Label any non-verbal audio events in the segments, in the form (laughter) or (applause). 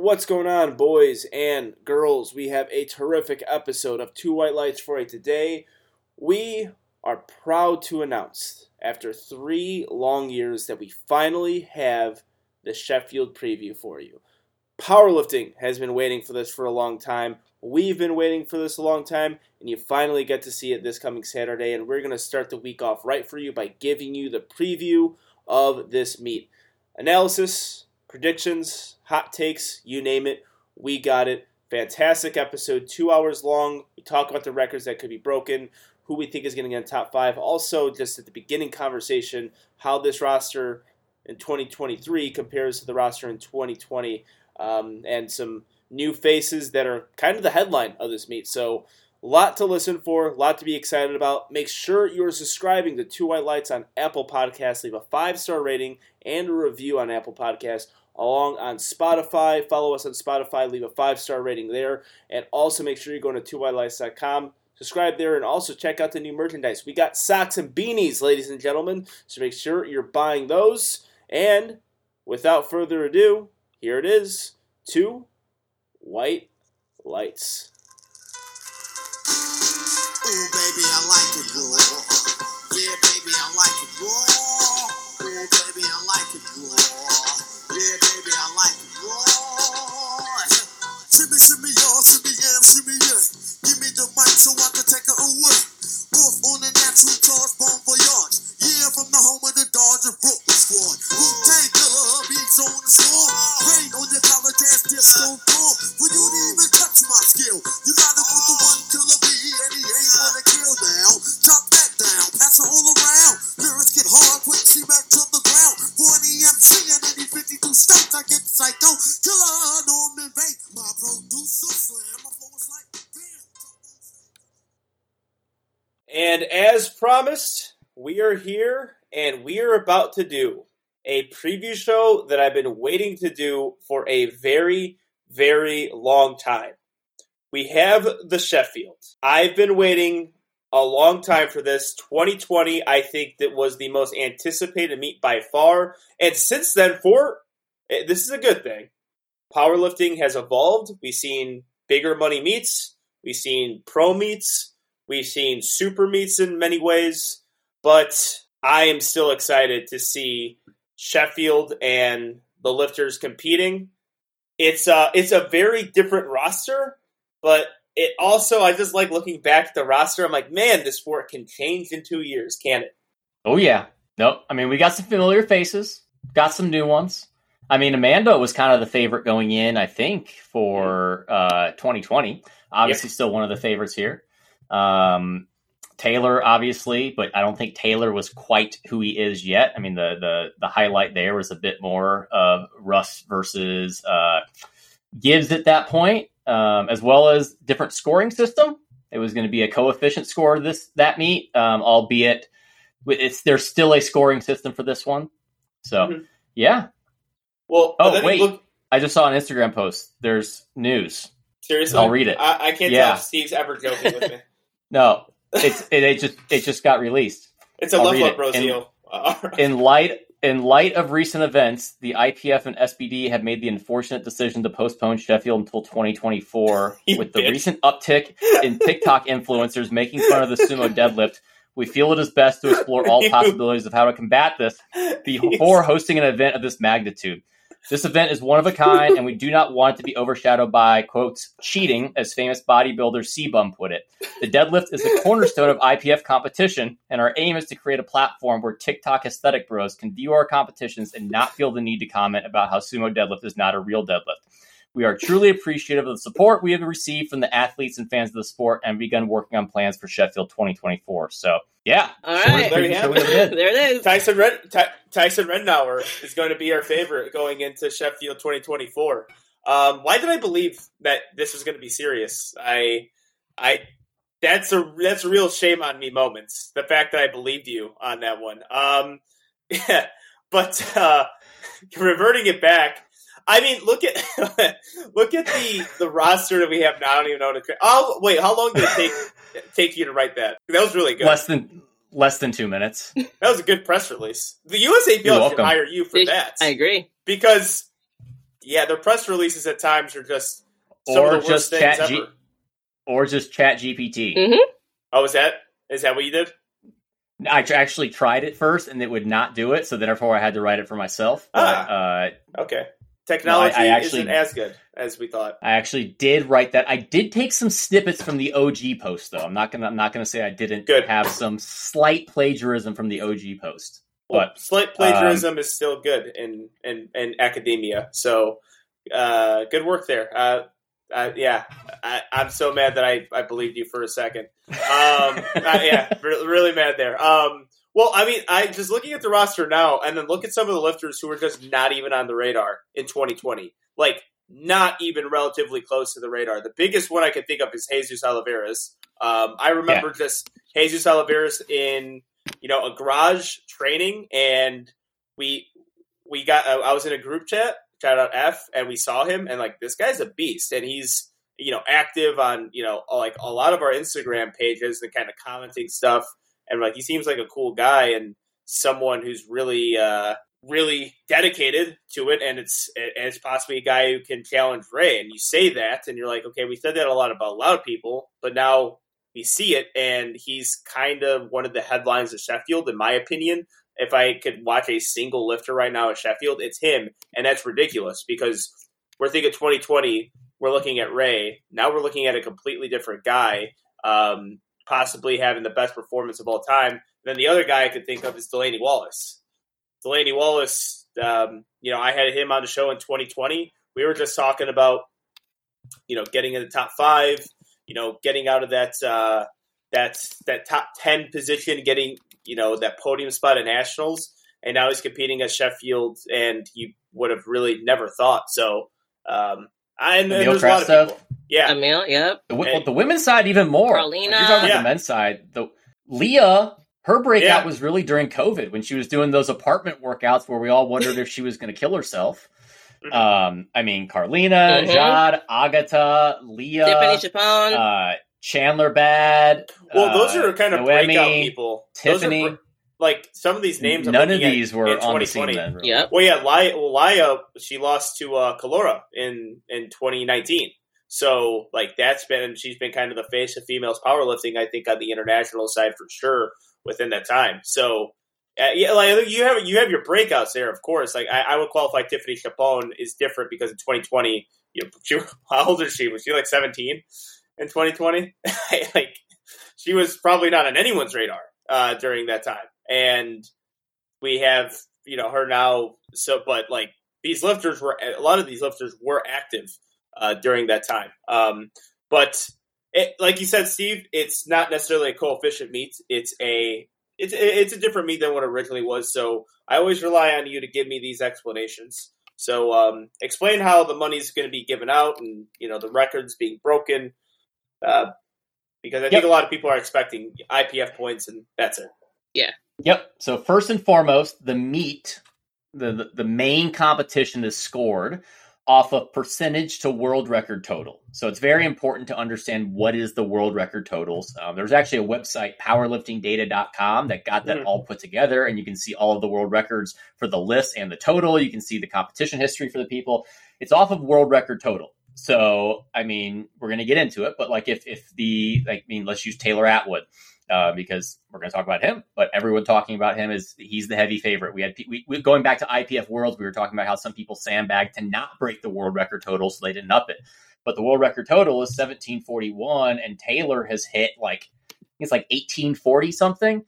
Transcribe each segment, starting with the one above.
What's going on, boys and girls? We have a terrific episode of Two White Lights for you today. We are proud to announce, after three long years, that we finally have the Sheffield preview for you. Powerlifting has been waiting for this for a long time. We've been waiting for this a long time, and you finally get to see it this coming Saturday. And we're going to start the week off right for you by giving you the preview of this meet. Analysis, predictions, hot takes, you name it, we got it. Fantastic episode, two hours long. We talk about the records that could be broken, who we think is going to get in top five. Also, just at the beginning conversation, how this roster in 2023 compares to the roster in 2020, um, and some new faces that are kind of the headline of this meet. So, a lot to listen for, a lot to be excited about. Make sure you're subscribing to Two White Lights on Apple Podcasts. Leave a five star rating and a review on Apple Podcasts along on Spotify. Follow us on Spotify, leave a five star rating there, and also make sure you're going to twowhitelights.com. Subscribe there and also check out the new merchandise. We got socks and beanies, ladies and gentlemen, so make sure you're buying those. And without further ado, here it is two white lights. Ooh, baby, I like it. So I can take it away. Off on the natural charge, bon voyage. Yeah, from the home of the Dodger Brooklyn squad. Wu-Tang Killer, beats on the swarm. Rain on your college ass disco form. For you to even touch my skill, we are here and we are about to do a preview show that I've been waiting to do for a very, very long time. We have the Sheffield. I've been waiting a long time for this. 2020, I think that was the most anticipated meet by far. And since then, for eh, this is a good thing. Powerlifting has evolved. We've seen bigger money meets. We've seen pro meets. We've seen super meets in many ways. But I am still excited to see Sheffield and the lifters competing. It's a, it's a very different roster, but it also I just like looking back at the roster. I'm like, man, this sport can change in two years, can it? Oh yeah. Nope. I mean, we got some familiar faces, got some new ones. I mean, Amanda was kind of the favorite going in, I think, for uh, 2020. Obviously, still one of the favorites here. Um, Taylor, obviously, but I don't think Taylor was quite who he is yet. I mean, the the the highlight there was a bit more of Russ versus uh, Gibbs at that point, um, as well as different scoring system. It was going to be a coefficient score this that meet, um, albeit it's there's still a scoring system for this one. So Mhm. yeah, Well, Oh, wait. look, I just saw an Instagram post. There's news. seriously, I'll read it. I, I can't Yeah. tell if Steve's ever joking with me. (laughs) No, it's it, it just it just got released. (laughs) It's a I'll love up. Rosio. Right. In light in light of recent events, the IPF and SBD have made the unfortunate decision to postpone Sheffield until 2024. (laughs) You With the recent uptick in (laughs) TikTok influencers making fun of the sumo deadlift, we feel it is best to explore all possibilities of how to combat this before hosting an event of this magnitude. This event is one of a kind, and we do not want it to be overshadowed by, quotes, cheating, as famous bodybuilder C-Bum put it. The deadlift is the cornerstone of IPF competition, and our aim is to create a platform where TikTok aesthetic bros can view our competitions and not feel the need to comment about how sumo deadlift is not a real deadlift. We are truly appreciative of the support we have received from the athletes and fans of the sport and begun working on plans for Sheffield 2024. So, yeah. All Short. There you have it. there it is. Tyson Red, Ty, Tyson Rednauer is going to be our favorite going into Sheffield 2024. Um, why did I believe that this was going to be serious? I, I, that's a that's a real shame on me. Moments. The fact that I believed you on that one. Um, (laughs) yeah, but uh, (laughs) reverting it back. I mean, look at (laughs) look at the the roster that we have now. I don't even know. What to, oh wait, how long did it take (laughs) take you to write that? That was really good. Less than less than two minutes. That was a good press release. The USAPL You're should welcome. hire you for that I agree. because yeah, their press releases at times are just some or of the worst just things chat ever. G- or just chat GPT. Mhm. Oh, is that is that what you did? I tr- actually tried it first and it would not do it, so therefore I had to write it for myself. But uh, Okay, technology I actually- isn't as good as we thought. I actually did write that. I did take some snippets from the OG post, though. I'm not gonna. I'm not gonna say I didn't Good. have some slight plagiarism from the OG post. Well, But slight plagiarism is still good in in, in academia. So, uh, good work there. Uh, uh, yeah, I, I'm so mad that I, I believed you for a second. Um, (laughs) uh, yeah, re- really mad there. Um, well, I mean, I just looking at the roster now, and then look at some of the lifters who are just not even on the radar in 2020. Like, not even relatively close to the radar. The biggest one I can think of is Jesus Olivares. Um, I remember just Jesus Olivares in you know a garage training, and we we got. Uh, I was in a group chat, shout out F, and we saw him, and like this guy's a beast, and he's you know active on you know like a lot of our Instagram pages and kind of commenting stuff, and like he seems like a cool guy and someone who's really uh really dedicated to it. And it's and it's possibly a guy who can challenge Ray. And you say that and you're like okay we said that a lot about a lot of people but now we see it. And he's kind of one of the headlines of Sheffield in my opinion. If I could watch a single lifter right now at Sheffield it's him. And that's ridiculous because we're thinking 2020 we're looking at Ray. Now we're looking at a completely different guy. Um, possibly having the best performance of all time then the other guy I could think of is Delaney Wallace Delaney Wallace, um, you know, I had him on the show in 2020. We were just talking about, you know, getting in the top five, you know, getting out of that uh, that that top ten position, getting you know that podium spot at nationals, and now he's competing at Sheffield, and you would have really never thought. So, um, I, and, and there's a lot of people. Yeah, Emil, yep. The, wi- Hey. well, the women's side even more. Carlina. Like, you're talking about Yeah. the men's side. The Leah, her breakout Yeah. was really during COVID when she was doing those apartment workouts where we all wondered if she was going to kill herself. Mhm. Um, I mean, Carlina, Mhm. Jade, Agatha, Leah, Tiffany Chapon. uh, Chandler Bad. well, those uh, are kind of Noemi, breakout people. Those are Tiffany. br- like some of these names. None of looking at these were in on the scene 2020. then. really. Well, yeah, Laya, well, Laya she lost to uh, Kalora in in 2019. So, like, that's been she's been kind of the face of females powerlifting. I think on the international side for sure within that time. So, uh, yeah, like you have you have your breakouts there, of course. Like, I, I would qualify Tiffany Chapon is different because in 2020, you know, she, (laughs) how old is she? Was she like 17 in 2020? (laughs) like, she was probably not on anyone's radar uh, during that time, and we have you know her now. So, but like these lifters were a lot of these lifters were active uh, during that time. Um, but it, like you said, Steve, it's not necessarily a coefficient meet. It's a it's it's a different meet than what originally was. So I always rely on you to give me these explanations. So um, explain how the money's going to be given out, and you know the records being broken. Uh, because I think a lot of people are expecting IPF points, and that's it. Yeah. Yep. So first and foremost, the meet, the, the the main competition is scored off of percentage to world record total. So it's very important to understand what is the world record totals. Um, there's actually a website, powerliftingdata.com, that got that Mhm. all put together, and you can see all of the world records for the list and the total. You can see the competition history for the people. It's off of world record total. So I mean, we're going to get into it, but like if if the like, I mean, let's use Taylor Atwood uh, because we're going to talk about him. But everyone talking about him is he's the heavy favorite. We had we, we, going back to IPF Worlds, we were talking about how some people sandbagged to not break the world record total, so they didn't up it. But the world record total is 1741, and Taylor has hit like it's like 1840 something.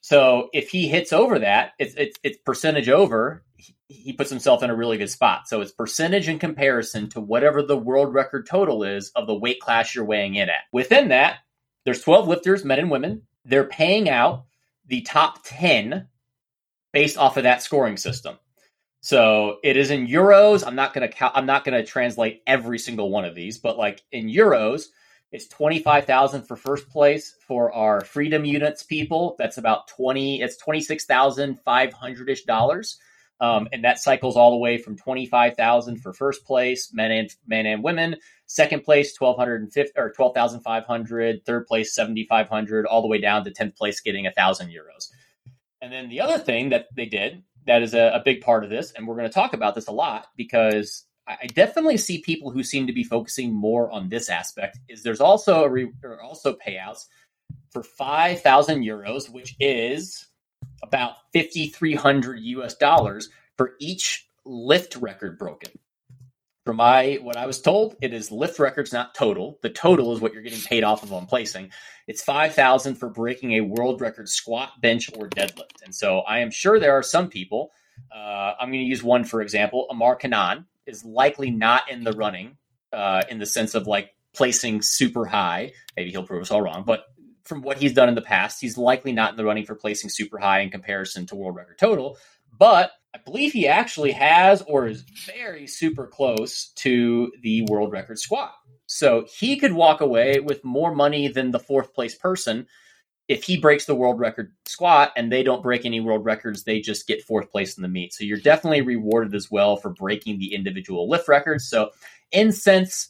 So if he hits over that, it's it's, it's percentage over. He, puts himself in a really good spot. So it's percentage in comparison to whatever the world record total is of the weight class you're weighing in at. Within that, there's 12 lifters, men and women. They're paying out the top 10 based off of that scoring system. So it is in euros. I'm not going to I'm not going to translate every single one of these, but like in euros, it's 25,000 for first place for our freedom units people. That's about 20 it's 26,500ish dollars. Um, and that cycles all the way from 25,000 for first place, men and men and women, second place 1250 or 12,500, third place 7,500, all the way down to 10th place getting a thousand euros. And then the other thing that they did that is a, a big part of this, and we're going to talk about this a lot because I definitely see people who seem to be focusing more on this aspect. Is there's also a re, also payouts for five thousand euros, which is about fifty three hundred US dollars for each lift record broken. From my what I was told, it is lift records, not total. The total is what you're getting paid off of on placing. It's five thousand for breaking a world record squat, bench, or deadlift. And so I am sure there are some people. Uh, I'm going to use one for example. Amar Kanan is likely not in the running uh, in the sense of like placing super high. Maybe he'll prove us all wrong, but from what he's done in the past, he's likely not in the running for placing super high in comparison to world record total. But I believe he actually has or is very super close to the world record squat. So he could walk away with more money than the fourth place person if he breaks the world record squat and they don't break any world records, they just get fourth place in the meet. So you're definitely rewarded as well for breaking the individual lift records. So in sense,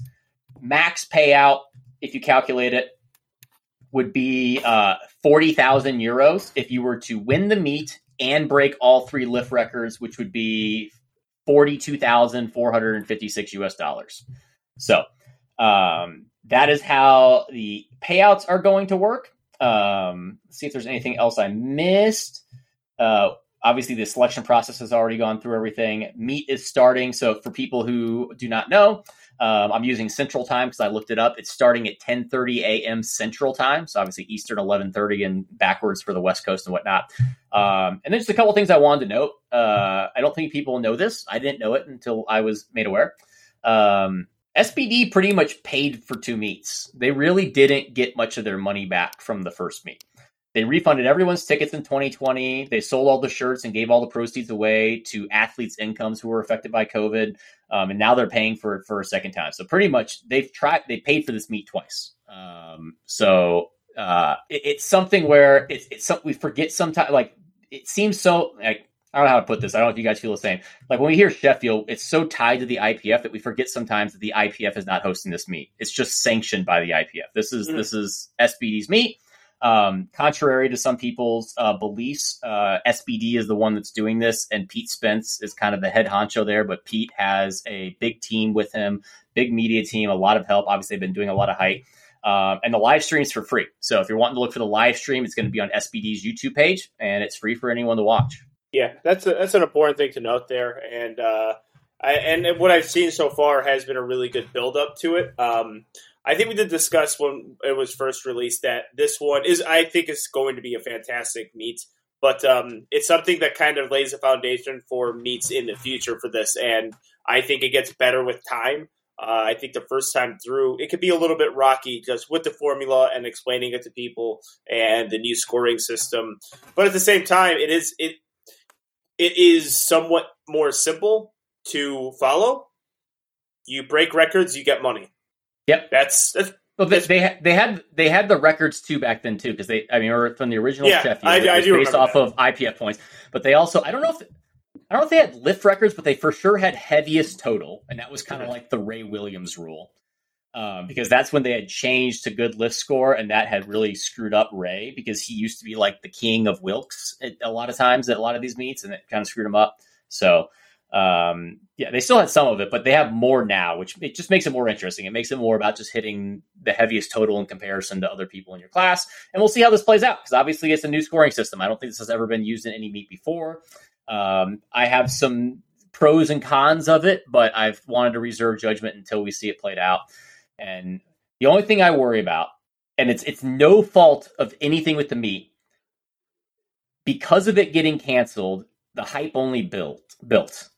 max payout, if you calculate it, would be uh, 40,000 euros if you were to win the meet and break all three lift records, which would be 42,456 US dollars. So um, that is how the payouts are going to work. Um, see if there's anything else I missed. Uh, obviously, the selection process has already gone through everything. Meet is starting. So for people who do not know, um, I'm using Central Time because I looked it up. It's starting at 10:30 a.m. Central Time, so obviously Eastern 11:30 and backwards for the West Coast and whatnot. Um, and then just a couple things I wanted to note. Uh, I don't think people know this. I didn't know it until I was made aware. Um, SBD pretty much paid for two meets. They really didn't get much of their money back from the first meet. They refunded everyone's tickets in 2020. They sold all the shirts and gave all the proceeds away to athletes' incomes who were affected by COVID. Um, and now they're paying for it for a second time. So pretty much they've tried, they paid for this meet twice. Um, so uh, it, it's something where it's, it's something we forget sometimes. Like it seems so like I don't know how to put this. I don't know if you guys feel the same. Like when we hear Sheffield, it's so tied to the IPF that we forget sometimes that the IPF is not hosting this meet. It's just sanctioned by the IPF. This is mm-hmm. this is SBD's meet. Um, contrary to some people's uh, beliefs, uh, SBD is the one that's doing this, and Pete Spence is kind of the head honcho there. But Pete has a big team with him, big media team, a lot of help. Obviously, they've been doing a lot of hype. Um, and the live stream's for free. So if you're wanting to look for the live stream, it's going to be on SBD's YouTube page, and it's free for anyone to watch. Yeah, that's a, that's an important thing to note there, and uh, I, and what I've seen so far has been a really good build up to it. Um, I think we did discuss when it was first released that this one is I think is going to be a fantastic meet, but um, it's something that kind of lays a foundation for meets in the future for this, and I think it gets better with time. Uh, I think the first time through, it could be a little bit rocky just with the formula and explaining it to people and the new scoring system. But at the same time, it is it it is somewhat more simple to follow. You break records, you get money. Yep, that's that's. Well, they, they had they had they had the records too back then too because they I mean or from the original yeah, Sheffield I, I do based off that. of IPF points, but they also I don't know if I don't know if they had lift records, but they for sure had heaviest total, and that was kind of like the Ray Williams rule um, because that's when they had changed to good lift score, and that had really screwed up Ray because he used to be like the king of Wilks at, a lot of times at a lot of these meets, and it kind of screwed him up. So um, yeah, they still had some of it, but they have more now, which it just makes it more interesting. It makes it more about just hitting the heaviest total in comparison to other people in your class, and we'll see how this plays out because obviously it's a new scoring system. I don't think this has ever been used in any meet before. Um, I have some pros and cons of it, but I've wanted to reserve judgment until we see it played out. And the only thing I worry about, and it's it's no fault of anything with the meet, because of it getting canceled, the hype only built built.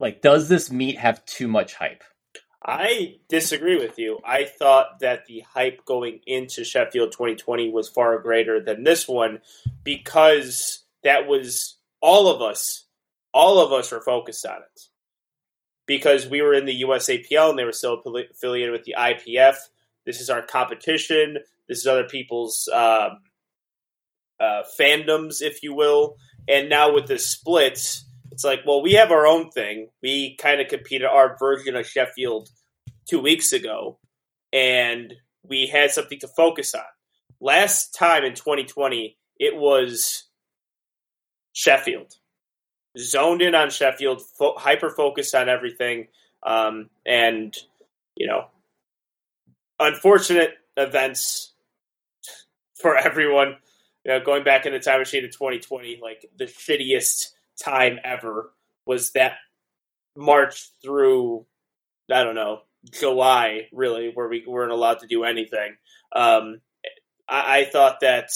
Like, does this meet have too much hype? I disagree with you. I thought that the hype going into Sheffield 2020 was far greater than this one because that was all of us, all of us were focused on it because we were in the USAPL and they were still affiliated with the IPF. This is our competition. This is other people's um, uh, fandoms, if you will. And now with this split, it's like, well, we have our own thing. We kind of competed our version of Sheffield two weeks ago, and we had something to focus on. Last time in 2020, it was Sheffield zoned in on Sheffield, fo- hyper focused on everything. Um, and you know, unfortunate events for (laughs) everyone. You know, going back in the time machine to 2020, like the shittiest time ever was that March through I don't know July, really, where we weren't allowed to do anything. Um, I, I thought that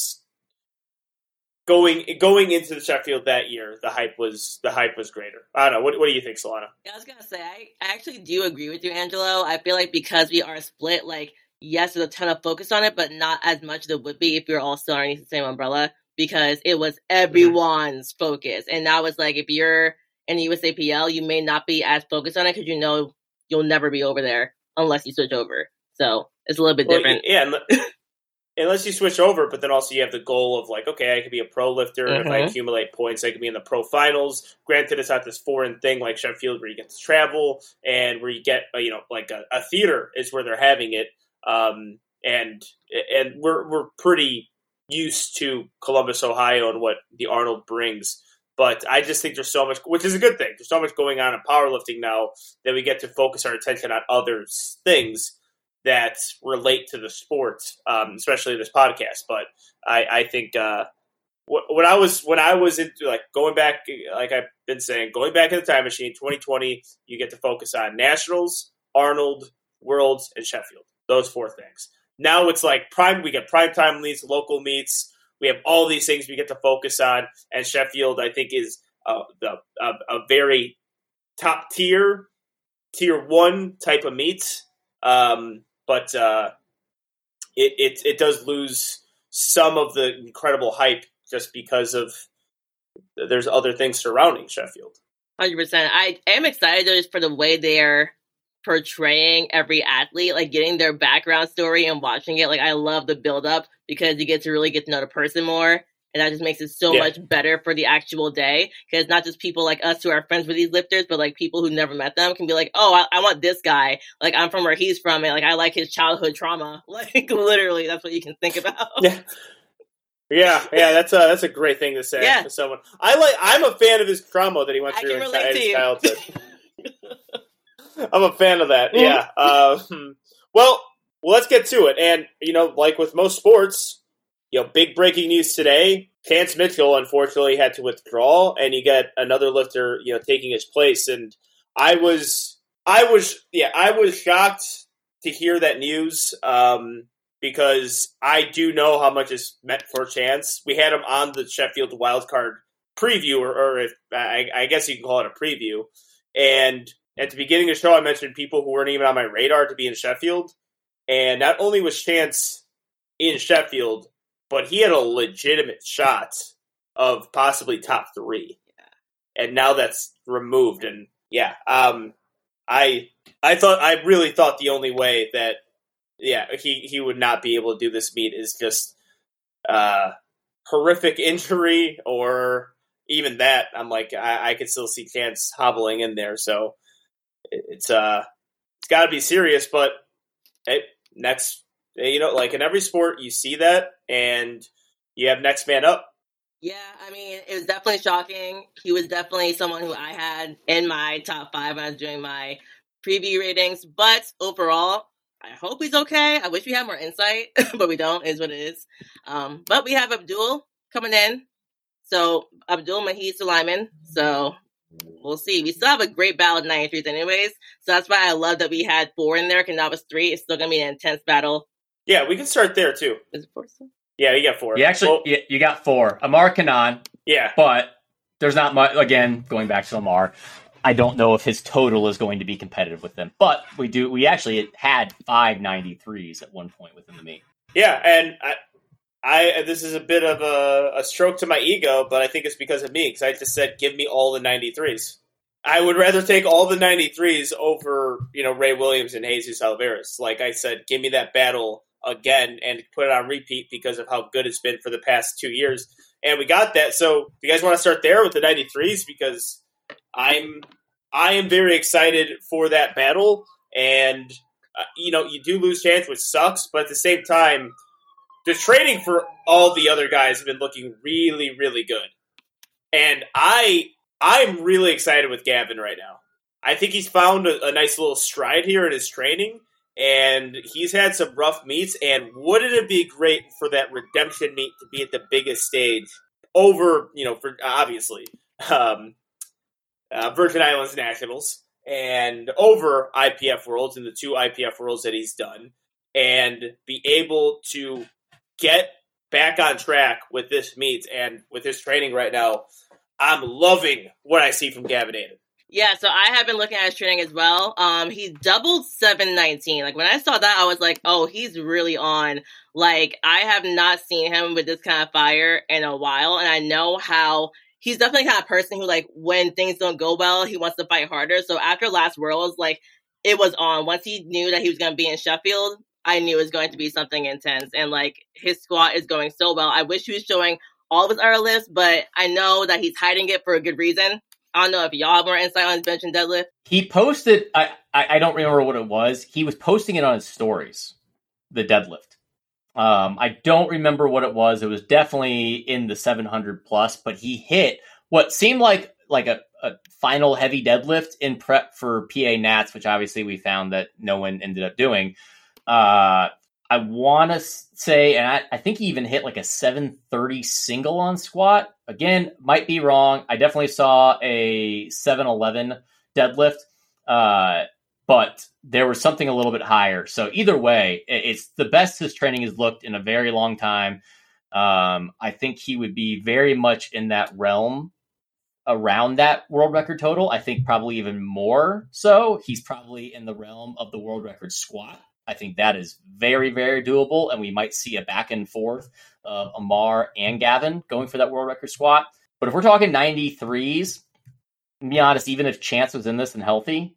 going going into the Sheffield that year, the hype was the hype was greater. I don't know. What, what do you think, Solana? I was gonna say I actually do agree with you, Angelo. I feel like because we are split, like yes, there's a ton of focus on it, but not as much as it would be if we were all still underneath the same umbrella because it was everyone's mm-hmm. focus. And now was like if you're in the USAPL, you may not be as focused on it because you know you'll never be over there unless you switch over. So it's a little bit well, different. Yeah, (laughs) unless you switch over, but then also you have the goal of like, okay, I could be a pro lifter. Mm-hmm. If I mm-hmm. accumulate points, I could be in the pro finals. Granted, it's not this foreign thing like Sheffield where you get to travel and where you get, uh, you know, like a, a theater is where they're having it. Um, and and we're we're pretty used to Columbus, Ohio, and what the Arnold brings. But I just think there's so much, which is a good thing. There's so much going on in powerlifting now that we get to focus our attention on other things that relate to the sport, um, especially this podcast. But I, I think uh, when I was when I was into like going back, like I've been saying, going back in the time machine, 2020, you get to focus on nationals, Arnold, Worlds, and Sheffield. Those four things. Now it's like prime. We get prime time meets, local meets. We have all these things we get to focus on, and Sheffield, I think, is a, a, a very top tier, tier one type of meet. Um, but uh, it, it it does lose some of the incredible hype just because of there's other things surrounding Sheffield. Hundred percent. I am excited just for the way they're portraying every athlete, like getting their background story and watching it. Like I love the build up because you get to really get to know the person more. And that just makes it so yeah. much better for the actual day. Because not just people like us who are friends with these lifters, but like people who never met them can be like, oh, I, I want this guy. Like I'm from where he's from, and like I like his childhood trauma. (laughs) Like literally, that's what you can think about. Yeah. Yeah, yeah, that's a that's a great thing to say yeah. to someone. I like. I'm a fan of his trauma that he went through in his childhood. (laughs) (laughs) I'm a fan of that. Yeah. Um, well, let's get to it. And you know, like with most sports, you know, big breaking news today. Chance Mitchell unfortunately had to withdraw, and you get another lifter, you know, taking his place. And I was, I was, yeah, I was shocked to hear that news um, because I do know how much is meant for Chance. We had him on the Sheffield wildcard preview, or, or if, I, I guess you can call it a preview. And at the beginning of the show, I mentioned people who weren't even on my radar to be in Sheffield. And not only was Chance in Sheffield, but he had a legitimate shot of possibly top three. Yeah. And now that's removed. And yeah, um, I I thought I really thought the only way that yeah he he would not be able to do this meet is just uh, horrific (laughs) injury or even that. I'm like I, I could still see Chance hobbling in there. So it's uh it's got to be serious. But hey, next, you know, like in every sport, you see that, and you have next man up. Yeah, I mean, it was definitely shocking. He was definitely someone who I had in my top five when I was doing my preview ratings. But overall, I hope he's okay. I wish we had more insight, (laughs) but we don't. Is what it is. Um, but we have Abdul coming in. So Abdul Suleiman. So we'll see. We still have a great battle of 93s anyways. So that's why I love that we had four in there because now it's three. It's still going to be an intense battle. Yeah, we can start there too. Is it four still? Yeah, you got four. You actually, well, you, you got four. Amar Kanan. Yeah. But there's not much, again, going back to Amar, I don't know if his total is going to be competitive with them. But we do, we actually had five 93s at one point within the meet. Yeah, and I, I this is a bit of a, a stroke to my ego, but I think it's because of me because I just said give me all the 93s. I would rather take all the 93s over, you know, Ray Williams and Jesus Alvarez. Like I said, give me that battle again and put it on repeat because of how good it's been for the past two years. And we got that. So, if you guys want to start there with the 93s because I'm I am very excited for that battle. And uh, you know, you do lose chance, which sucks, but at the same time, the trading for all the other guys have been looking really, really good. And I I'm really excited with Gavin right now. I think he's found a, a nice little stride here in his training, and he's had some rough meets. And wouldn't it be great for that redemption meet to be at the biggest stage over, you know, for obviously um, uh, Virgin Islands Nationals and over IPF Worlds and the two IPF Worlds that he's done, and be able to get back on track with this meet and with his training right now. I'm loving what I see from Gavin Adin. Yeah, so I have been looking at his training as well. Um, he doubled 719. Like when I saw that, I was like, oh, he's really on. Like I have not seen him with this kind of fire in a while, and I know how he's definitely kind of person who like when things don't go well, he wants to fight harder. So after last Worlds, like it was on. Once he knew that he was going to be in Sheffield, I knew it was going to be something intense. And like his squat is going so well. I wish he was showing all of his hour lifts, but I know that he's hiding it for a good reason. I don't know if y'all have more insight on his bench and deadlift. He posted. I, I I don't remember what it was. He was posting it on his stories, the deadlift. Um, I don't remember what it was. It was definitely in the 700 plus, but he hit what seemed like like a, a final heavy deadlift in prep for PA Nats, which obviously we found that no one ended up doing. Uh, I want to say, and I, I, think he even hit like a 730 single on squat. Again, might be wrong. I definitely saw a 711 deadlift, uh, but there was something a little bit higher. So either way, it's the best his training has looked in a very long time. Um, I think he would be very much in that realm around that world record total. I think probably even more so. He's probably in the realm of the world record squat I think that is very, very doable, and we might see a back and forth of Amar and Gavin going for that world record squat. But if we're talking 93s, to be honest, even if Chance was in this and healthy,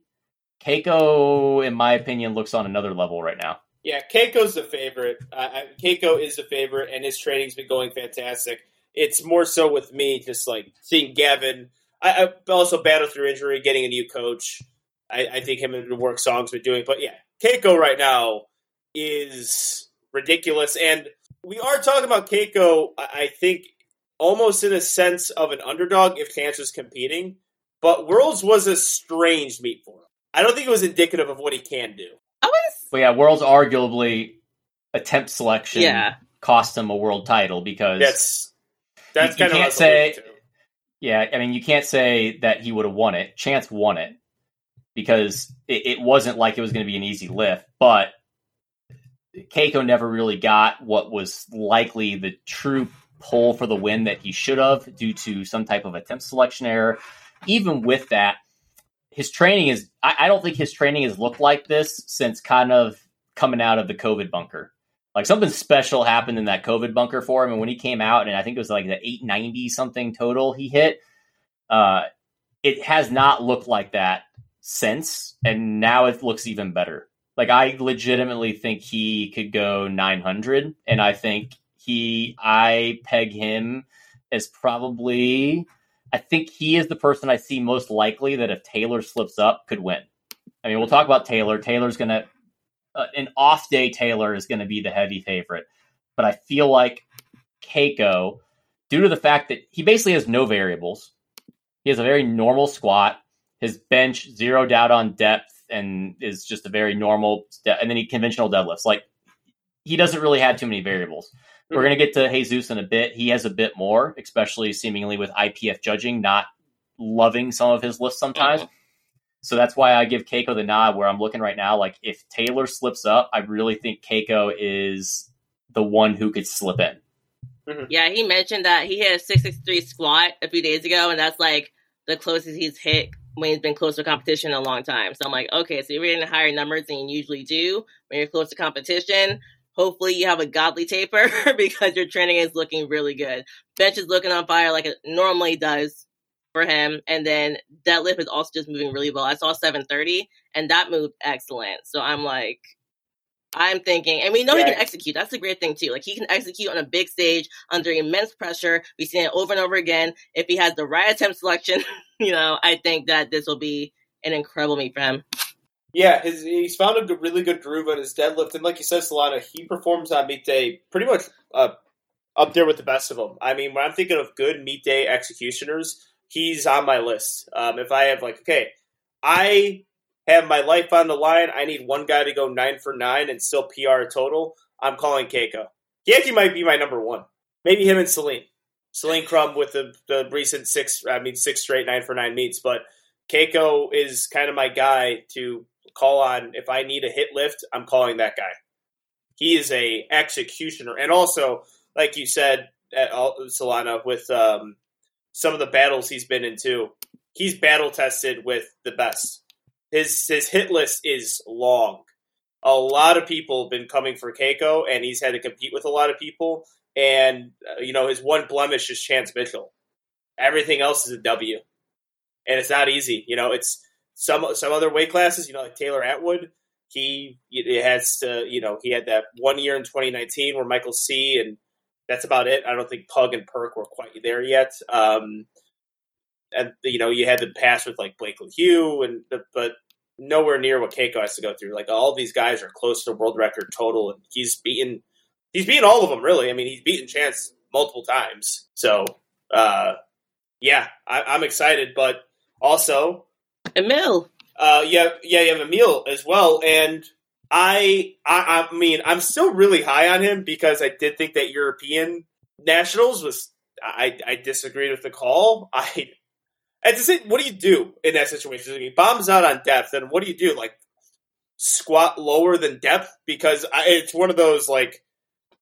Cayco, in my opinion, looks on another level right now. Yeah, Cayco's the favorite. Uh, Cayco is the favorite, and his training's been going fantastic. It's more so with me, just like seeing Gavin. I, I also battled through injury, getting a new coach. I, I think him and the work songs been doing, but yeah, Cayco right now is ridiculous. And we are talking about Cayco, I think, almost in a sense of an underdog if Chance was competing. But Worlds was a strange meet for him. I don't think it was indicative of what he can do. I was. But yeah, Worlds arguably attempt selection yeah. cost him a world title because that's that's you, kind you of can't say. Yeah, I mean, you can't say that he would have won it. Chance won it because it, it wasn't like it was going to be an easy lift, but Cayco never really got what was likely the true pull for the win that he should have due to some type of attempt selection error. Even with that, his training is, I, I don't think his training has looked like this since kind of coming out of the COVID bunker. Like something special happened in that COVID bunker for him. And when he came out, and I think it was like the 890 something total he hit, uh, it has not looked like that since, and now it looks even better. Like I legitimately think he could go 900, and I think he, I peg him as probably. I think he is the person I see most likely that if Taylor slips up, could win. I mean, we'll talk about Taylor. Taylor's gonna uh, an off day. Taylor is to be the heavy favorite, but I feel like Cayco, due to the fact that he basically has no variables, he has a very normal squat his bench zeroed out on depth and is just a very normal and then he conventional deadlifts. Like he doesn't really have too many variables. Mm-hmm. We're gonna get to Jesus in a bit. He has a bit more, especially seemingly with IPF judging not loving some of his lifts sometimes. Mm-hmm. So that's why I give Cayco the nod where I'm looking right now. Like if Taylor slips up, I really think Cayco is the one who could slip in. Mm-hmm. Yeah, he mentioned that he hit a 663 squat a few days ago, and that's like the closest he's hit when he's been close to competition a long time. So I'm like, okay, so you're getting higher numbers than you usually do when you're close to competition. Hopefully you have a godly taper (laughs) because your training is looking really good. Bench is looking on fire like it normally does for him. And then deadlift is also just moving really well. I saw 730 and that moved excellent. So I'm like, I'm thinking, and we know yeah. he can execute. That's the great thing too. Like he can execute on a big stage under immense pressure. We've seen it over and over again. If he has the right attempt selection, (laughs) you know, I think that this will be an incredible meet for him. Yeah, his, he's found a good, really good groove on his deadlift, and like you said, Solana, he performs on meet day pretty much uh, up there with the best of them. I mean, when I'm thinking of good meet day executioners, he's on my list. Um, if I have like, okay, I have my life on the line. I need one guy to go nine for nine and still PR a total. I'm calling Cayco. He actually might be my number one. Maybe him and Celine. Celine Crumb with the, the recent six, I mean, six straight nine for nine meets. But Cayco is kind of my guy to call on. If I need a hit lift, I'm calling that guy. He is a executioner. And also, like you said, at Solana, with um, some of the battles he's been into, he's battle tested with the best. His his hit list is long. A lot of people have been coming for Cayco, and he's had to compete with a lot of people. And uh, you know, his one blemish is Chance Mitchell. Everything else is a W, and it's not easy. You know, it's some some other weight classes. You know, like Taylor Atwood. He it has to. You know, he had that one year in 2019 where Michael C. and that's about it. I don't think Pug and Perk were quite there yet. Um, and you know, you had the pass with like Blake Hugh, and but nowhere near what Cayco has to go through. Like all these guys are close to world record total, and he's beaten he's beaten all of them really. I mean, he's beaten Chance multiple times. So uh, yeah, I, am excited, but also Emil. Uh, yeah, yeah, you have Emil as well, and I, I, I mean, I'm still really high on him because I did think that European nationals was. I, I disagreed with the call. (laughs) I and to say, what do you do in that situation? He bombs out on depth, and what do you do? Like squat lower than depth because I, it's one of those like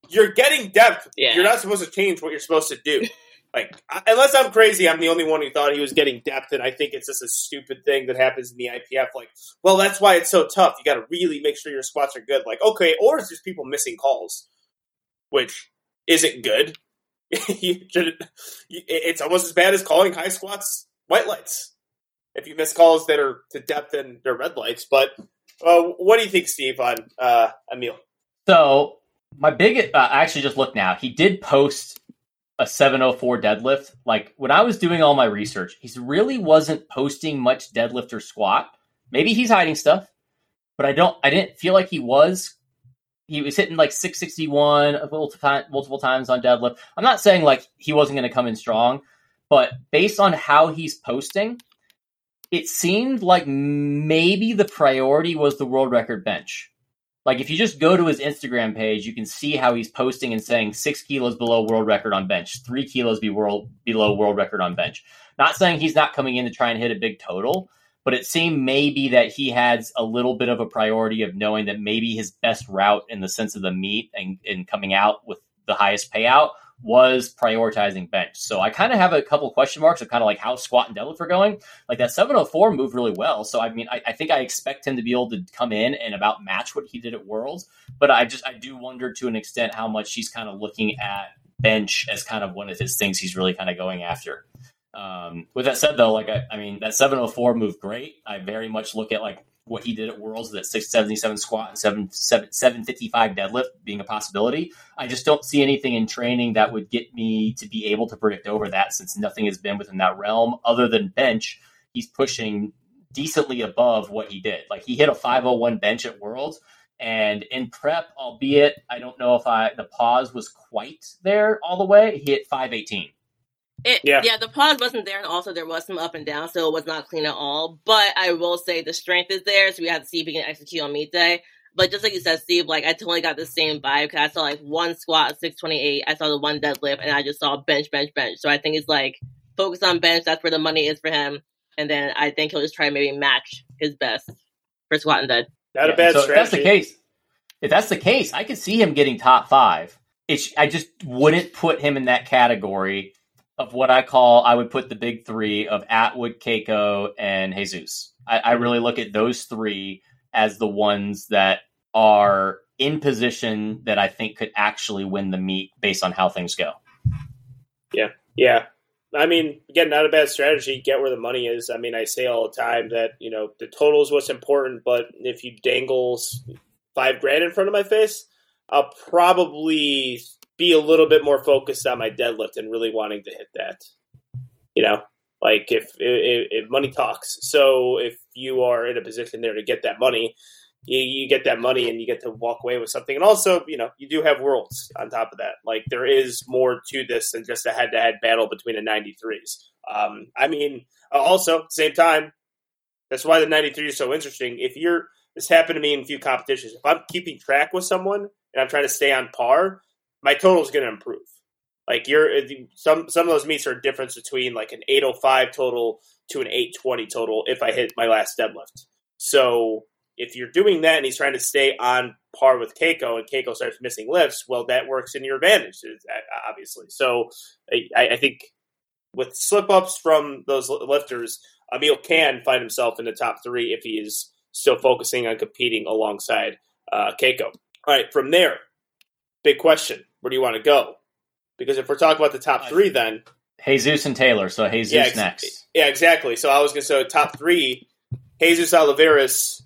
you're getting depth. Yeah. You're not supposed to change what you're supposed to do. (laughs) like unless I'm crazy, I'm the only one who thought he was getting depth, and I think it's just a stupid thing that happens in the IPF. Like, well, that's why it's so tough. You got to really make sure your squats are good. Like, okay, or it's just people missing calls, which isn't good. (laughs) it's almost as bad as calling high squats white lights if you miss calls that are to depth and they're red lights. But uh, what do you think, Steve, on uh, Emil? So my big, uh, I actually just looked now. He did post a 704 deadlift. Like when I was doing all my research, he really wasn't posting much deadlift or squat. Maybe he's hiding stuff, but I don't. I didn't feel like he was. He was hitting like 661 multiple, multiple times on deadlift. I'm not saying like he wasn't going to come in strong, but based on how he's posting, it seemed like maybe the priority was the world record bench. Like if you just go to his Instagram page, you can see how he's posting and saying six kilos below world record on bench, three kilos be world below world record on bench. Not saying he's not coming in to try and hit a big total, but it seemed maybe that he had a little bit of a priority of knowing that maybe his best route in the sense of the meet and, and coming out with the highest payout was prioritizing bench. So I kind of have a couple question marks of kind of like how squat and deadlift are going. Like that 704 moved really well. So I mean, I, I, think I expect him to be able to come in and about match what he did at Worlds. But I just I do wonder to an extent how much he's kind of looking at bench as kind of one of his things he's really kind of going after. Um, with that said, though, like I, I mean, that 704 moved great. I very much look at like what he did at Worlds, that 677 squat and 7, 7, 755 deadlift being a possibility. I just don't see anything in training that would get me to be able to predict over that since nothing has been within that realm other than bench. He's pushing decently above what he did. Like he hit a 501 bench at Worlds. And in prep, albeit I don't know if I the pause was quite there all the way, he hit 518. It, yeah. yeah, the pause wasn't there, and also there was some up and down, so it was not clean at all. But I will say the strength is there, so we have to see if we can execute on meet day. But just like you said, Steve, like I totally got the same vibe because I saw like one squat 628, I saw the one deadlift, and I just saw bench, bench, bench. So I think it's like focus on bench. That's where the money is for him, and then I think he'll just try maybe match his best for squat and dead. Not yeah. a bad so strategy. If that's the case, if that's the case, I could see him getting top five. It's I just wouldn't put him in that category of what I call I would put the big three of Atwood, Cayco, and Jesus. I, I really look at those three as the ones that are in position that I think could actually win the meet based on how things go. Yeah, yeah. I mean, again, not a bad strategy. Get where the money is. I mean, I say all the time that you know the total is what's important, but if you dangle five grand in front of my face, I'll probably be a little bit more focused on my deadlift and really wanting to hit that. You know, like if, if, if money talks. So if you are in a position there to get that money, you, you, get that money and you get to walk away with something. And also, you know, you do have worlds on top of that. Like there is more to this than just a head to head battle between the 93s. Um, I mean, also, same time, That's why the 93 is so interesting. If you're this happened to me in a few competitions. If I'm keeping track with someone and I'm trying to stay on par, my total is going to improve. Like you're some some of those meets are a difference between like an 805 total to an 820 total if I hit my last deadlift. So if you're doing that and he's trying to stay on par with Cayco and Cayco starts missing lifts, well, that works in your advantage, obviously. So I, I think with slip ups from those lifters, Emil can find himself in the top three if he is still focusing on competing alongside uh, Cayco. All right, from there, big question: Where do you want to go? Because if we're talking about the top three, then Jesus and Taylor. So Jesus yeah, ex- next. Yeah, exactly. So I was going to say top three: Jesus Olivares,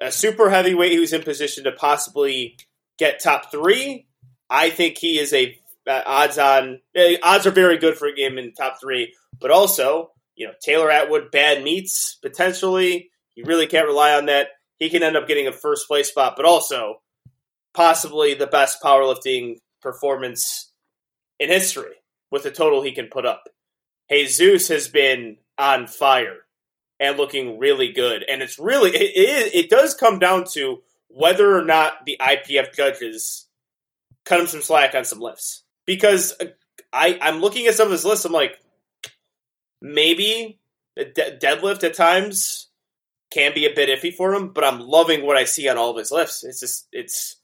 a super heavyweight who's in position to possibly get top three. I think he is a uh, odds on uh, odds are very good for him in top three, but also you know Taylor Atwood bad meets potentially. You really can't rely on that. He can end up getting a first place spot, but also possibly the best powerlifting performance in history with the total he can put up. Jesus has been on fire and looking really good, and it's really it, it, it does come down to whether or not the IPF judges cut him some slack on some lifts because uh, I I'm looking at some of his lists. I'm like, maybe de- deadlift at times can be a bit iffy for him, but I'm loving what I see on all of his lifts. It's just it's.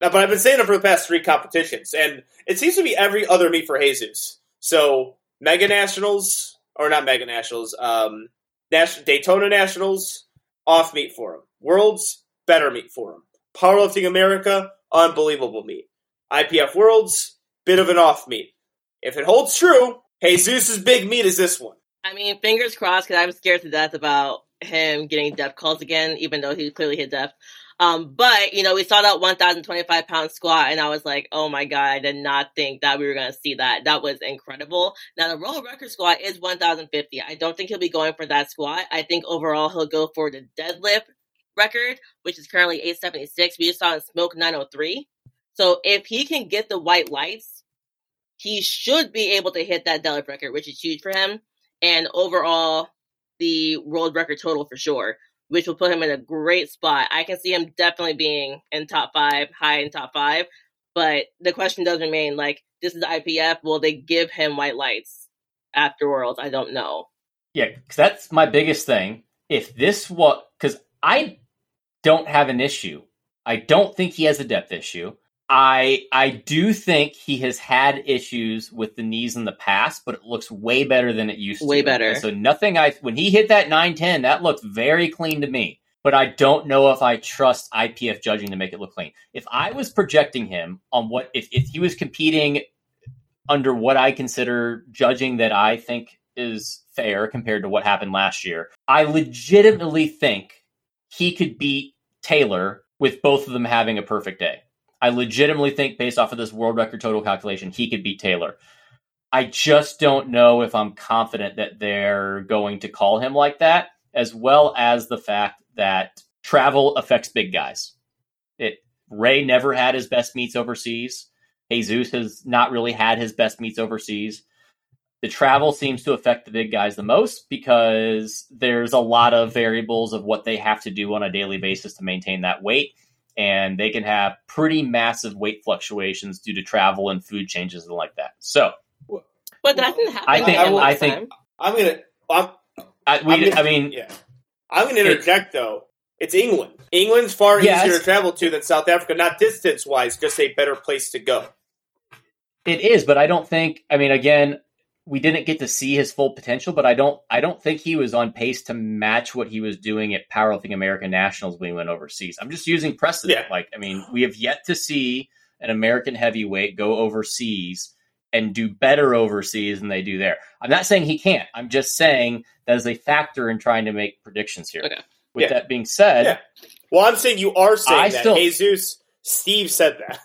But I've been saying it for the past three competitions, and it seems to be every other meet for Jesus. So Mega Nationals or not Mega Nationals, um, Daytona Nationals off meet for him. Worlds better meet for him. Powerlifting America unbelievable meet. IPF Worlds bit of an off meet. If it holds true, Jesus' big meet is this one. I mean, fingers crossed because I'm scared to death about him getting depth calls again, even though he clearly hit depth. Um, but you know, we saw that 1,025 pound squat, and I was like, "Oh my god!" I did not think that we were going to see that. That was incredible. Now, the world record squat is 1,050. I don't think he'll be going for that squat. I think overall he'll go for the deadlift record, which is currently 876. We just saw in smoke 903. So if he can get the white lights, he should be able to hit that deadlift record, which is huge for him. And overall, the world record total for sure, which will put him in a great spot. I can see him definitely being in top five, high in top five. But the question does remain like, this is the IPF. Will they give him white lights after Worlds? I don't know. Yeah, because that's my biggest thing. If this what, because I don't have an issue. I don't think he has a depth issue. I I do think he has had issues with the knees in the past, but it looks way better than it used way to. Way better. And so nothing I when he hit that 910, that looked very clean to me. But I don't know if I trust IPF judging to make it look clean. If I was projecting him on what if, if he was competing under what I consider judging that I think is fair compared to what happened last year, I legitimately think he could beat Taylor with both of them having a perfect day. I legitimately think, based off of this world record total calculation, he could beat Taylor. I just don't know if I'm confident that they're going to call him like that, as well as the fact that travel affects big guys. It Ray never had his best meets overseas. Jesus has not really had his best meets overseas. The travel seems to affect the big guys the most because there's a lot of variables of what they have to do on a daily basis to maintain that weight and they can have pretty massive weight fluctuations due to travel and food changes and like that. So, but that didn't happen. I think. I, I think. I'm gonna. I'm, I, we, I'm gonna, I mean, yeah. I'm gonna interject it, though. It's England. England's far yes. easier to travel to than South Africa, not distance wise, just a better place to go. It is, but I don't think. I mean, again, we didn't get to see his full potential, but I don't I don't think he was on pace to match what he was doing at Powerlifting American Nationals when he went overseas. I'm just using precedent. Yeah. Like, I mean, we have yet to see an American heavyweight go overseas and do better overseas than they do there. I'm not saying he can't. I'm just saying that is a factor in trying to make predictions here. Okay. With yeah. that being said, yeah. well, I'm saying you are saying I that. Still, Jesus, Steve said that.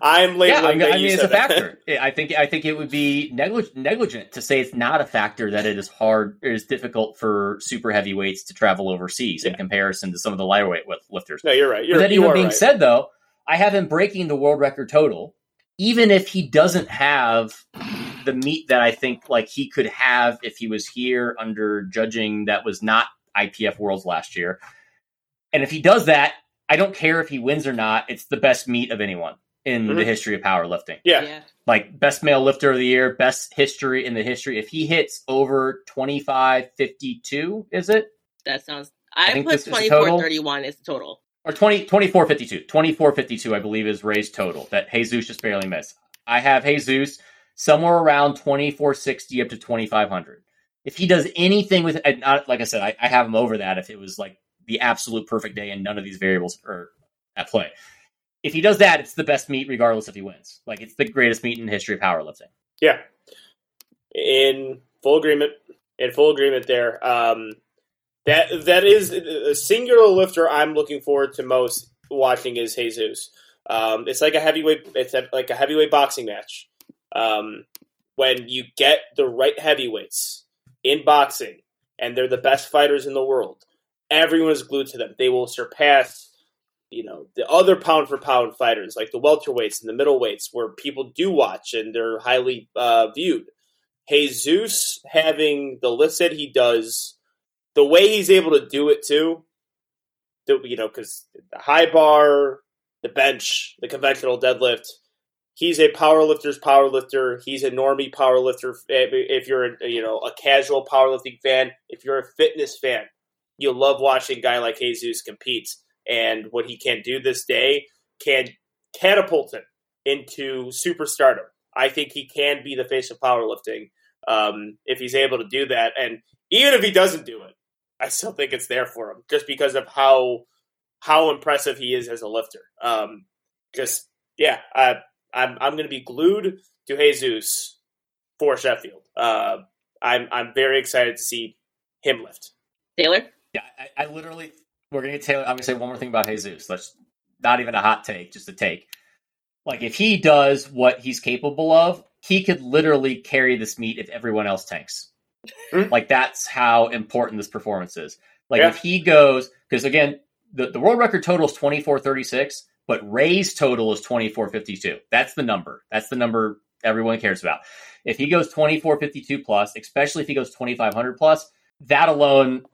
I'm labeling. Yeah, I, mean, it's a factor. (laughs) I think I think it would be neglig- negligent to say it's not a factor that it is hard, it is difficult for super heavyweights to travel overseas yeah. in comparison to some of the lighter weight lifters. No, you're right. You're, but that even being right. said, though, I have him breaking the world record total, even if he doesn't have the meet that I think like he could have if he was here under judging that was not IPF Worlds last year. And if he does that, I don't care if he wins or not. It's the best meet of anyone in Mhm. the history of powerlifting. Yeah. Yeah. Like best male lifter of the year, best history in the history. If he hits over 25 52, is it? That sounds. I, think put this is the total. four thirty one is the total. Or 20 24 52. 24 52, I believe, is Ray's total that Jesus just barely missed. I have Jesus somewhere around 24 60 up to 2500. If he does anything with and not, like I said, I, I have him over that if it was like the absolute perfect day and none of these variables are at play. If he does that, it's the best meet regardless if he wins. Like it's the greatest meet in the history of powerlifting. Yeah. In full agreement. In full agreement there. Um, that that is a singular lifter I'm looking forward to most watching is Jesus. Um, it's like a heavyweight. It's like a heavyweight boxing match. Um, when you get the right heavyweights in boxing, and they're the best fighters in the world, everyone is glued to them. They will surpass, you know, the other pound for pound fighters, like the welterweights and the middleweights, where people do watch and they're highly uh, viewed. Jesus having the lifts that he does, the way he's able to do it too, the, you know, because the high bar, the bench, the conventional deadlift, he's a powerlifter's powerlifter. He's a normie powerlifter. If you're, a, you know, a casual powerlifting fan, if you're a fitness fan, you'll love watching a guy like Jesus compete. And what he can do this day can catapult him into superstardom. I think he can be the face of powerlifting um, if he's able to do that. And even if he doesn't do it, I still think it's there for him just because of how how impressive he is as a lifter. Um, just yeah, I, I'm I'm going to be glued to Jesus for Sheffield. Uh, I'm I'm very excited to see him lift. Taylor. Yeah, I, I literally we're gonna get Taylor. I'm gonna say one more thing about Jesus. Let's not even a hot take, just a take. Like if he does what he's capable of, he could literally carry this meet if everyone else tanks. Hmm. Like that's how important this performance is. Like Yeah. if he goes, because again, the, the world record total is 2436, but Ray's total is 2452. That's the number. That's the number everyone cares about. If he goes 2452 plus, especially if he goes 2500 plus, that alone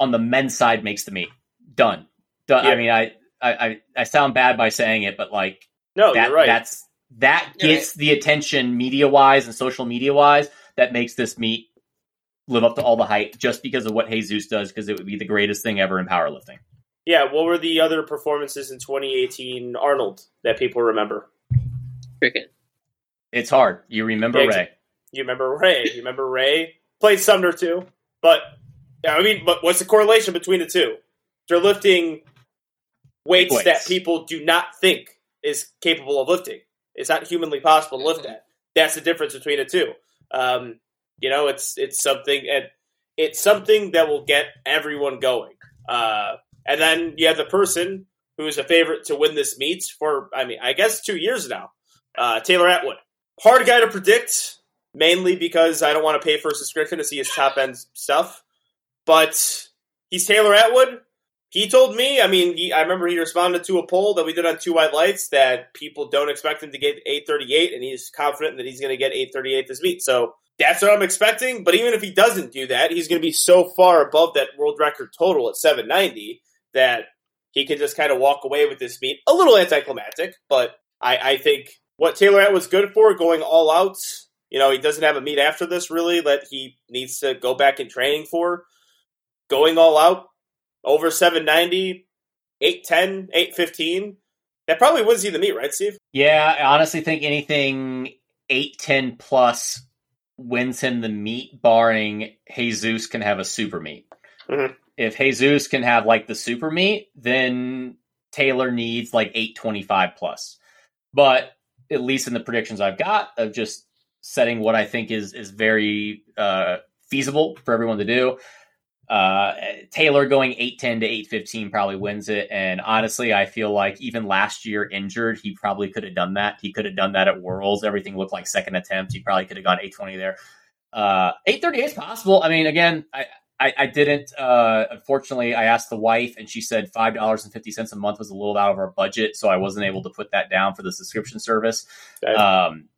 on the men's side makes the meet. Done. Done. Yeah. I mean, I, I, I, I sound bad by saying it, but like No, that, you're right. that's that You're gets the attention media wise and social media wise that makes this meet live up to all the hype just because of what Jesus does because it would be the greatest thing ever in powerlifting. yeah. What were the other performances in 2018 Arnold that people remember? Cricket. It's hard. You remember Yeah, Ray. You remember Ray? You remember Ray played Sumner too, but I mean, but what's the correlation between the two? They're lifting weights, Weights. that people do not think is capable of lifting. It's not humanly possible to lift Mhm. that. That's the difference between the two. Um, you know, it's it's something and it's something that will get everyone going. Uh, and then you have the person who's a favorite to win this meet for, I mean, I guess two years now. Uh, Taylor Atwood, hard guy to predict, mainly because I don't want to pay for a subscription to see his top end stuff. But he's Taylor Atwood. He told me, I mean, he, I remember he responded to a poll that we did on Two White Lights that people don't expect him to get 838, and he's confident that he's going to get 838 this meet. So that's what I'm expecting. But even if he doesn't do that, he's going to be so far above that world record total at 790 that he can just kind of walk away with this meet. A little anticlimactic, but I, I think what Taylor Atwood's good for, going all out, you know, he doesn't have a meet after this really that he needs to go back in training for. Going all out, over 790, 810, 815. That probably wins you the meet, right, Steve? Yeah, I honestly think anything eight ten plus wins him the meet, barring Jesus can have a super meet. Mhm. If Jesus can have like the super meet, then Taylor needs like eight twenty five plus. But at least in the predictions I've got of just setting what I think is is very uh, feasible for everyone to do. Uh, Taylor going 810 to 815 probably wins it. And honestly, I feel like even last year injured, he probably could have done that. He could have done that at Worlds. Everything looked like second attempt. He probably could have gone 820 there. Uh, 838 is possible. I mean, again, I, I, I didn't, uh, unfortunately, I asked the wife and she said $5.50 a month was a little out of our budget. So I wasn't able to put that down for the subscription service. Um,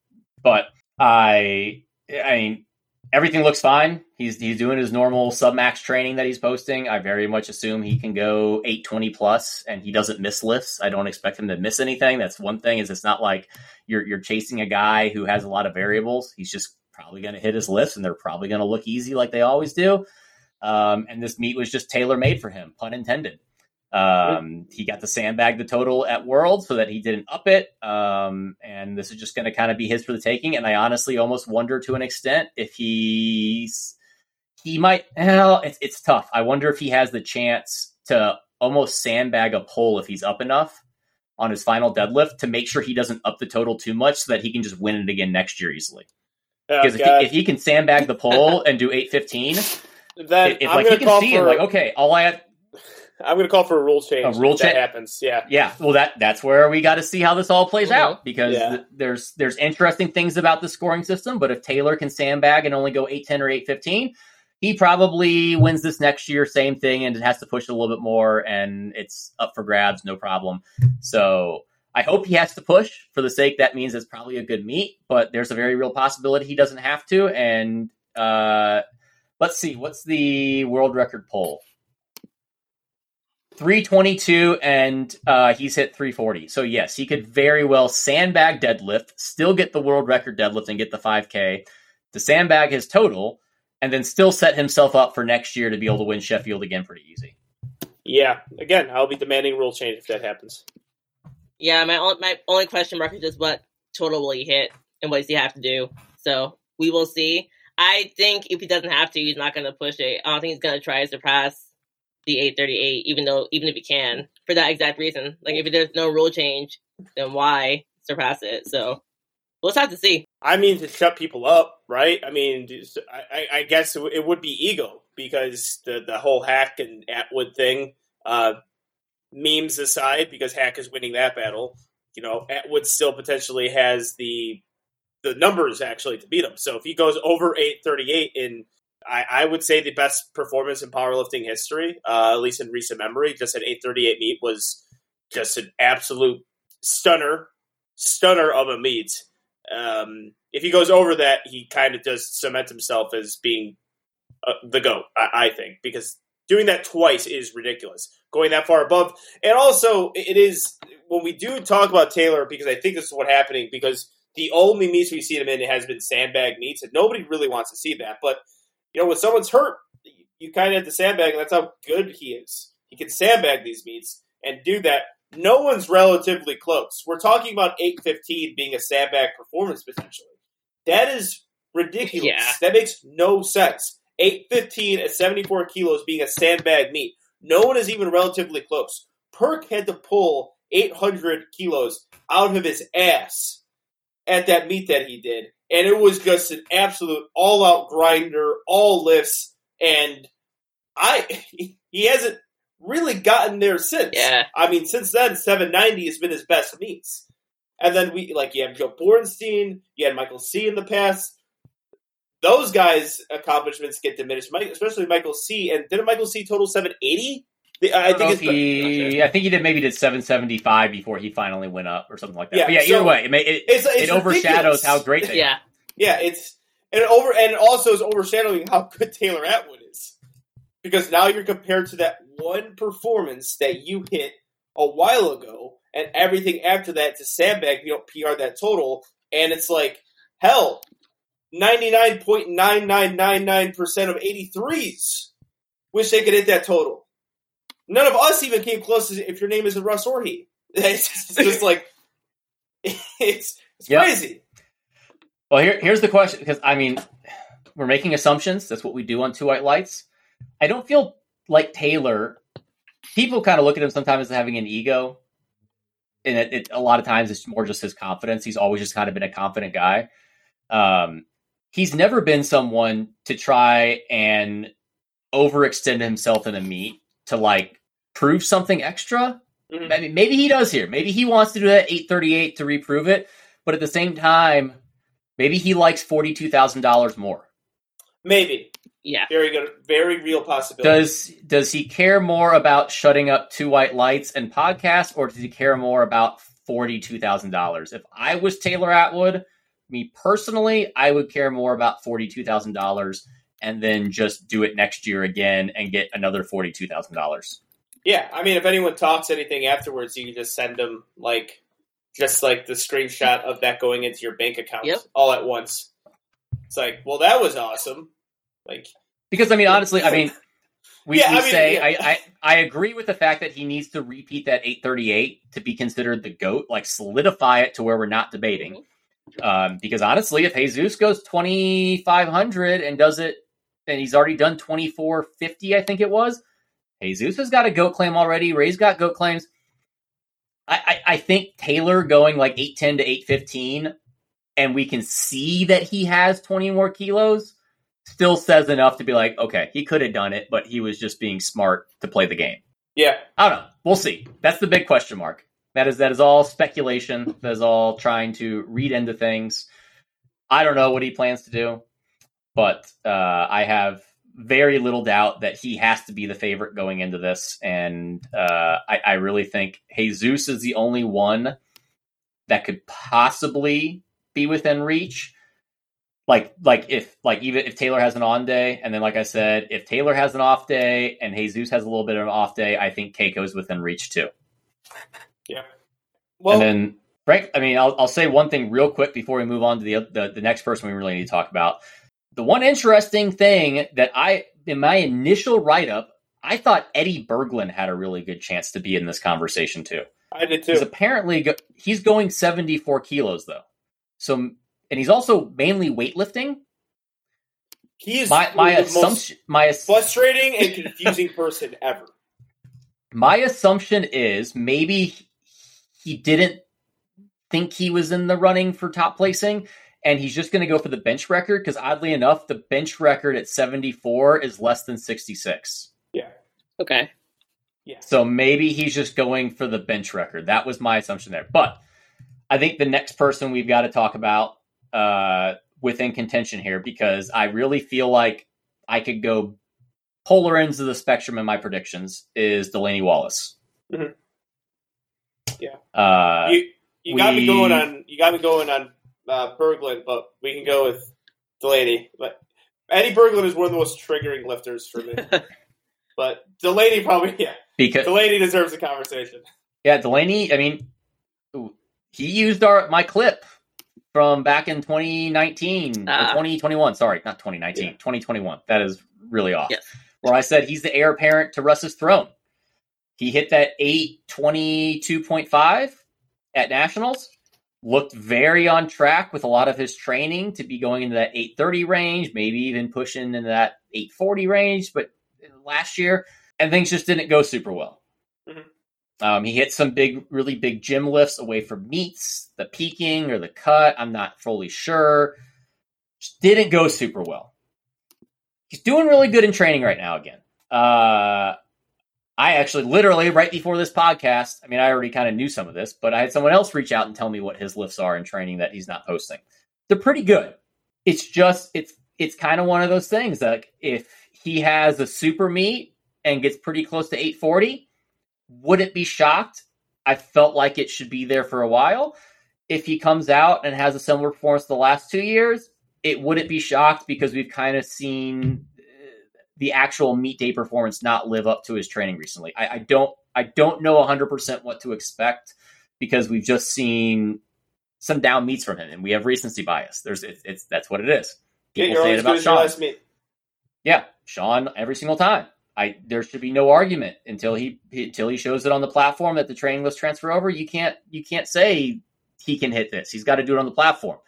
but I, I mean, everything looks fine. He's he's doing his normal submax training that he's posting. I very much assume he can go 820 plus and he doesn't miss lifts. I don't expect him to miss anything. That's one thing is it's not like you're you're chasing a guy who has a lot of variables. He's just probably going to hit his lifts and they're probably going to look easy like they always do. Um, and this meet was just tailor made for him, pun intended. Um, he got the sandbag the total at World so that he didn't up it. Um, and this is just going to kind of be his for the taking. And I honestly almost wonder to an extent if he's he might. Well, it's it's tough. I wonder if he has the chance to almost sandbag a pull if he's up enough on his final deadlift to make sure he doesn't up the total too much so that he can just win it again next year easily. Oh, Because if, he, if he can sandbag the pole (laughs) and do 815, then if I'm like he can see for it, like okay, all I have, I'm gonna call for a rule change. A rule change happens. Yeah. yeah, well that that's where we got to see how this all plays Mhm. out because Yeah. th- there's there's interesting things about the scoring system, but if Taylor can sandbag and only go 810 or 815, he probably wins this next year same thing and it has to push it a little bit more and it's up for grabs, no problem. So I hope he has to push for the sake that means it's probably a good meet, but there's a very real possibility he doesn't have to and uh let's see what's the world record poll 322 and uh, he's hit 340 so yes he could very well sandbag deadlift still get the world record deadlift and get the 5k to sandbag his total and then still set himself up for next year to be able to win sheffield again pretty easy Yeah. Again, I'll be demanding rule change if that happens. Yeah, my only, my only question mark is just what total will he hit and what does he have to do. So we will see. I think if he doesn't have to, he's not going to push it. I don't think he's going to try to surpass the 838, even though even if he can, for that exact reason. Like if there's no rule change, then why surpass it? So we'll have to see. I mean, to shut people up, right? I mean, I, I- guess it it would be ego because the the whole hack and Atwood thing, uh, memes aside, because hack is winning that battle. You know, Atwood still potentially has the the numbers actually to beat him. So if he goes over eight thirty eight in, I, I would say the best performance in powerlifting history, uh, at least in recent memory, just thirty eight meet was just an absolute stunner, stunner of a meet. Um, if he goes over that, he kind of does cement himself as being uh, the goat. I, I think because doing that twice is ridiculous. Going that far above, and also it is when we do talk about Taylor because I think this is what happening because the only meets we've seen him in has been sandbag meets, and nobody really wants to see that. But you know, when someone's hurt, you kind of have to sandbag, and that's how good he is. He can sandbag these meets and do that. No one's relatively close. We're talking about 815 being a sandbag performance potentially. That is ridiculous. Yeah. That makes no sense. 815 at 74 kilos being a sandbag meet. No one is even relatively close. Perk had to pull 800 kilos out of his ass at that meet that he did. And it was just an absolute all out grinder, all lifts. And I, (laughs) he hasn't really gotten there since. Yeah. I mean, since then, 790 has been his best meets. And then we, like, you have Joe Bornstein, you had Michael C in the past. Those guys' accomplishments get diminished, especially Michael C. And didn't Michael C total 780? The- I, I, think think it's he, I think he did maybe did 775 before he finally went up or something like that. Yeah, But yeah, so either way, it, may, it, it's, it's it overshadows ridiculous. how great they Yeah. Yeah, it's and it over and it also is overshadowing how good Taylor Atwood is because now you're compared to that one performance that you hit a while ago, and everything after that to sandbag, you don't PR that total, and it's like hell, ninety nine point nine nine nine nine percent of eighty threes wish they could hit that total. None of us even came close. To, if your name isn't Russ or he, it's (laughs) just, it's just like it's it's Yep. crazy. Well, here, here's the question because I mean, we're making assumptions. That's what we do on Two White Lights. I don't feel like Taylor. People kind of look at him sometimes as having an ego, and it, it, a lot of times it's more just his confidence. He's always just kind of been a confident guy. Um, he's never been someone to try and overextend himself in a meet to like prove something extra. Mhm. I mean, maybe he does here. Maybe he wants to do that 838 to reprove it, but at the same time, maybe he likes $42,000 more. Maybe. Yeah. Very good. Very real possibility. Does does he care more about shutting up two white lights and podcasts or does he care more about $42,000? If I was Taylor Atwood, me personally, I would care more about $42,000 and then just do it next year again and get another $42,000. Yeah, I mean, if anyone talks anything afterwards, you can just send them like just like the screenshot of that going into your bank account Yep. all at once. It's like, well, that was awesome. Like, Because I mean, honestly, I mean, (laughs) we, Yeah, we I mean, say yeah. I, I I agree with the fact that he needs to repeat that 838 to be considered the goat, like solidify it to where we're not debating. Um, because honestly, if Jesus goes 2500 and does it, and he's already done 2450, I think it was. Jesus has got a goat claim already. Ray's got goat claims. I, I, I think Taylor going like 810 to 815, and we can see that he has 20 more kilos still says enough to be like, okay, he could have done it, but he was just being smart to play the game. yeah, I don't know. We'll see. That's the big question mark. That is that is all speculation. That is all trying to read into things. I don't know what he plans to do, but uh, I have very little doubt that he has to be the favorite going into this, and uh, I, I really think Jesus is the only one that could possibly be within reach like like if like even if Taylor has an on day, and then like I said, if Taylor has an off day and Jesus has a little bit of an off day, I think Cayco's within reach too. Yeah. Well, and then Frank, I mean, I'll I'll say one thing real quick before we move on to the the, the next person we really need to talk about. The one interesting thing that I in my initial write up, I thought Eddie Berglund had a really good chance to be in this conversation too. I did He's too. apparently go- he's going 74 kilos though. So and he's also mainly weightlifting. He is My my the most assumption my ass- frustrating and confusing (laughs) person ever. my assumption is maybe he didn't think he was in the running for top placing and he's just going to go for the bench record because oddly enough the bench record at 74 is less than 66 Yeah. Okay. Yeah. so maybe he's just going for the bench record that was my assumption there but i think the next person we've got to talk about uh, within contention here because i really feel like i could go polar ends of the spectrum in my predictions is delaney wallace Mhm. Yeah. uh, you you got me we- going on you got me going on uh, Berglund, but we can go with Delaney. But Eddie Berglund is one of the most triggering lifters for me. (laughs) but Delaney probably yeah. because Delaney deserves a conversation. Yeah, Delaney. I mean, he used our my clip from back in 2019 or Ah. 2021. Sorry, not 2019, Yeah. 2021. That is really off. Yes. Where I said he's the heir apparent to Russ's throne. He hit that 822.5 at nationals. Looked very on track with a lot of his training to be going into that 830 range, maybe even pushing into that 840 range. But last year, and things just didn't go super well. Mhm. Um, he hit some big, really big gym lifts away from meets, the peaking or the cut. I'm not fully sure. Just didn't go super well. He's doing really good in training right now again. Uh, I actually literally right before this podcast, I mean, I already kind of knew some of this, but I had someone else reach out and tell me what his lifts are in training that he's not posting. They're pretty good. It's just it's it's kind of one of those things that like, if he has a super meet and gets pretty close to 840, wouldn't be shocked. I felt like it should be there for a while. If he comes out and has a similar performance the last two years, it wouldn't be shocked because we've kind of seen the actual meet day performance not live up to his training recently. I, I don't I don't know 100% what to expect because we've just seen some down meets from him and we have recency bias. There's it's, it's that's what it is. Yeah, People you're say it about Sean. Yeah, Sean every single time. I there should be no argument until he until he shows it on the platform that the training was transfer over. You can't you can't say he can hit this. He's got to do it on the platform.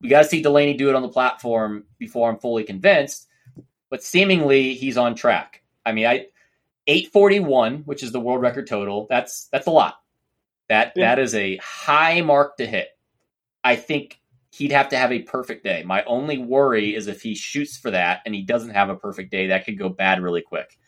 We got to see Delaney do it on the platform before I'm fully convinced. But seemingly he's on track. I mean, I 841, which is the world record total. That's that's a lot. That Yeah. that is a high mark to hit. I think he'd have to have a perfect day. My only worry is if he shoots for that and he doesn't have a perfect day, that could go bad really quick.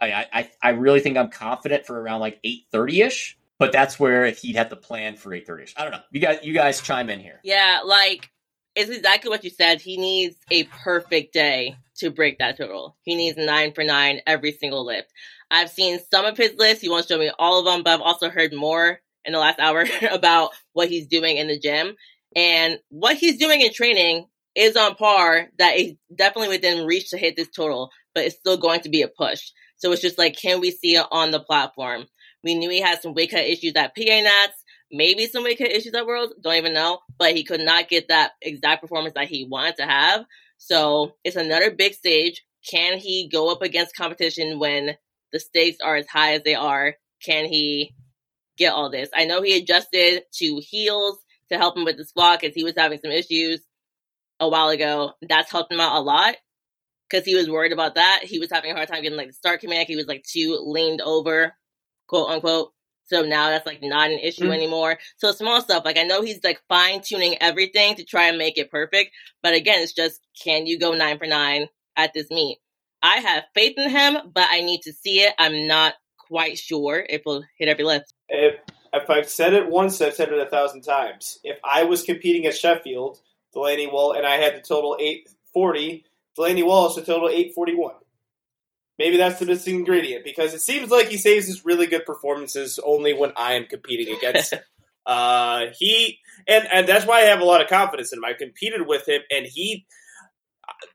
I I, I really think I'm confident for around like 830 ish, but that's where he'd have to plan for 830 ish. I don't know. You guys you guys chime in here. Yeah, like it's exactly what you said. He needs a perfect day to break that total. He needs nine for nine every single lift. I've seen some of his lists. He won't show me all of them, but I've also heard more in the last hour (laughs) about what he's doing in the gym. And what he's doing in training is on par that is definitely within reach to hit this total, but it's still going to be a push. So it's just like, can we see it on the platform? We knew he had some weight cut issues at PA Nats, maybe somebody weight cut issues at Worlds, don't even know, but he could not get that exact performance that he wanted to have. So it's another big stage. Can he go up against competition when the stakes are as high as they are? Can he get all this? I know he adjusted to heels to help him with the squat because he was having some issues a while ago. That's helped him out a lot because he was worried about that. He was having a hard time getting like the start command. He was like too leaned over, quote unquote. So now that's like not an issue Mm. anymore. So small stuff. Like I know he's like fine tuning everything to try and make it perfect. But again, it's just can you go nine for nine at this meet? I have faith in him, but I need to see it. I'm not quite sure if he'll hit every lift. If, if I've said it once, I've said it a thousand times. If I was competing at Sheffield, Delaney Wall, and I had the total 840, Delaney Wallace the total 841. Maybe that's the missing ingredient because it seems like he saves his really good performances only when I am competing against (laughs) uh, he and and that's why I have a lot of confidence in him. I competed with him, and he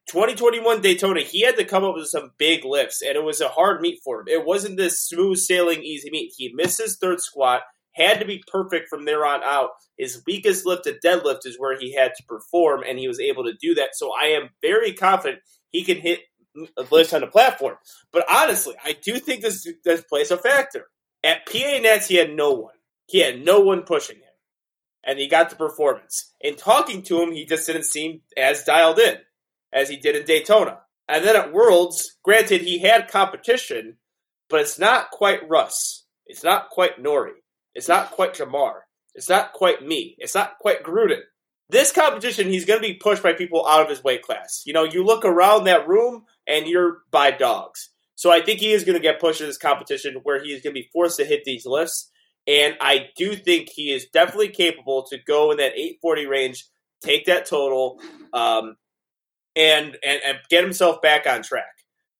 2021 Daytona, he had to come up with some big lifts, and it was a hard meet for him. It wasn't this smooth sailing, easy meet. He missed his third squat, had to be perfect from there on out. His weakest lift, a deadlift, is where he had to perform, and he was able to do that. So I am very confident he can hit lifts on the platform. But honestly, I do think this this plays a factor. At PA Nats, he had no one. He had no one pushing him, and he got the performance. In talking to him, he just didn't seem as dialed in as he did in Daytona. And then at Worlds, granted, he had competition, but it's not quite Russ. It's not quite Nori. It's not quite Jamar. It's not quite me. It's not quite Gruden. This competition, he's going to be pushed by people out of his weight class. You know, you look around that room and you're by dogs. So I think he is going to get pushed in this competition where he is going to be forced to hit these lifts. And I do think he is definitely capable to go in that 840 range, take that total, um, and, and and get himself back on track.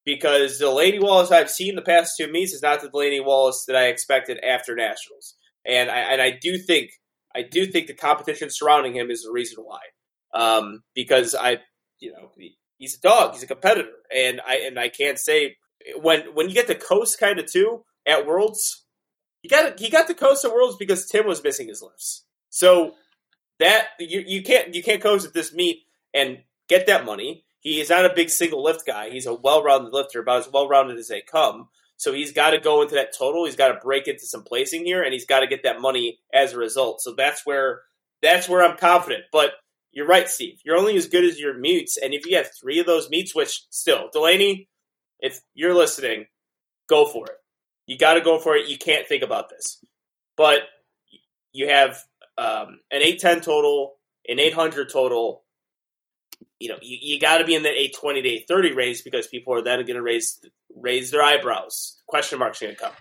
Because the Delaney Wallace I've seen the past two meets is not the Delaney Wallace that I expected after Nationals. And I and I do think I do think the competition surrounding him is the reason why. Um, because I you know he's a dog, he's a competitor, and I and I can't say when when you get the coast kind of too at Worlds, you got he got the coast at Worlds because Tim was missing his lifts. So that you you can't you can't coast at this meet and get that money. He is not a big single lift guy. He's a well rounded lifter, about as well rounded as they come. So he's got to go into that total. He's got to break into some placing here, and he's got to get that money as a result. So that's where that's where I'm confident. But you're right, Steve. You're only as good as your meets, and if you have three of those meets, which still Delaney, if you're listening, go for it. You got to go for it. You can't think about this. But you have um, an 810 total, an 800 total. You know, you, you got to be in that 820 to 830 range because people are then going to raise raise their eyebrows. Question marks going to come.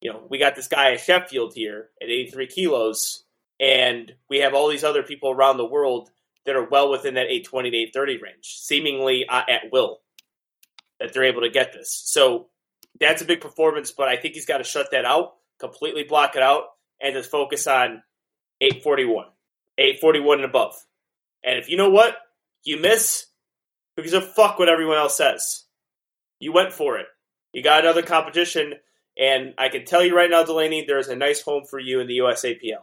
You know, we got this guy at Sheffield here at 83 kilos, and we have all these other people around the world that are well within that 820 to 830 range, seemingly uh, at will, that they're able to get this. So that's a big performance, but I think he's got to shut that out, completely block it out, and just focus on 841, 841 and above. And if you know what, you miss, because of fuck what everyone else says. You went for it. You got another competition, and I can tell you right now, Delaney, there is a nice home for you in the USAPL.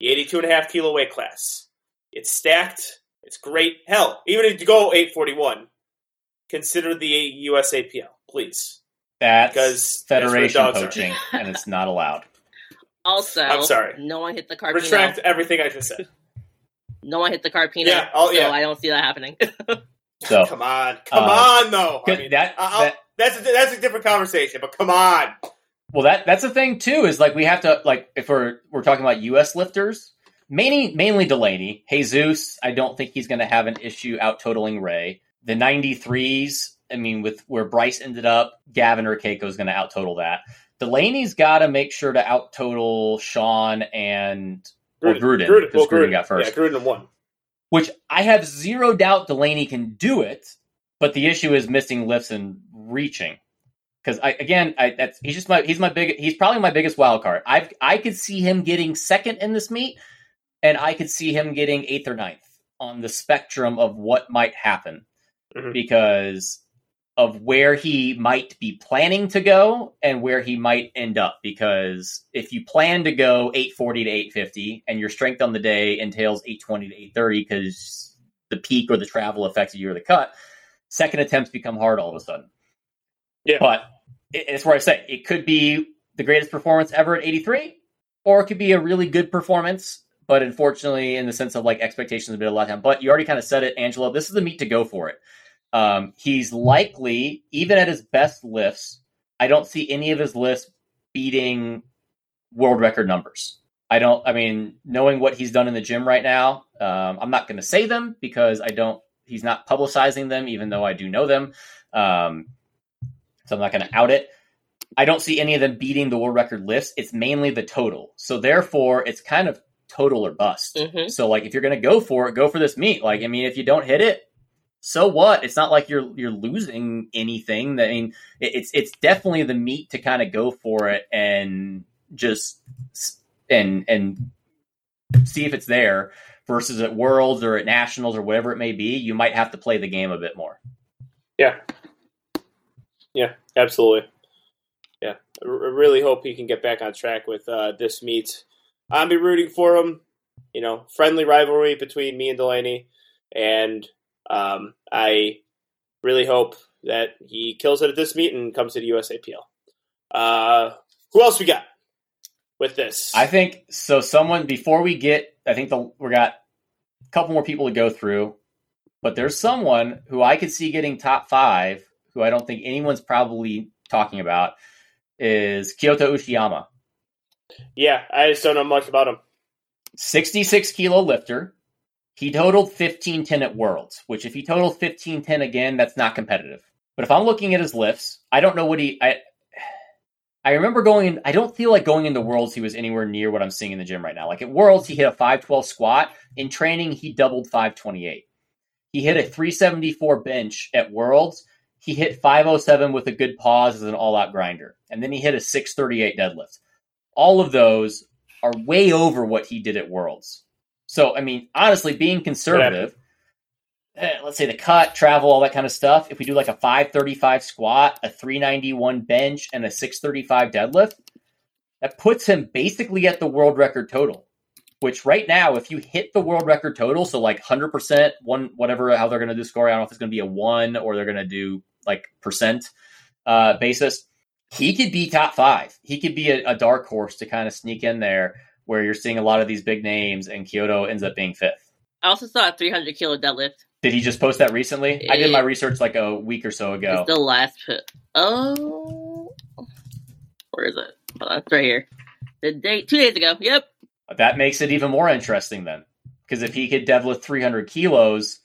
The 82 and a half kilo weight class. It's stacked. It's great. Hell, even if you go 841, consider the USAPL, please. That's Because that's where federation dogs are. poaching, and it's not allowed. (laughs) Also, I'm sorry. no one hit the Carpino. Retract everything I just said. (laughs) No one hit the Carpino. Yeah, oh, yeah. So I don't see that happening. (laughs) So Come on, come Uh, on, though. I mean, that, that that's a, that's a different conversation. But come on, Well, that that's the thing too. Is like we have to like if we're we're talking about U.S. lifters, mainly mainly Delaney, Jesus. I don't think he's going to have an issue out totaling Ray. The 93s. I mean, with where Bryce ended up, Gavin or Cayco is going to out total that. Delaney's got to make sure to out total Sean and Or Gruden, Gruden, because Gruden got first. Yeah, Gruden won. which I have zero doubt Delaney can do it, but the issue is missing lifts and reaching. Because I again, I that's he's just my he's my big he's probably my biggest wild card. I I could see him getting second in this meet, and I could see him getting eighth or ninth on the spectrum of what might happen Mhm. because of where he might be planning to go and where he might end up. Because if you plan to go 840 to 850 and your strength on the day entails 820 to 830 because the peak or the travel affects you or the cut, second attempts become hard all of a sudden. Yeah. But it- it's where I say it could be the greatest performance ever at 83, or it could be a really good performance. But unfortunately, in the sense of like expectations, a bit of letdown. But you already kind of said it, Angelo. This is the meat to go for it. Um, he's likely, even at his best lifts, I don't see any of his lifts beating world record numbers. I don't. I mean, knowing what he's done in the gym right now, um, I'm not going to say them because I don't. He's not publicizing them, even though I do know them. Um, so I'm not going to out it. I don't see any of them beating the world record lifts. It's mainly the total. So therefore, it's kind of total or bust. Mhm. So like, if you're going to go for it, go for this meet. Like, I mean, if you don't hit it, so what? It's not like you're you're losing anything. I mean, it's it's definitely the meat to kind of go for it and just and and see if it's there versus at worlds or at nationals or whatever it may be. You might have to play the game a bit more. Yeah. Yeah, absolutely. Yeah, I really hope he can get back on track with uh, this meet. I'll be rooting for him. You know, friendly rivalry between me and Delaney, and um, I really hope that he kills it at this meet and comes to the USAPL. Uh, who else we got with this? I think so. Someone before we get, I think the we got a couple more people to go through, but there's someone who I could see getting top five, who I don't think anyone's probably talking about, is Kyoto Ushiyama, yeah, I just don't know much about him. 66 kilo lifter. He totaled 1510 at Worlds, which if he totaled 1510 again, that's not competitive. But if I'm looking at his lifts, I don't know what he. I I remember going. In, I don't feel like going into Worlds he was anywhere near what I'm seeing in the gym right now. Like at Worlds, he hit a 512 squat. In training, he doubled 528. He hit a 374 bench at Worlds. He hit 507 with a good pause as an all-out grinder, and then he hit a 638 deadlift. All of those are way over what he did at Worlds. So, I mean, honestly, being conservative, eh, let's say the cut, travel, all that kind of stuff. If we do like a 535 squat, a 391 bench, and a 635 deadlift, that puts him basically at the world record total. Which right now, if you hit the world record total, so like 100%, one, whatever, how they're going to do score, I don't know if it's going to be a one or they're going to do like percent uh, basis. He could be top five. He could be a, a dark horse to kind of sneak in there where you're seeing a lot of these big names and Kyoto ends up being fifth. I also saw a 300 kilo deadlift. Did he just post that recently? I did my research like a week or so ago. It's the last. Oh, where is it? It's right here. The date two days ago. Yep. That makes it even more interesting then. Because if he could deadlift 300 kilos,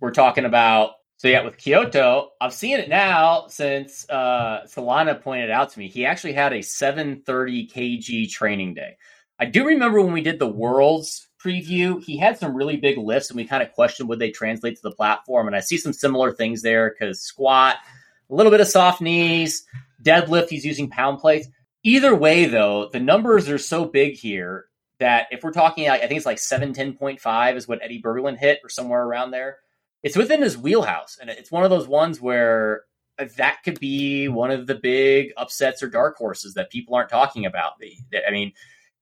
we're talking about. So, yeah, with Kyoto, I'm seeing it now since uh, Solana pointed out to me. He actually had a 730 kg training day. I do remember when we did the Worlds preview, he had some really big lifts, and we kind of questioned would they translate to the platform. And I see some similar things there because squat, a little bit of soft knees, deadlift, he's using pound plates. Either way, though, the numbers are so big here that if we're talking, I think it's like 710.5 is what Eddie Berglund hit or somewhere around there. It's within his wheelhouse. And it's one of those ones where uh, that could be one of the big upsets or dark horses that people aren't talking about. I mean,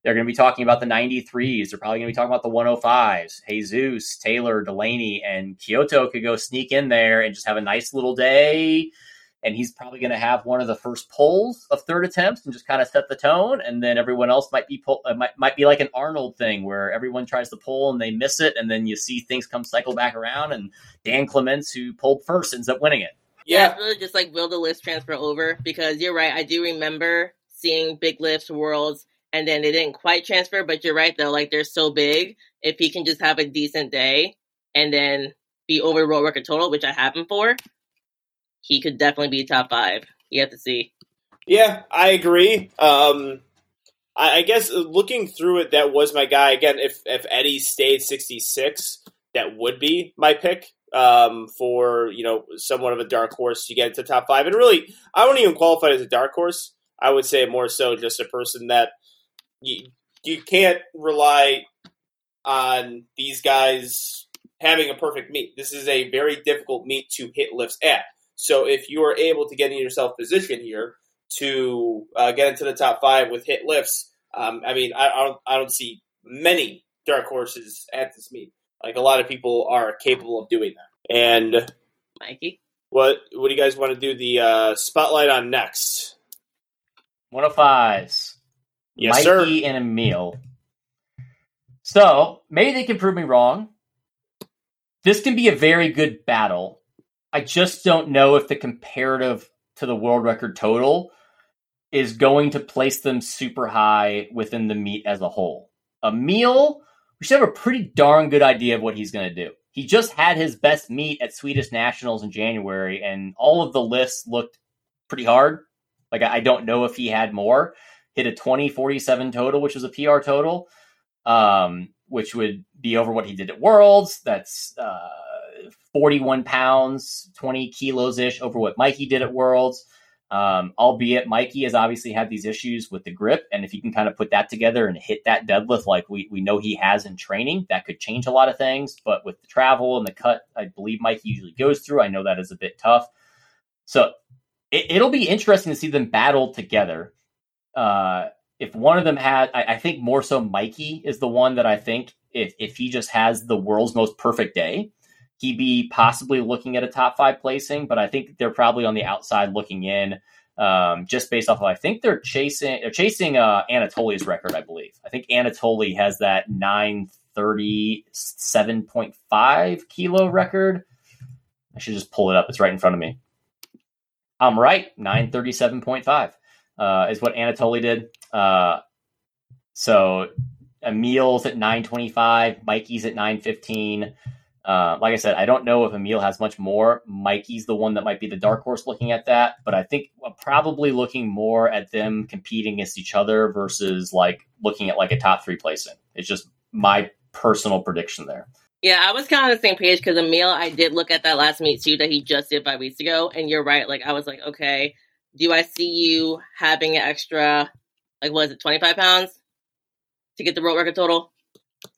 they're going to be talking about the 93s. They're probably going to be talking about the 105s. Jesus, Taylor, Delaney, and Kyoto could go sneak in there and just have a nice little day and he's probably going to have one of the first pulls of third attempts and just kind of set the tone and then everyone else might be pull, uh, might, might be like an arnold thing where everyone tries to pull and they miss it and then you see things come cycle back around and dan clements who pulled first ends up winning it Yeah, It's really just like will the list transfer over because you're right. I do remember seeing big lifts worlds and then they didn't quite transfer, but you're right though. Like they're so big. If he can just have a decent day and then be over world record total, which I have him for, he could definitely be top five. You have to see. Yeah, I agree. Um, I, I guess looking through it, that was my guy. Again, if if Eddie stayed sixty six, that would be my pick um, for you know somewhat of a dark horse to get into top five. And really, I wouldn't even qualify as a dark horse. I would say more so just a person that you you can't rely on these guys having a perfect meet. This is a very difficult meet to hit lifts at. So if you are able to get in yourself position here to uh, get into the top five with hit lifts, um, I mean, I, I, don't, I don't see many dark horses at this meet. Like a lot of people are capable of doing that. And Mikey. what what do you guys want to do the uh, spotlight on next? 105s. Yes, sir. Mikey sir. and Emil. So maybe they can prove me wrong. This can be a very good battle. I just don't know if the comparative to the world record total is going to place them super high within the meet as a whole. Emil, we should have a pretty darn good idea of what he's going to do. He just had his best meet at Swedish Nationals in January, and all of the lists looked pretty hard. Like, I don't know if he had more. Hit a 2047 total, which was a PR total, um, which would be over what he did at Worlds. That's uh, 41 pounds, 20 kilos ish over what Mikey did at Worlds. Um, albeit Mikey has obviously had these issues with the grip, and if he can kind of put that together and hit that deadlift like we, we know he has in training, that could change a lot of things. But with the travel and the cut, I believe Mikey usually goes through. I know that is a bit tough. So it, it'll be interesting to see them battle together. Uh, if one of them had, I, I think more so Mikey is the one that I think if if he just has the world's most perfect day, he'd be possibly looking at a top five placing. But I think they're probably on the outside looking in, um, just based off of I think they're chasing they're chasing uh, Anatoly's record. I believe I think Anatoly has that nine thirty seven point five kilo record. I should just pull it up. It's right in front of me. I'm right. Nine thirty seven point five uh, is what Anatoly did. Uh, so Emil's at 925, Mikey's at 915. Uh, like I said, I don't know if Emil has much more. Mikey's the one that might be the dark horse looking at that, but I think I'm probably looking more at them competing against each other versus like looking at like a top three placing. It's just my personal prediction there. Yeah, I was kind of on the same page because Emil, I did look at that last meet too that he just did five weeks ago, and you're right. Like I was like, okay, do I see you having an extra, like was it, 25 pounds to get the world record total?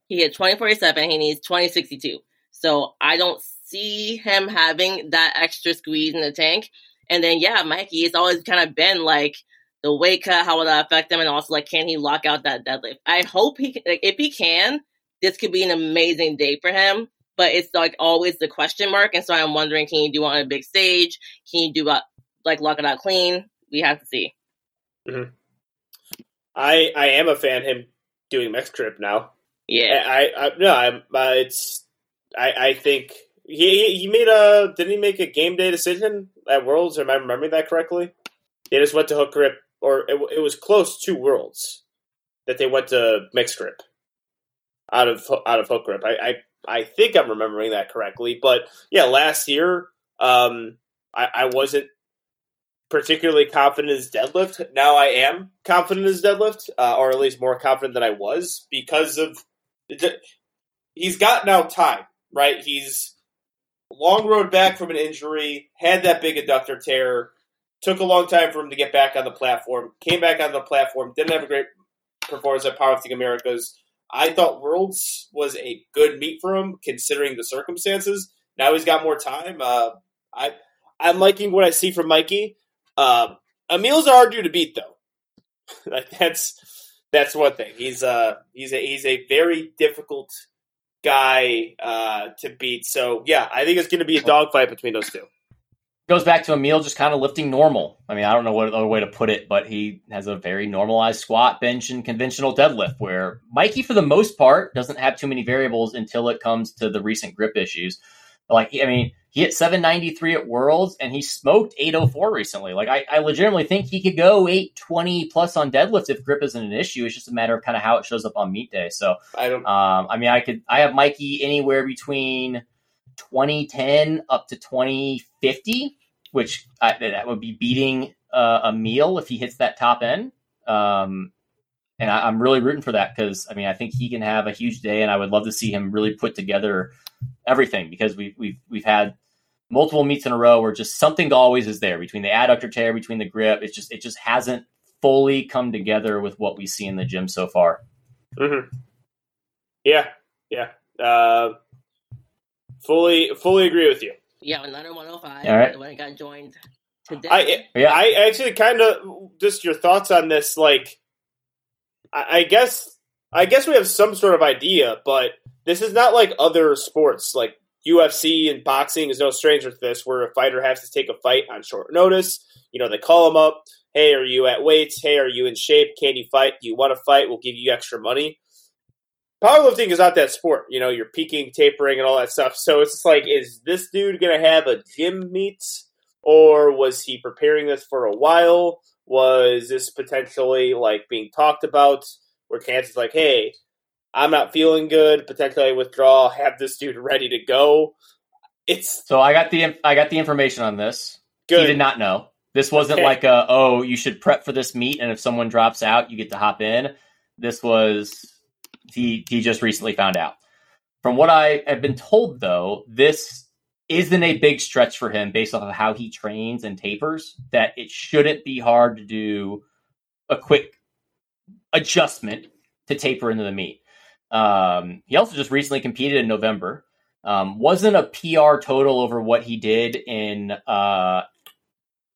He hit 2047. He needs 2062. So I don't see him having that extra squeeze in the tank. And then yeah, Mikey, it's always kind of been like the weight cut, how will that affect him, and also like can he lock out that deadlift? I hope he like if he can, this could be an amazing day for him. But it's like always the question mark, and so I'm wondering, can you do on a big stage? Can you do uh, like lock it out clean? We have to see. I I am a fan of him doing mixed grip now. Yeah, I, I no, I'm uh, it's I I think he he made a didn't he make a game day decision at Worlds? Am I remembering that correctly? They just went to hook grip, or it, it was close to Worlds that they went to mixed grip out of out of hook grip. I I, I think I'm remembering that correctly, but yeah, last year um, I, I wasn't particularly confident as deadlift. Now I am confident as deadlift, uh, or at least more confident than I was because of he's got now time, right? He's long road back from an injury, had that big adductor tear, took a long time for him to get back on the platform, came back on the platform, didn't have a great performance at Powerlifting Americas. I thought Worlds was a good meet for him considering the circumstances. Now he's got more time. Uh, I I'm liking what I see from Mikey. Uh, Emil's hard dude to beat though. (laughs) that's that's one thing. He's uh he's a he's a very difficult guy uh, to beat. So yeah, I think it's going to be a dogfight between those two. Goes back to Emil just kind of lifting normal. I mean, I don't know what other way to put it, but he has a very normalized squat, bench, and conventional deadlift. Where Mikey, for the most part, doesn't have too many variables until it comes to the recent grip issues. Like, I mean, he hit 793 at Worlds and he smoked 804 recently. Like, I, I legitimately think he could go 820 plus on deadlifts if grip isn't an issue. It's just a matter of kind of how it shows up on meet day. So, I don't. um, I mean, I could, I have Mikey anywhere between 2010 up to 2050, which I, that would be beating uh, Emil if he hits that top end. Um, and I, I'm really rooting for that because I mean I think he can have a huge day, and I would love to see him really put together everything because we, we've we've had multiple meets in a row where just something always is there between the adductor tear, between the grip. It's just it just hasn't fully come together with what we see in the gym so far. Mm-hmm. Yeah, yeah, Uh, fully, fully agree with you. Yeah, another 105. All right. When I got joined today. I, Yeah. I actually kind of just your thoughts on this. Like, I, I guess, I guess we have some sort of idea, but this is not like other sports. Like UFC and boxing is no stranger to this, where a fighter has to take a fight on short notice. You know, they call them up. Hey, are you at weights? Hey, are you in shape? Can you fight? Do you want to fight? We'll give you extra money. Powerlifting is not that sport. You know, you're peaking, tapering, and all that stuff. So it's like, is this dude going to have a gym meet? Or was he preparing this for a while? Was this potentially like being talked about where Kansas is like, hey, I'm not feeling good, potentially withdraw, have this dude ready to go? It's So I got the I got the information on this. good. He did not know. This wasn't Okay. like a oh you should prep for this meet and if someone drops out you get to hop in. This was he he just recently found out. From what I have been told though, this isn't a big stretch for him based off of how he trains and tapers. That it shouldn't be hard to do a quick adjustment to taper into the meet. Um, he also just recently competed in November. Um, wasn't a PR total over what he did in uh,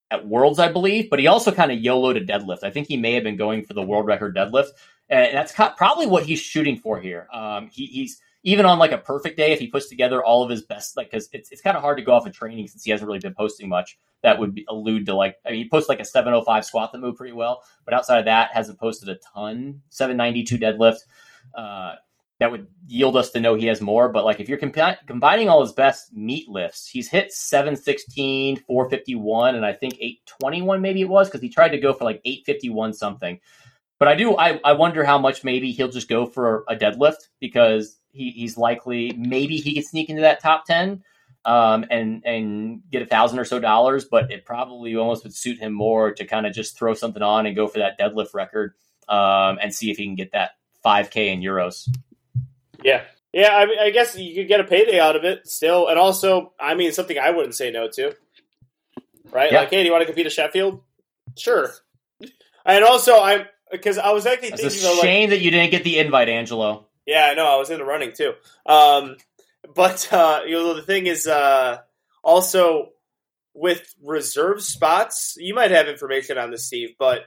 at Worlds, I believe, but he also kind of YOLO'd a deadlift. I think he may have been going for the world record deadlift, and that's probably what he's shooting for here. Um, he, he's even on like a perfect day if he puts together all of his best, like because it's it's kind of hard to go off of training since he hasn't really been posting much. That would be, allude to like I mean he posts like a 705 squat that moved pretty well, but outside of that hasn't posted a ton. 792 deadlift. Uh, that would yield us to know he has more. But like if you're compi- combining all his best meat lifts, he's hit 716, 451, and I think 821 maybe it was because he tried to go for like 851 something. But I do I, I wonder how much maybe he'll just go for a deadlift because he, he's likely maybe he could sneak into that top 10 um, and and get a thousand or so dollars, but it probably almost would suit him more to kind of just throw something on and go for that deadlift record um, and see if he can get that 5K in euros. Yeah. Yeah, I, mean, I guess you could get a payday out of it still. And also, I mean, something I wouldn't say no to. Right? Yeah. Like, hey, do you want to compete at Sheffield? Sure. And also, I'm because I was actually It's thinking, a though, like, shame that you didn't get the invite, Angelo. Yeah, I know, I was in the running too. Um, but, uh, you know, the thing is, uh, also with reserve spots, you might have information on this, Steve, but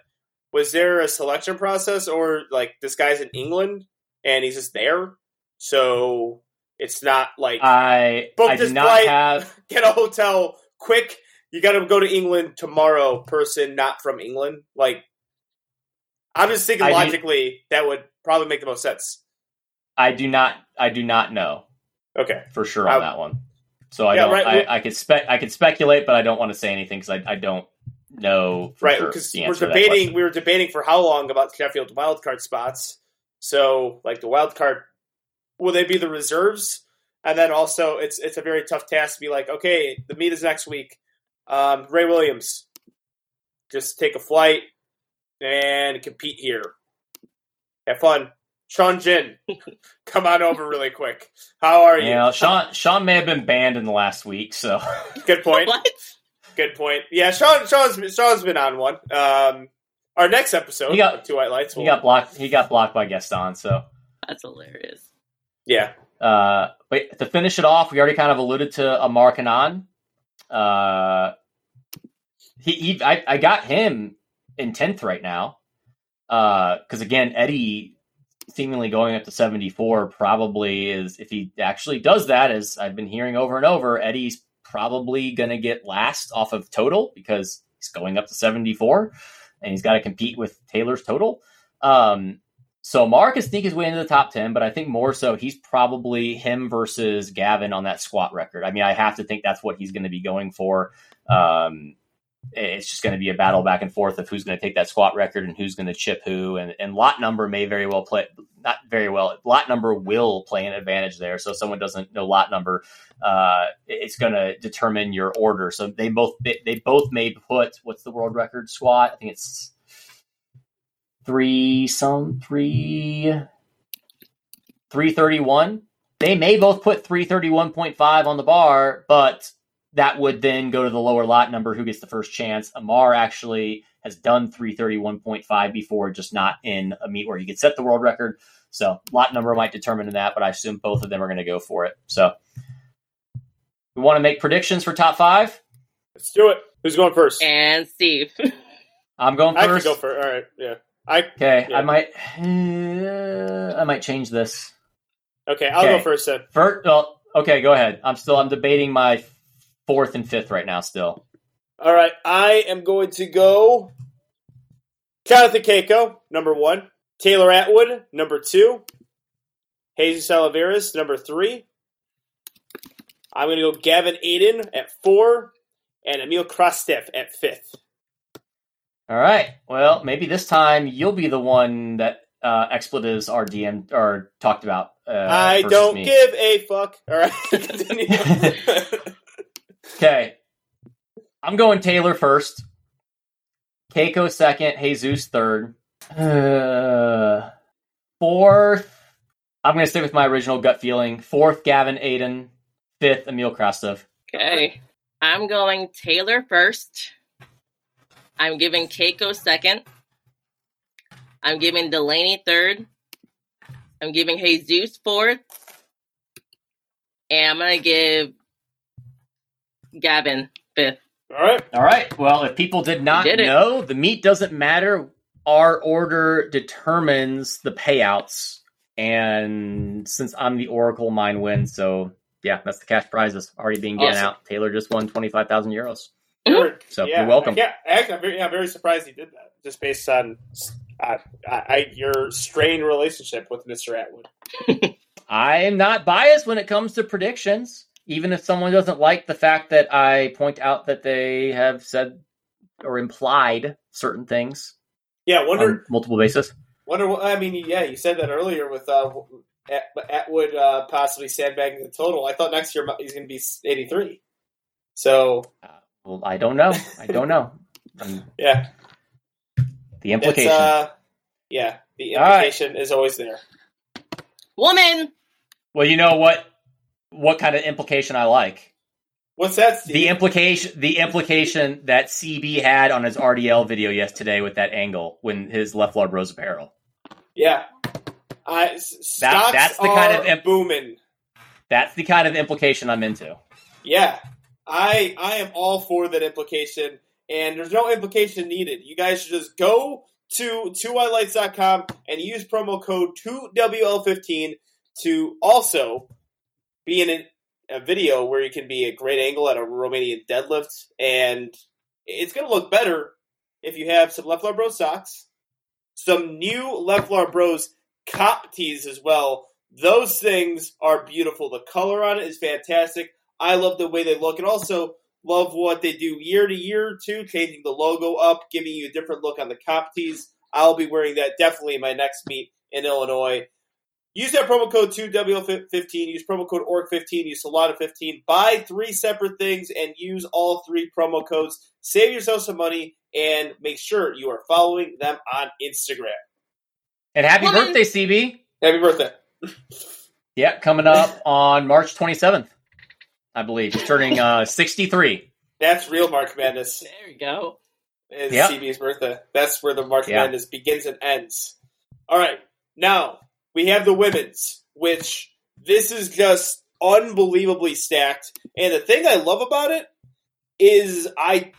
was there a selection process or like this guy's in England and he's just there? So it's not like I Book I this flight. have (laughs) get a hotel quick. You got to go to England tomorrow. Person not from England. Like, I'm just thinking I logically that would probably make the most sense. I do not I do not know Okay, for sure on I- that one. So I Yeah, don't right, I, I could spec I could speculate, but I don't want to say anything because I, I don't know for right? Because the we're answer to that debating. We were debating for how long about Sheffield wildcard spots. So, like the wild card, will they be the reserves? And then also, it's it's a very tough task to be like, okay, the meet is next week. Um, Ray Williams, just take a flight and compete here. Have fun. Sean Jin, come on over really quick. How are you? Yeah, Sean Sean may have been banned in the last week, so Good point. (laughs) What? Good point. Yeah, Sean Sean's been- Sean's been on one. Um, our next episode, He got- Two White Lights. he got blocked. He got blocked by Gaston. So, That's hilarious. yeah, uh, but to finish it off, we already kind of alluded to Amar Kanan. Uh, he, he I, I got him in tenth right now. Uh, because again, Eddie seemingly going up to seventy four probably is if he actually does that, as I've been hearing over and over, Eddie's probably going to get last off of total because he's going up to seventy four, and he's got to compete with Taylor's total. Um, so Mark can sneak his way into the top 10, but I think more so he's probably him versus Gavin on that squat record. I mean, I have to think that's what he's going to be going for. Um, it's just going to be a battle back and forth of who's going to take that squat record and who's going to chip who. And, and lot number may very well play, not very well, lot number will play an advantage there. So if someone doesn't know lot number, uh, it's going to determine your order. So they both, they both may put, what's the world record squat? I think it's three some three three thirty one. They may both put three thirty one point five on the bar, but that would then go to the lower lot number who gets the first chance. Amar actually has done 331.5 before, just not in a meet where he could set the world record. So lot number might determine that, but I assume both of them are going to go for it. So we want to make predictions for top five. Let's do it. Who's going first? And Steve. (laughs) I'm going first. I can go first. All right. Yeah. I Okay, Yeah. I might, uh, I might change this. okay. I'll Okay. go first then. First, well, okay, go ahead. I'm still, I'm debating my fourth and fifth right now. Still, All right. I am going to go. Jonathan Cayco, number one. Taylor Atwood, number two. Jesus Olivares, number three. I'm going to go Gavin Adin at four, and Emil Krastev at fifth. all right. Well, maybe this time you'll be the one that uh, expletives are DM or talked about. Uh, I don't me. give a fuck. All right. (laughs) (laughs) Okay. I'm going Taylor first. Cayco second. Jesus third. Uh, fourth. I'm going to stick with my original gut feeling. Fourth, Gavin Adin. Fifth, Emil Krastev. Okay. I'm going Taylor first. I'm giving Cayco second. I'm giving Delaney third. I'm giving Jesus fourth. And I'm going to give Gavin fifth. All right. All right. Well, if people did not Did know, the meat doesn't matter. Our order determines the payouts. And since I'm the Oracle, mine wins. So, yeah, that's the cash prizes already being given Awesome. out. Taylor just won 25,000 euros. Sure. So, yeah, you're welcome. Yeah, actually, I'm very, I'm very surprised he did that, just based on uh, I, I, your strained relationship with Mr. Atwood. (laughs) (laughs) I am not biased when it comes to predictions. Even if someone doesn't like the fact that I point out that they have said or implied certain things Yeah, wonder, on multiple bases. wonder. What, I mean, yeah, you said that earlier with uh, At, Atwood uh, possibly sandbagging the total. I thought next year he's going to be 83. So Well, I don't know. I don't know. (laughs) Um, yeah, the it's implication. uh, yeah, the All right. implication is always there. Woman! well, you know what? What kind of implication I like? What's that? Steve? The implication. The implication that CB had on his RDL video yesterday with that angle when his left larb rose apparel. yeah, I s- stocks that's the kind of imp- booming. That's the kind of implication I'm into. Yeah, I I am all for that implication, and there's no implication needed. You guys should just go to 2whitelights.com and use promo code 2WL15 to also be in a, video where you can be a great angle at a Romanian deadlift, and it's going to look better if you have some Left Bros socks, some new Left Bros cop tees as well. Those things are beautiful. The color on it is fantastic. I love the way they look, and also love what they do year to year too, changing the logo up, giving you a different look on the cop tees. I'll be wearing that definitely in my next meet in Illinois. Use that promo code 2WL15. Use promo code ORC15. Use Solana15. Buy three separate things and use all three promo codes. Save yourself some money and make sure you are following them on Instagram. And happy Woman. birthday, CB! Happy birthday. (laughs) Yeah, coming up on March 27th, I believe. He's turning uh, (laughs) 63. That's real March Madness. There you go. It's Yep. CB's birthday. That's where the March Yeah. Madness begins and ends. All right, now we have the women's, which this is just unbelievably stacked. And the thing I love about it is I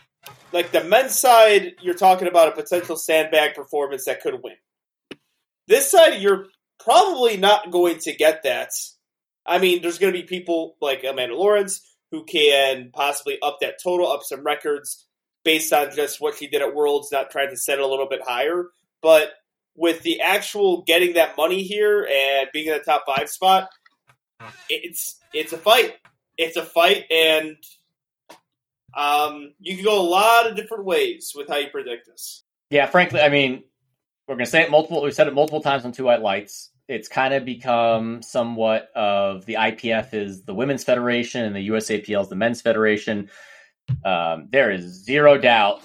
like the men's side. You're talking about a potential sandbag performance that could win. This side, you're probably not going to get that. I mean, there's going to be people like Amanda Lawrence who can possibly up that total, up some records based on just what she did at Worlds, not trying to set it a little bit higher. But with the actual getting that money here and being in the top five spot, it's it's a fight. It's a fight, and um, you can go a lot of different ways with how you predict this. Yeah, frankly, I mean, we're to say it multiple. We've said it multiple times on Two White Lights. It's kind of become somewhat of the IPF is the women's federation and the USAPL is the men's federation. Um, there is zero doubt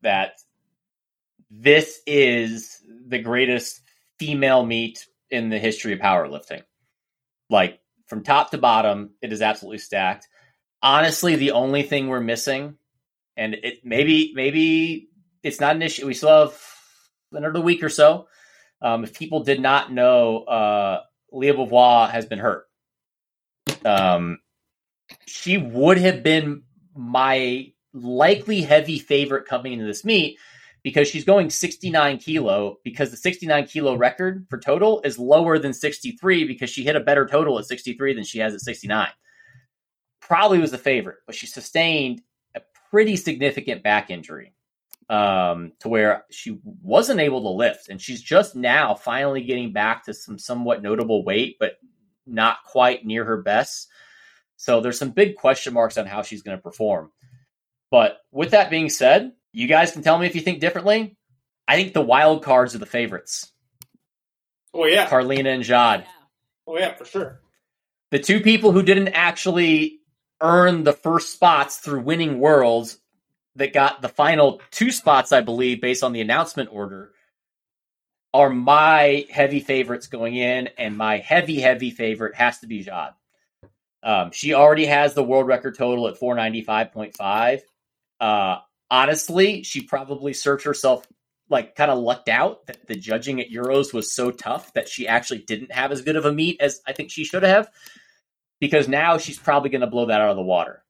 that this is the greatest female meet in the history of powerlifting. Like from top to bottom, it is absolutely stacked. Honestly, the only thing we're missing, and it maybe maybe it's not an issue. We still have another week or so. Um, if people did not know, uh, Lya Bavoil has been hurt. Um, she would have been my likely heavy favorite coming into this meet because she's going 69 kilo because the 69 kilo record for total is lower than 63 because she hit a better total at 63 than she has at 69. Probably was the favorite, but she sustained a pretty significant back injury um, to where she wasn't able to lift, and she's just now finally getting back to some somewhat notable weight, but not quite near her best. So there's some big question marks on how she's going to perform. But with that being said, you guys can tell me if you think differently. I think the wild cards are the favorites. Oh yeah, Karlina and Jade. oh yeah, for sure. The two people who didn't actually earn the first spots through winning worlds that got the final two spots, I believe, based on the announcement order, are my heavy favorites going in, and my heavy, heavy favorite has to be Jade. Um, she already has the world record total at 495.5. Uh, honestly, she probably served herself like kind of lucked out that the judging at Euros was so tough that she actually didn't have as good of a meet as I think she should have. Because now she's probably going to blow that out of the water.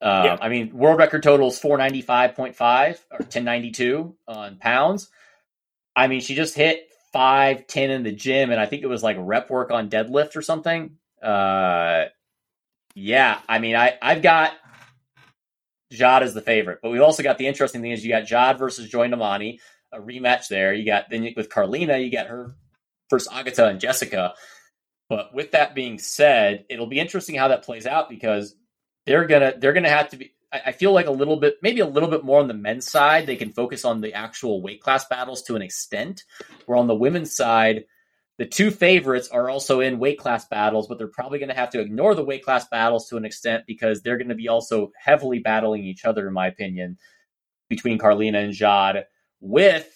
Uh, Yeah. I mean, world record total is 495.5 or 1092 on pounds. I mean, she just hit 510 in the gym, and I think it was like rep work on deadlift or something. Uh, yeah, I mean, I I've got Jade is the favorite, but we've also got the interesting thing is you got Jade versus Joy Nnamani, a rematch there. You got then with Karlina, you got her versus Agata and Jessica. But with that being said, it'll be interesting how that plays out because they're gonna they're gonna have to be. I, I feel like a little bit, maybe a little bit more on the men's side. They can focus on the actual weight class battles to an extent. Where on the women's side, the two favorites are also in weight class battles, but they're probably going to have to ignore the weight class battles to an extent because they're going to be also heavily battling each other, in my opinion, between Karlina and Jade, with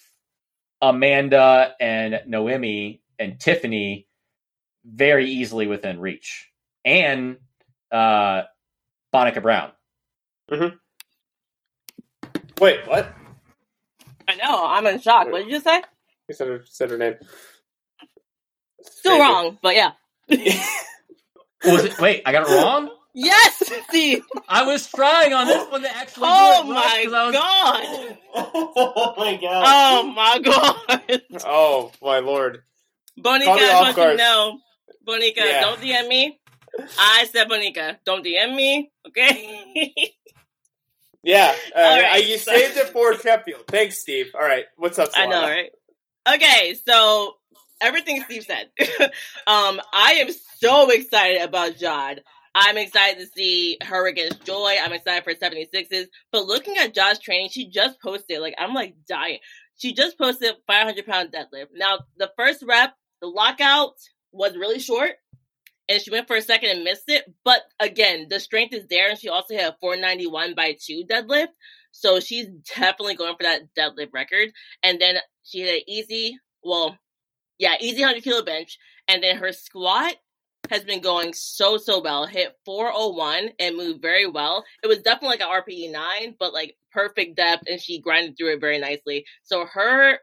Amanda and Noemi and Tiffany very easily within reach, and uh, Bonica Brown. Wait, what? I know. I'm in shock. What did you say? You said her, said her name. Still wrong, but yeah. (laughs) Was it? Wait, I got it wrong. Yes, Steve. I was trying on this one to actually. Oh do it right, my 'cause I was- god. (laughs) oh my god. Oh my god. Oh my lord. Bonica, Caught me I want to know. Bonica, Yeah. don't DM me. I said Bonica, don't DM me, okay? Yeah, uh, All right, I- you so- saved it for Sheffield. Thanks, Steve. All right, what's up? I know, right? Okay, so everything Steve said. (laughs) um, I am so excited about Jod. I'm excited to see her against Joy. I'm excited for 76s. But looking at Jod's training, she just posted, like, I'm like dying. She just posted 500 pound deadlift. Now, the first rep, the lockout was really short. And she went for a second and missed it. But again, the strength is there. And she also had a 491 by 2 deadlift. So she's definitely going for that deadlift record. And then she had an easy, well, yeah, easy 100 kilo bench. And then her squat has been going so, so well. Hit 401 and moved very well. It was definitely like an RPE 9, but like perfect depth. And she grinded through it very nicely. So her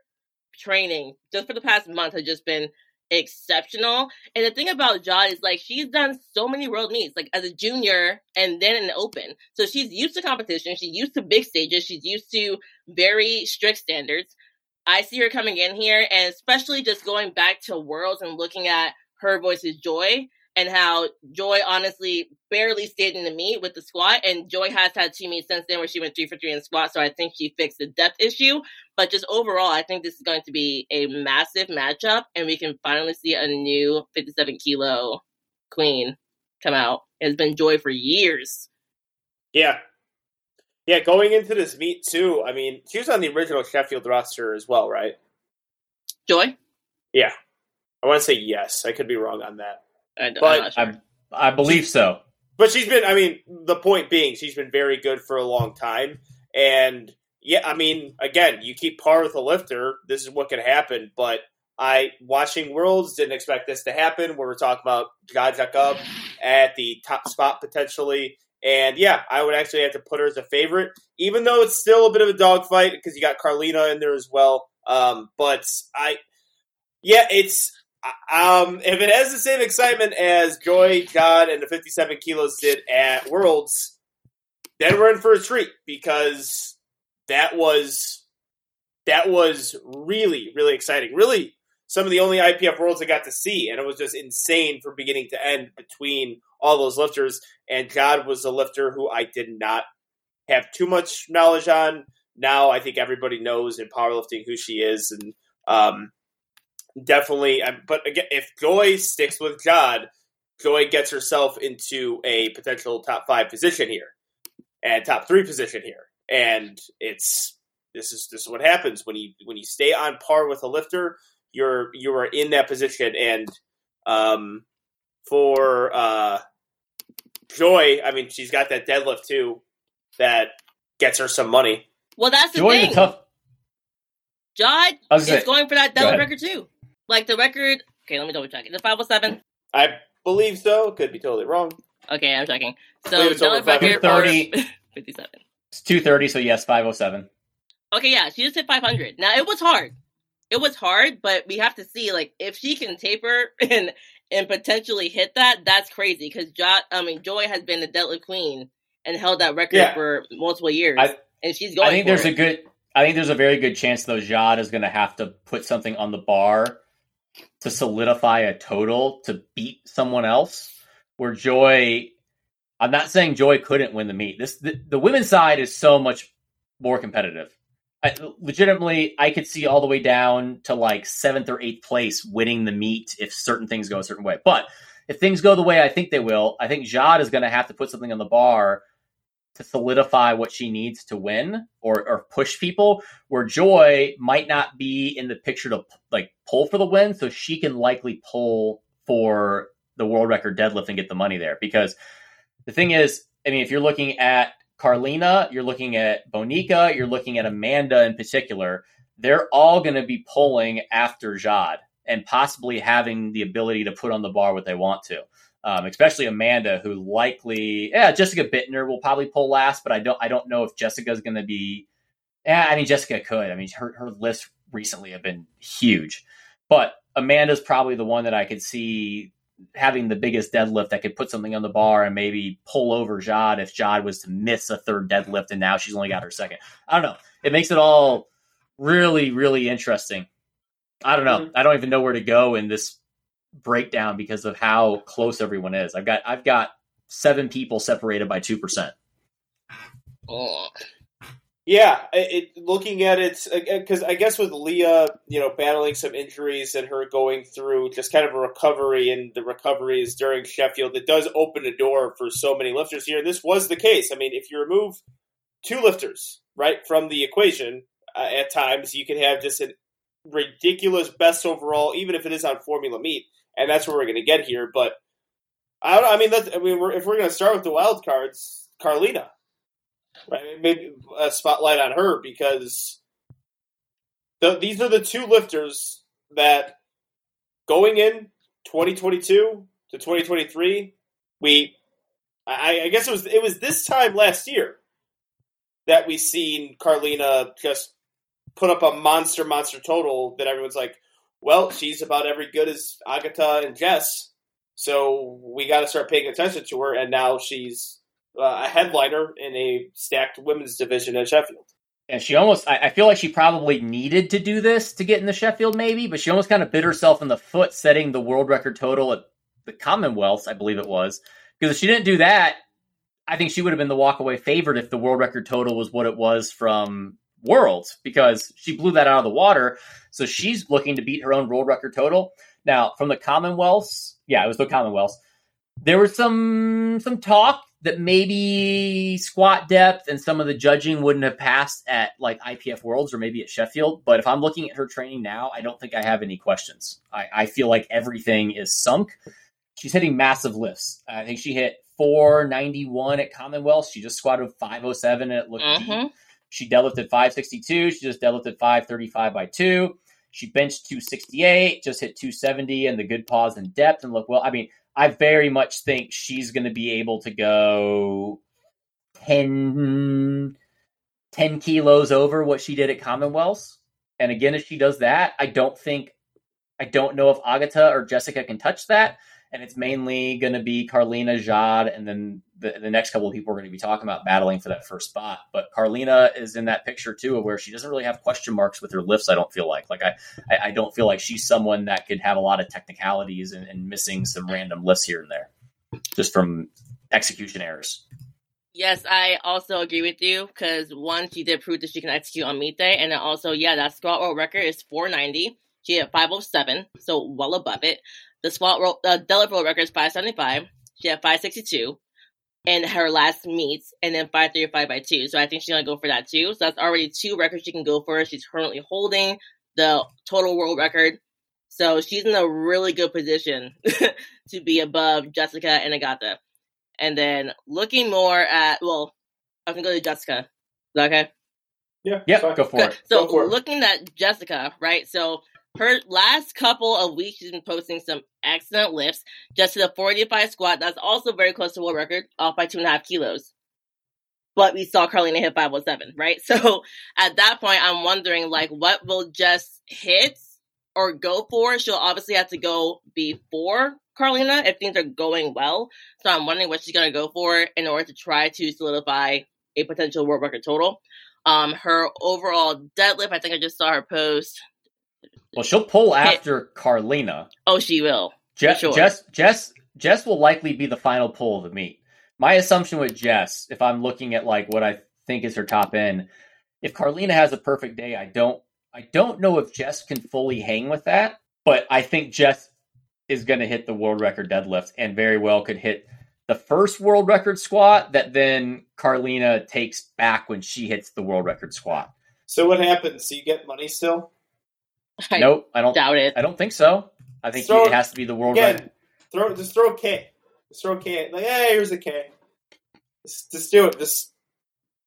training just for the past month has just been exceptional. And the thing about Jod is like she's done so many world meets, like as a junior and then in the open. So she's used to competition, she's used to big stages, she's used to very strict standards. I see her coming in here and especially just going back to worlds and looking at her versus Joy and how Joy honestly barely stayed in the meet with the squat, and Joy has had two meets since then where she went three for three in squat. So I think she fixed the depth issue. But just overall, I think this is going to be a massive matchup, and we can finally see a new 57 kilo queen come out. It's been Joy for years. Yeah. Yeah, going into this meet too, I mean, she was on the original Sheffield roster as well, right? Joy? Yeah. I want to say yes. I could be wrong on that. I, But sure. I, I believe so. But she's been, I mean, the point being, she's been very good for a long time. And yeah, I mean, again, you keep par with a lifter, this is what can happen. But I, watching Worlds, didn't expect this to happen where we're talking about Jad Jacob at the top spot potentially. And yeah, I would actually have to put her as a favorite, even though it's still a bit of a dogfight because you got Karlina in there as well. Um, but I, yeah, it's um, if it has the same excitement as Joy, God, and the 57 kilos did at Worlds, then we're in for a treat because that was that was really really exciting. Really, some of the only IPF Worlds I got to see, and it was just insane from beginning to end between all those lifters. And God was a lifter who I did not have too much knowledge on. Now I think everybody knows in powerlifting who she is, and um, definitely. But again, if Joy sticks with God, Joy gets herself into a potential top five position here and top three position here. And it's this is this is what happens when you when you stay on par with a lifter. You're you are in that position, and um, for uh, Joy, I mean, she's got that deadlift too that gets her some money. Well, that's the Joy thing. the tough. Jod I was is gonna say- going for that deadlift record too. Like the record. Okay, let me double check. Is it 507? I believe so. Could be totally wrong. Okay, I'm checking. So it's over deadlift record 530. (laughs) 57. It's two thirty, so yes, five oh seven. Okay, yeah, she just hit 500. Now it was hard. It was hard, but we have to see like if she can taper (laughs) and and potentially hit that. That's crazy because jo- I mean Joy has been the deadlift queen and held that record Yeah. for multiple years, I- and she's going. I think there's it. a good. I think there's a very good chance though. Jad is going to have to put something on the bar to solidify a total to beat someone else. Where Joy, I'm not saying Joy couldn't win the meet. This the, the women's side is so much more competitive. I, legitimately, I could see all the way down to like seventh or eighth place winning the meet if certain things go a certain way. But if things go the way I think they will, I think Jad is going to have to put something on the bar to solidify what she needs to win or, or push people where joy might not be in the picture to like pull for the win so she can likely pull for the world record deadlift and get the money there because the thing is i mean if you're looking at karlina you're looking at bonica you're looking at amanda in particular they're all going to be pulling after jad and possibly having the ability to put on the bar what they want to um, especially Amanda, who likely, yeah, Jessica Buettner will probably pull last, but I don't, I don't know if Jessica's going to be. Yeah, I mean Jessica could. I mean her her lists recently have been huge, but Amanda's probably the one that I could see having the biggest deadlift that could put something on the bar and maybe pull over Jad if Jad was to miss a third deadlift and now she's only got her second. I don't know. It makes it all really, really interesting. I don't know. Mhm. I don't even know where to go in this breakdown because of how close everyone is. I've got I've got seven people separated by two percent. Oh. Yeah, it, looking at it because I guess with Lya, you know, battling some injuries and her going through just kind of a recovery, and the recovery is during Sheffield. It does open a door for so many lifters here. This was the case. I mean, if you remove two lifters right from the equation, uh, at times you can have just a ridiculous best overall, even if it is on formula meet, and that's where we're going to get here. But I don't. I mean, I mean, we're, if we're going to start with the wild cards, Karlina right? Maybe a spotlight on her because the, these are the two lifters that going in 2022 to 2023, we I, I guess it was it was this time last year that we seen Karlina just put up a monster monster total that everyone's like, well, she's about every good as Agata and Jess, so we got to start paying attention to her, and now she's uh, a headliner in a stacked women's division at Sheffield. And she almost, I, I feel like she probably needed to do this to get in the Sheffield, maybe, but she almost kind of bit herself in the foot setting the world record total at the Commonwealth, I believe it was. Because if she didn't do that, I think she would have been the walkaway favorite if the world record total was what it was from Worlds, because she blew that out of the water. So she's looking to beat her own world record total. Now, from the Commonwealths, yeah, it was the Commonwealths. There was some some talk that maybe squat depth and some of the judging wouldn't have passed at like IPF Worlds or maybe at Sheffield. But if I'm looking at her training now, I don't think I have any questions. I, I feel like everything is sunk. She's hitting massive lifts. I think she hit 491 at Commonwealth. She just squatted 507 and it looked. Mhm. She deadlifted 562. She just deadlifted 535 by two. She benched 268, just hit 270 and the good pause and depth and look well. I mean, I very much think she's going to be able to go 10, 10 kilos over what she did at Commonwealths. And again, if she does that, I don't think, I don't know if Agata or Jessica can touch that. And it's mainly going to be Karlina, Jade, and then the, the next couple of people we're going to be talking about battling for that first spot. But Karlina is in that picture too, of where she doesn't really have question marks with her lifts. I don't feel like, like I, I, I don't feel like she's someone that could have a lot of technicalities and, and missing some random lifts here and there, just from execution errors. Yes, I also agree with you because one, she did prove that she can execute on meet day, and then also, yeah, that squat world record is 490. She had 507, so well above it. The squat world, uh, deadlift world record is 575. She had 562 in her last meets, and then 535 by two. So I think she's gonna go for that too. So that's already two records she can go for. She's currently holding the total world record. So she's in a really good position (laughs) to be above Jessica and Agata. And then looking more at, well, I can go to Jessica. Is that okay? Yeah. Yeah, go for Good. it. So Go for it. looking at Jessica, right? So her last couple of weeks, she's been posting some excellent lifts. Just to the 45 squat, that's also very close to world record, off by two and a half kilos. But we saw Karlina hit 507, right? (laughs) So at that point, I'm wondering, like, what will Jess hit or go for? She'll obviously have to go before Karlina if things are going well. So I'm wondering what she's going to go for in order to try to solidify a potential world record total. Um, her overall deadlift, I think I just saw her post. Well, she'll pull after Karlina. Oh, she will. Jess, sure. Jess, Jess, Jess will likely be the final pull of the meet. My assumption with Jess, if I'm looking at like what I think is her top end, if Karlina has a perfect day, I don't, I don't know if Jess can fully hang with that. But I think Jess is going to hit the world record deadlift and very well could hit the first world record squat that then Karlina takes back when she hits the world record squat. So what happens? So you get money still? I nope, I don't. doubt it. I don't think so. I think So, it has to be the world record. Again, throw just throw a K. Just throw a K. Like, hey, here's a K. Just, just do it. Just,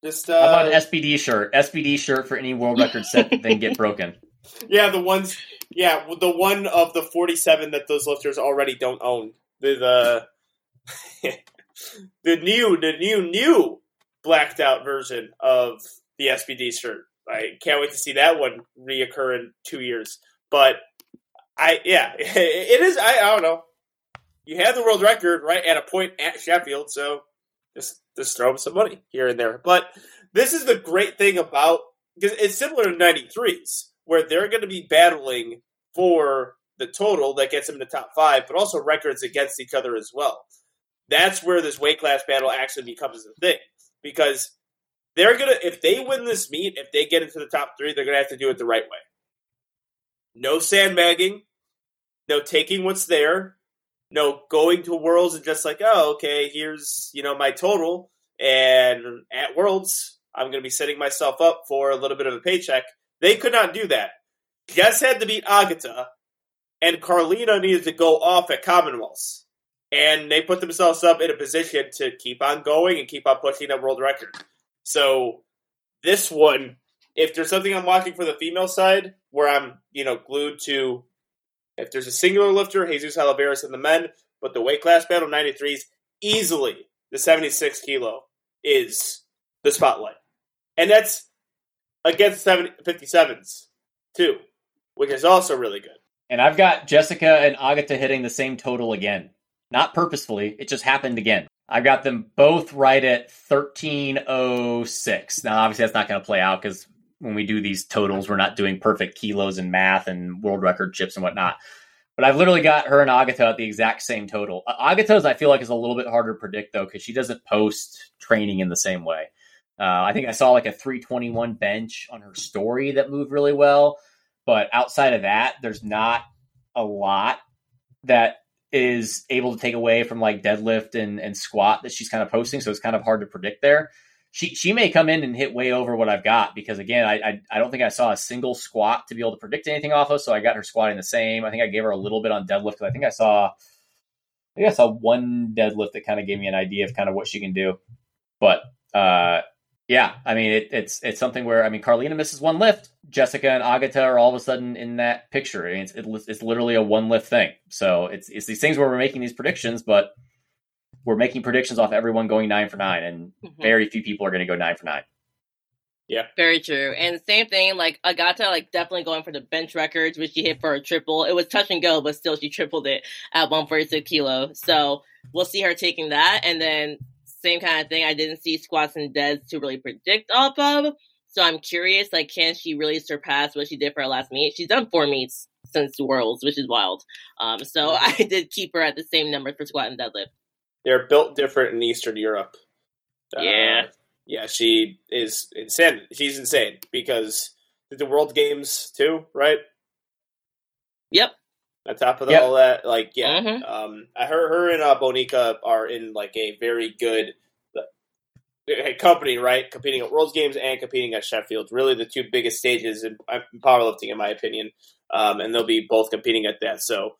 just. How about Uh, an SBD shirt? SBD shirt for any world record set that then get (laughs) broken. yeah, the ones. Yeah, the one of the forty-seven that those lifters already don't own. The the (laughs) the new, the new, new blacked out version of the SBD shirt. I can't wait to see that one reoccur in two years. But I, yeah, (laughs) it is. I, I don't know. You have the world record right at a point at Sheffield, so just just throw some money here and there. But this is the great thing about because it's similar to '93s where they're going to be battling for the total that gets them in the top five, but also records against each other as well. That's where this weight class battle actually becomes a thing because they're gonna if they win this meet, if they get into the top three, they're gonna have to do it the right way. No sandbagging, no taking what's there, no going to worlds and just like, oh, okay, here's you know my total, and at worlds I'm gonna be setting myself up for a little bit of a paycheck. They could not do that. Jess had to beat Agata, and Karlina needed to go off at Commonwealths. And they put themselves up in a position to keep on going and keep on pushing that world record. So this one, if there's something I'm watching for the female side, where I'm, you know, glued to if there's a singular lifter, Jesus Olivares in the men, but the weight class battle 93s, easily the 76 kilo is the spotlight. And that's against 70, 57s, too, which is also really good. And I've got Jessica and Agata hitting the same total again. Not purposefully, it just happened again. I've got them both right at 1306. Now, obviously, that's not going to play out because when we do these totals, we're not doing perfect kilos and math and world record chips and whatnot. But I've literally got her and Agata at the exact same total. Agata's, I feel like, is a little bit harder to predict, though, because she doesn't post training in the same way. Uh, I think I saw like a 321 bench on her story that moved really well. But outside of that, there's not a lot that is able to take away from like deadlift and, and squat that she's kind of posting. So it's kind of hard to predict there. She she may come in and hit way over what I've got because again, I, I I don't think I saw a single squat to be able to predict anything off of. So I got her squatting the same. I think I gave her a little bit on deadlift because I think I saw I think I saw one deadlift that kind of gave me an idea of kind of what she can do. But uh yeah, I mean it, it's it's something where I mean Karlina misses one lift, Jessica and Agata are all of a sudden in that picture. I mean, it's it, it's literally a one lift thing. So it's it's these things where we're making these predictions, but we're making predictions off everyone going nine for nine, and Mhm. very few people are going to go nine for nine. Yeah, Very true. And same thing, like Agata, like definitely going for the bench records, which she hit for a triple. It was touch and go, but still she tripled it at 146 kilo. So we'll see her taking that. And then same kind of thing. I didn't see squats and deads to really predict off of. So I'm curious, like, can she really surpass what she did for her last meet? She's done four meets since Worlds, which is wild. Um, so (laughs) I did keep her at the same numbers for squat and deadlift. They're built different in Eastern Europe. Yeah. Uh, yeah, she is insane. She's insane because did the World Games too, right? Yep. On top of Yep. all that, like yeah, Mhm. um, I her her and uh, Bonica are in like a very good uh, company, right? Competing at World's Games and competing at Sheffield, really the two biggest stages in, in powerlifting, in my opinion. Um, and they'll be both competing at that. So,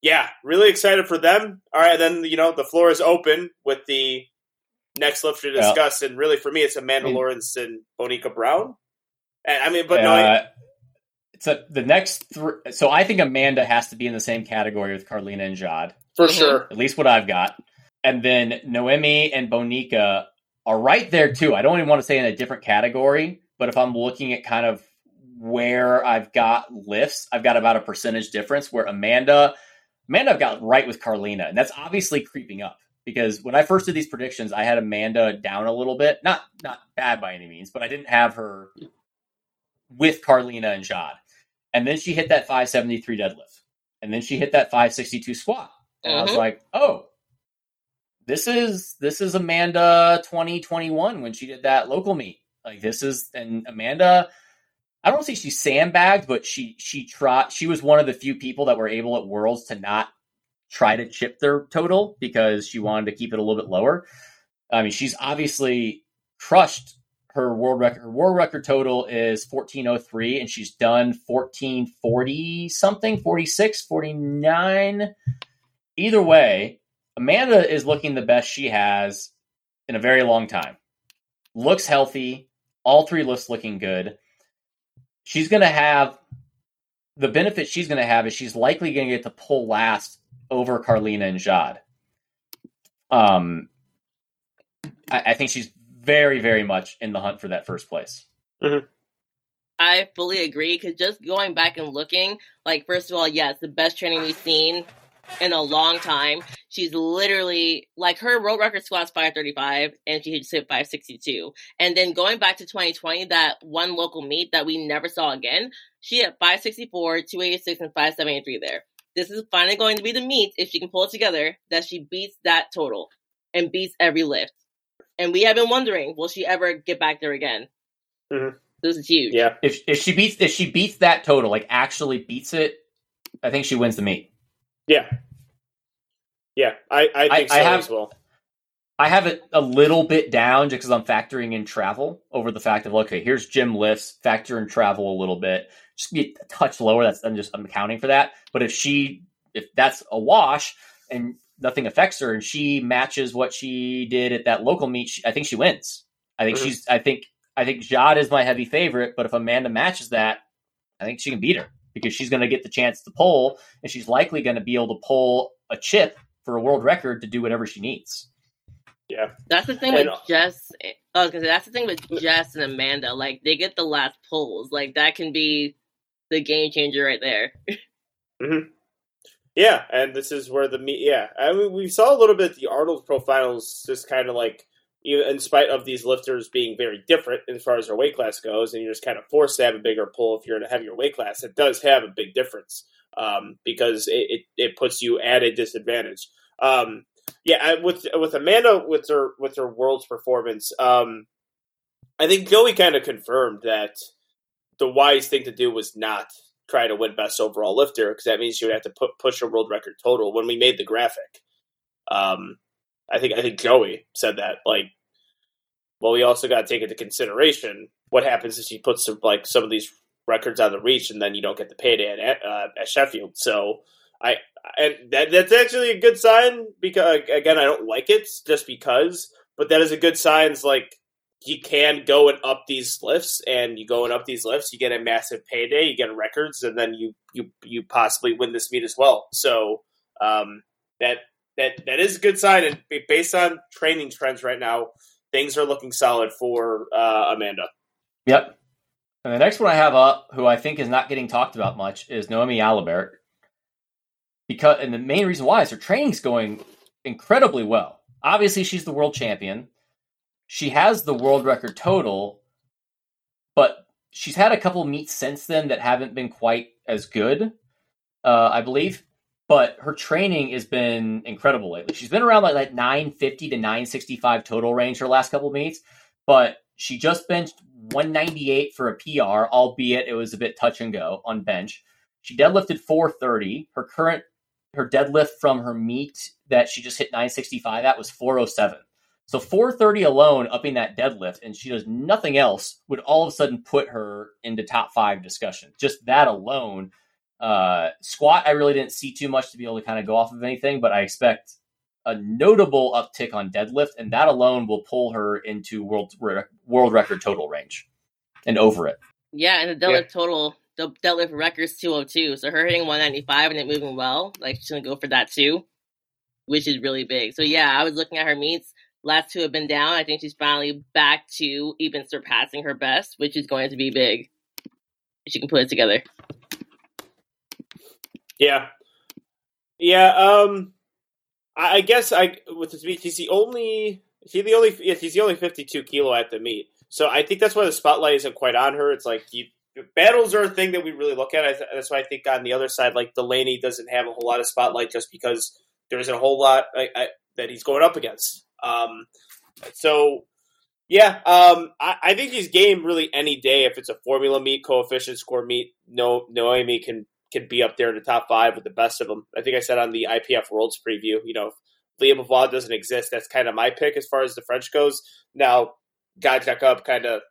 yeah, really excited for them. All right, then you know the floor is open with the next lift to Yeah. discuss, and really for me, it's Amanda I mean- Lawrence and Bonica Brown. And I mean, but no, I, so the next three. So I think Amanda has to be in the same category with Karlina and Jad. for Mhm. sure. At least what I've got. And then Noemi and Bonica are right there too. I don't even want to say in a different category, but if I'm looking at kind of where I've got lifts, I've got about a percentage difference where Amanda, Amanda I've got right with Karlina. And that's obviously creeping up because when I first did these predictions, I had Amanda down a little bit. Not not bad by any means, but I didn't have her with Karlina and Jad. And then she hit that 573 deadlift. And then she hit that 562 squat. And I was Mhm. like, oh, this is this is Amanda 2021 when she did that local meet. Like this is and Amanda I don't say she sandbagged, but she she tried she was one of the few people that were able at Worlds to not try to chip their total because she wanted to keep it a little bit lower. I mean, she's obviously crushed her world record. Her world record total is 1403 and she's done 1440 something, 46, 49. Either way, Amanda is looking the best she has in a very long time. Looks healthy. All three lifts looking good. She's going to have the benefit she's going to have is she's likely going to get to pull last over Karlina and Jad. Um, I, I think she's very, very much in the hunt for that first place. Mm-hmm. I fully agree because just going back and looking, like first of all, yes, the best training we've seen in a long time. She's literally like her world record squat's 535 and she just hit 562. And then going back to 2020, that one local meet that we never saw again, she hit 564, 286, and 573 there. This is finally going to be the meet, if she can pull it together, that she beats that total and beats every lift. And we have been wondering, will she ever get back there again? Mhm. This is huge. Yeah, If if she beats if she beats that total, like actually beats it, I think she wins the meet. yeah, yeah. I I think I- I have- as well. I have it a little bit down just because I'm factoring in travel over the fact of okay, here's gym lifts, factor in travel a little bit, just be a touch lower. That's I'm just I'm accounting for that. But if she if that's a wash and nothing affects her and she matches what she did at that local meet, she, I think she wins. I think Mhm. she's I think I think Jad is my heavy favorite, but if Amanda matches that, I think she can beat her because she's going to get the chance to pull and she's likely going to be able to pull a chip for a world record to do whatever she needs. Yeah. That's the thing And- with Jess. I was gonna say that's the thing with Jess and Amanda. Like they get the last pulls. Like that can be the game changer right there. Yeah, and this is where the meet. Yeah, I mean, we saw a little bit the Arnold Pro Finals, just kind of like, in spite of these lifters being very different as far as their weight class goes, and you're just kind of forced to have a bigger pull if you're in a heavier weight class. It does have a big difference um, because it, it, it puts you at a disadvantage. Um, yeah, with with Amanda with her with her world's performance, um, I think Joey kind of confirmed that the wise thing to do was not try to win best overall lifter because that means you would have to put, push a world record total. When we made the graphic, um, I think I think Joey said that like, well, we also got to take into consideration what happens if you put some, like some of these records out of reach and then you don't get the payday at uh, at Sheffield. So I and that that's actually a good sign because again I don't like it just because, but that is a good sign. It's like you can go and up these lifts and you go and up these lifts you get a massive payday you get records and then you you you possibly win this meet as well so um that that that is a good sign, and based on training trends right now, things are looking solid for uh, Amanda. Yep. And the next one I have up, who I think is not getting talked about much, is Noemi Alibert. Because and the main reason why is her training's going incredibly well. Obviously, she's the world champion. She has the world record total, but she's had a couple meets since then that haven't been quite as good, uh, I believe. But her training has been incredible lately. She's been around like, like 950 to 965 total range her last couple meets, but she just benched 198 for a PR, albeit it was a bit touch and go on bench. She deadlifted 430. Her current her deadlift from her meet that she just hit 965 at was 407. So 430 alone, upping that deadlift, and she does nothing else, would all of a sudden put her into top five discussion. Just that alone. Uh, squat, I really didn't see too much to be able to kind of go off of anything, but I expect a notable uptick on deadlift, and that alone will pull her into world world record total range and over it. Yeah, and the deadlift yeah. total, the deadlift record's 202. So her hitting 195 and it moving well, like she's gonna go for that too, which is really big. So yeah, I was looking at her meets. Last two have been down. I think she's finally back to even surpassing her best, which is going to be big. She can put it together. Yeah. Yeah, um I guess I with the meet he's the only he the only yeah, he's the only fifty two kilo at the meet. So I think that's why the spotlight isn't quite on her. It's like you, battles are a thing that we really look at. That's why I think on the other side, like Delaney doesn't have a whole lot of spotlight just because there isn't a whole lot I, I, that he's going up against. Um, so yeah, um, I, I, think he's game really any day if it's a formula meet, coefficient score meet. No, Noemi can can be up there in the top five with the best of them. I think I said on the IPF Worlds preview, you know, Lya Bavoil doesn't exist, that's kind of my pick as far as the French goes. Now, Guy Jacob kind of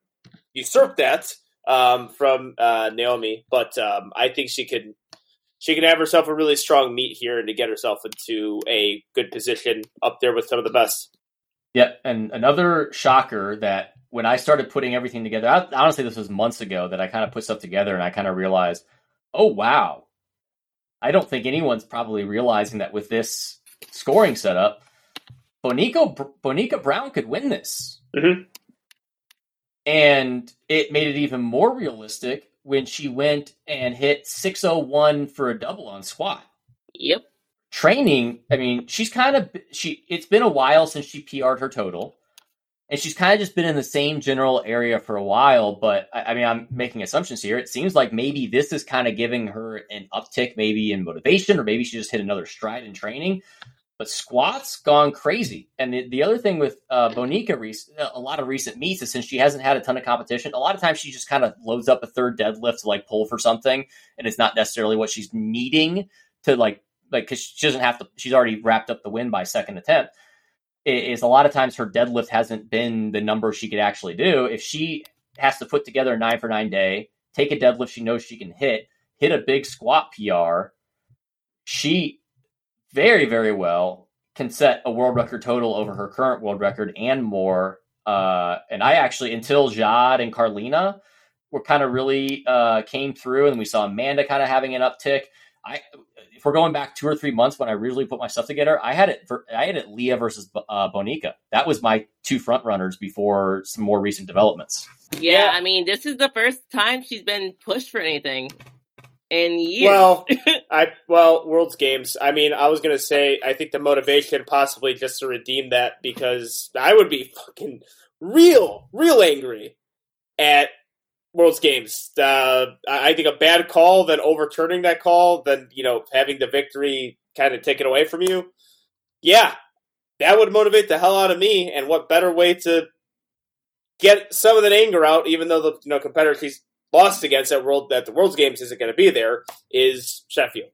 usurped that um, from uh, Noemi, but um, I think she can she can have herself a really strong meet here and to get herself into a good position up there with some of the best. Yeah, and another shocker that when I started putting everything together, I, honestly, this was months ago that I kind of put stuff together and I kind of realized oh wow, I don't think anyone's probably realizing that with this scoring setup, Bonica Bonica Brown could win this. Mm-hmm. And it made it even more realistic when she went and hit 601 for a double on squat. Yep. Training, I mean, she's kind of she it's been a while since she PR'd her total and she's kind of just been in the same general area for a while. But I, I, mean, I'm making assumptions here. It seems like maybe this is kind of giving her an uptick, maybe in motivation, or maybe she just hit another stride in training. But squats gone crazy. And the, the other thing with uh, Bonica, a lot of recent meets is since she hasn't had a ton of competition, a lot of times she just kind of loads up a third deadlift to like pull for something, and it's not necessarily what she's needing to like like because she doesn't have to. She's already wrapped up the win by second attempt is a lot of times her deadlift hasn't been the number she could actually do. If she has to put together a nine for nine day, take a deadlift she knows she can hit, hit a big squat PR, she very, very well can set a world record total over her current world record and more. Uh, and I actually, until Jade and Karlina were kind of really uh, came through, and we saw Amanda kind of having an uptick. I if we're going back two or three months when I originally put my stuff together, I had it for I had it Lya versus uh, Bonica. That was my two front runners before some more recent developments. Yeah, I mean, this is the first time she's been pushed for anything in years. Well, (laughs) I well, World's Games. I mean, I was gonna say I think the motivation possibly just to redeem that because I would be fucking real, real angry at World's Games. Uh, I think a bad call, then overturning that call, then you know having the victory kind of taken away from you. Yeah, that would motivate the hell out of me. And what better way to get some of that anger out, even though the you know competitor lost against at world that the World's Games isn't going to be there, is Sheffield.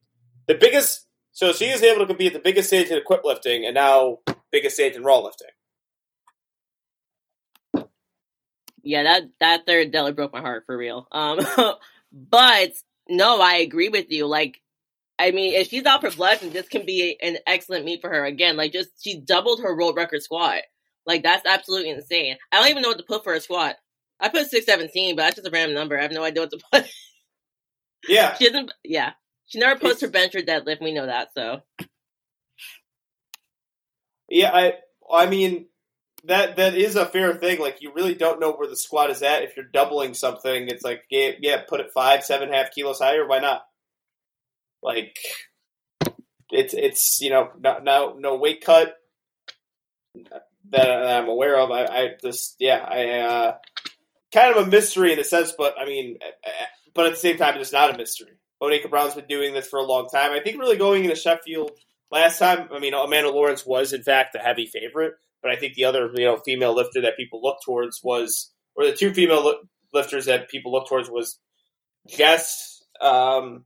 The biggest. So she is able to compete the biggest stage in equip lifting, and now biggest stage in raw lifting. yeah, that that third deli broke my heart for real. Um, (laughs) but no, I agree with you. Like, I mean, if she's out for blood, this can be an excellent meet for her again. Like, just she doubled her world record squat. Like, that's absolutely insane. I don't even know what to put for a squat. I put six seventeen, but that's just a random number. I have no idea what to (laughs) put. Yeah, she doesn't. Yeah, she never puts her bench or deadlift. We know that. So Yeah, I I mean that that is a fair thing. Like you really don't know where the squat is at. If you're doubling something, it's like yeah, yeah put it five, seven, half kilos higher. Why not? Like it's it's you know no no, no weight cut that I'm aware of. I, I just yeah I uh, kind of a mystery in a sense, but I mean, but at the same time, it's not a mystery. Bonica Brown's been doing this for a long time. I think really going into Sheffield last time. I mean, Amanda Lawrence was in fact the heavy favorite, but I think the other you know female lifter that people look towards was, or the two female li- lifters that people look towards was Jess. Um,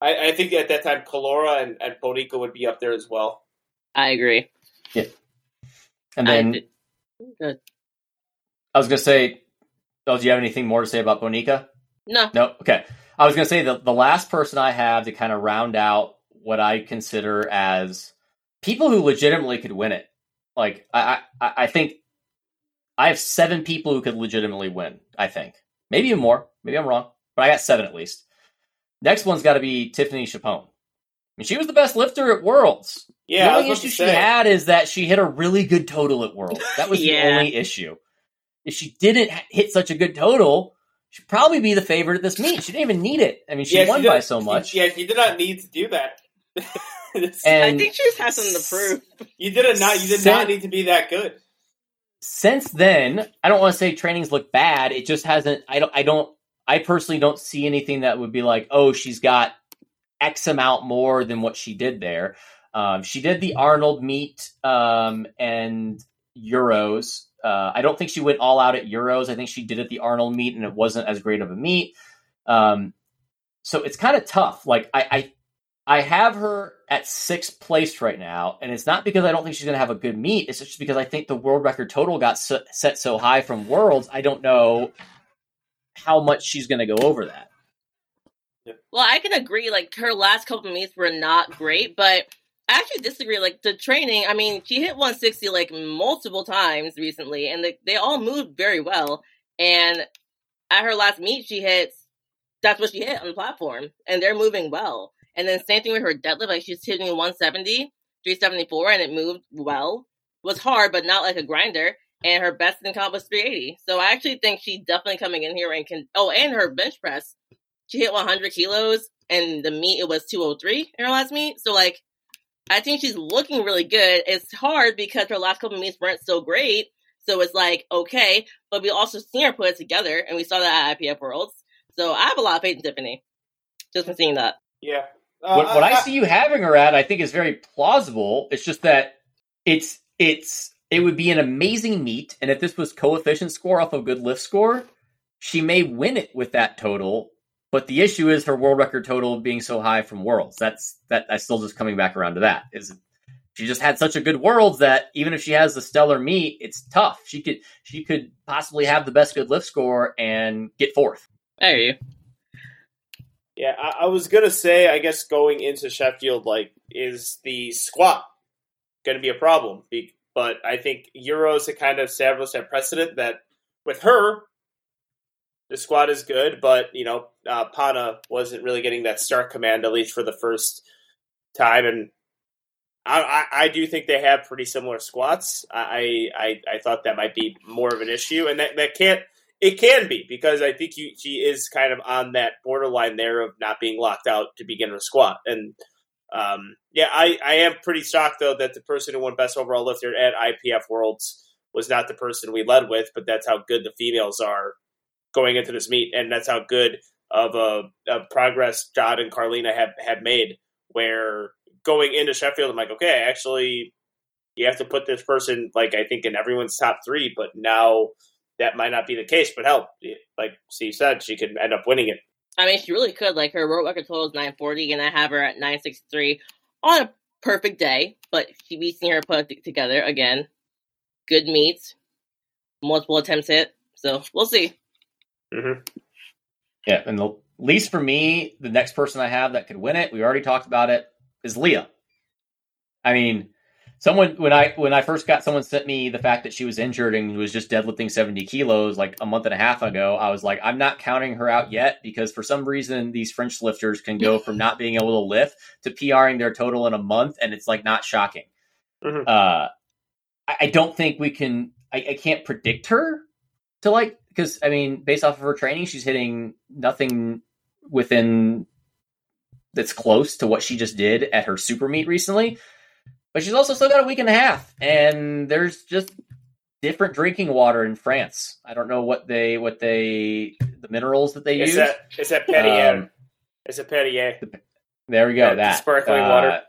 I, I think at that time, Kalora and, and Bonica would be up there as well. I agree. Yeah. And then did- Good. I was gonna say, oh, do you have anything more to say about Bonica? No, No. Okay. I was gonna say the the last person I have to kind of round out what I consider as people who legitimately could win it. Like I I, I think I have seven people who could legitimately win. I think maybe even more. Maybe I'm wrong, but I got seven at least. Next one's got to be Tiffany Chapon. I mean, she was the best lifter at Worlds. Yeah, the only issue she had is that she hit a really good total at Worlds. That was (laughs) the only issue. If she didn't hit such a good total, she'd probably be the favorite at this meet. She didn't even need it. I mean, she Yeah, won did- by so much. Yeah, you did not need to do that. (laughs) And I think she just has something to prove. you did not. You did Sen- not need to be that good. since then, I don't want to say trainings look bad. It just hasn't. I don't. I don't. I personally don't see anything that would be like, oh, she's got X amount more than what she did there. Um, she did the Arnold meet um, and Euros. Uh, I don't think she went all out at Euros. I think she did at the Arnold meet, and it wasn't as great of a meet. Um, so it's kind of tough. Like I, I, I have her at sixth place right now, and it's not because I don't think she's going to have a good meet. It's just because I think the world record total got so, set so high from Worlds. I don't know how much she's going to go over that. Well, I can agree. Like her last couple of meets were not great, but I actually disagree. Like the training, I mean, she hit 160 like multiple times recently, and they, they all moved very well. And at her last meet, she hits. That's what she hit on the platform, and they're moving well. And then same thing with her deadlift. Like she's hitting 170, 374, and it moved well. Was hard, but not like a grinder. And her best in comp was 380. So I actually think she's definitely coming in here and can. Oh, and her bench press she hit 100 kilos and the meet it was 203 in her last meet so like i think she's looking really good it's hard because her last couple of meets weren't so great so it's like okay but we also seen her put it together and we saw that at ipf worlds so i have a lot of faith in tiffany just from seeing that Yeah. Uh, what, what I, see you having her at, I think, is very plausible. It's just that it's it's it would be an amazing meet, and if this was coefficient score off of good lift score, she may win it with that total. But the issue is her world record total being so high from worlds. That's that. I still just coming back around to that. Is she just had such a good worlds that even if she has the stellar meet, it's tough. She could she could possibly have the best good lift score and get fourth. I hear you Yeah, I, I was gonna say, I guess going into Sheffield, like, is the squat going to be a problem? Be- But I think Euros had kind of established that precedent that with her, the squat is good, but you know, uh, Pana wasn't really getting that start command at least for the first time, and I, I, I do think they have pretty similar squats. I, I I thought that might be more of an issue, and that that can't it can be because I think you, she is kind of on that borderline there of not being locked out to begin her squat. And um, yeah, I, I am pretty shocked though that the person who won best overall lifter at IPF Worlds was not the person we led with, but that's how good the females are going into this meet, and that's how good of a, a progress Jod and Karlina have have made. Where going into Sheffield, I'm like, okay, actually, you have to put this person like I think in everyone's top three, but now that might not be the case. But hell, like Steve said, she could end up winning it. I mean, she really could. Like her world record total is 940, and I have her at 963 on a perfect day. But she we seen her put it together again. Good meets, multiple attempts hit. So we'll see. Mm-hmm. Yeah, and the least for me, the next person I have that could win it, we already talked about it, is Lya. I mean, someone when I when I first got someone sent me the fact that she was injured and was just deadlifting 70 kilos like a month and a half ago, I was like, I'm not counting her out yet because for some reason these French lifters can go from not being able to lift to PRing their total in a month and it's like not shocking. Mhm. Uh, I, I don't think we can. I, I can't predict her to like because I mean, based off of her training, she's hitting nothing within that's close to what she just did at her super meet recently. But she's also still got a week and a half, and there's just different drinking water in France. I don't know what they what they the minerals that they It's use. that it's that Perrier. Um, it's a Perrier. There we go. Yeah, that sparkling Uh, water.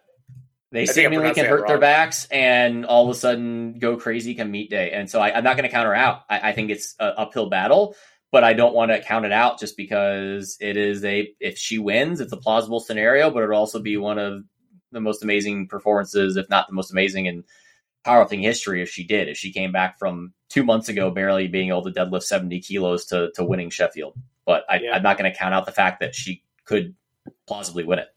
They seemingly can hurt their backs and all of a sudden go crazy come meet day. And so I, I'm not going to count her out. I, I think it's an uphill battle, but I don't want to count it out just because it is a. If she wins, it's a plausible scenario, but it'll also be one of the most amazing performances, if not the most amazing in powerlifting history. If she did, if she came back from two months ago, barely being able to deadlift 70 kilos to to winning Sheffield, but I, Yeah. I'm not going to count out the fact that she could plausibly win it.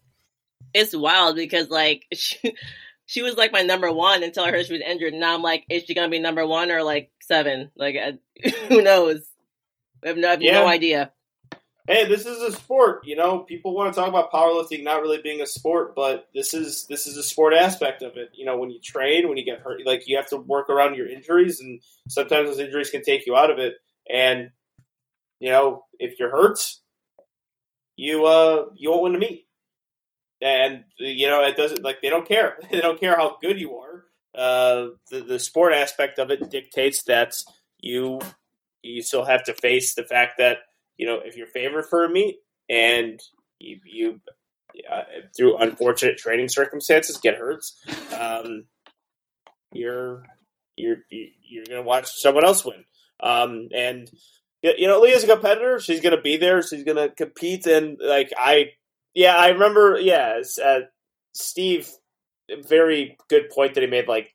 It's wild because like (laughs) she, she was like my number one until I heard she was injured. Now I'm like, is she gonna be number one or like seven? Like, I, (laughs) who knows? I have no, I have Yeah. no idea. Hey, this is a sport. You know, people want to talk about powerlifting not really being a sport, but this is this is a sport aspect of it. You know, when you train, when you get hurt, like you have to work around your injuries, and sometimes those injuries can take you out of it. And you know, if you're hurt, you uh you won't win the meet. And you know, it doesn't like they don't care. (laughs) they don't care how good you are. Uh, the the sport aspect of it dictates that you you still have to face the fact that you know, if you're favored for a meet and you, you uh, through unfortunate training circumstances get hurt, um, you're you're you're gonna watch someone else win. Um, and you know, Lya's a competitor. She's gonna be there. She's gonna compete. And like I, yeah, I remember. Yeah, uh, Steve, very good point that he made. Like,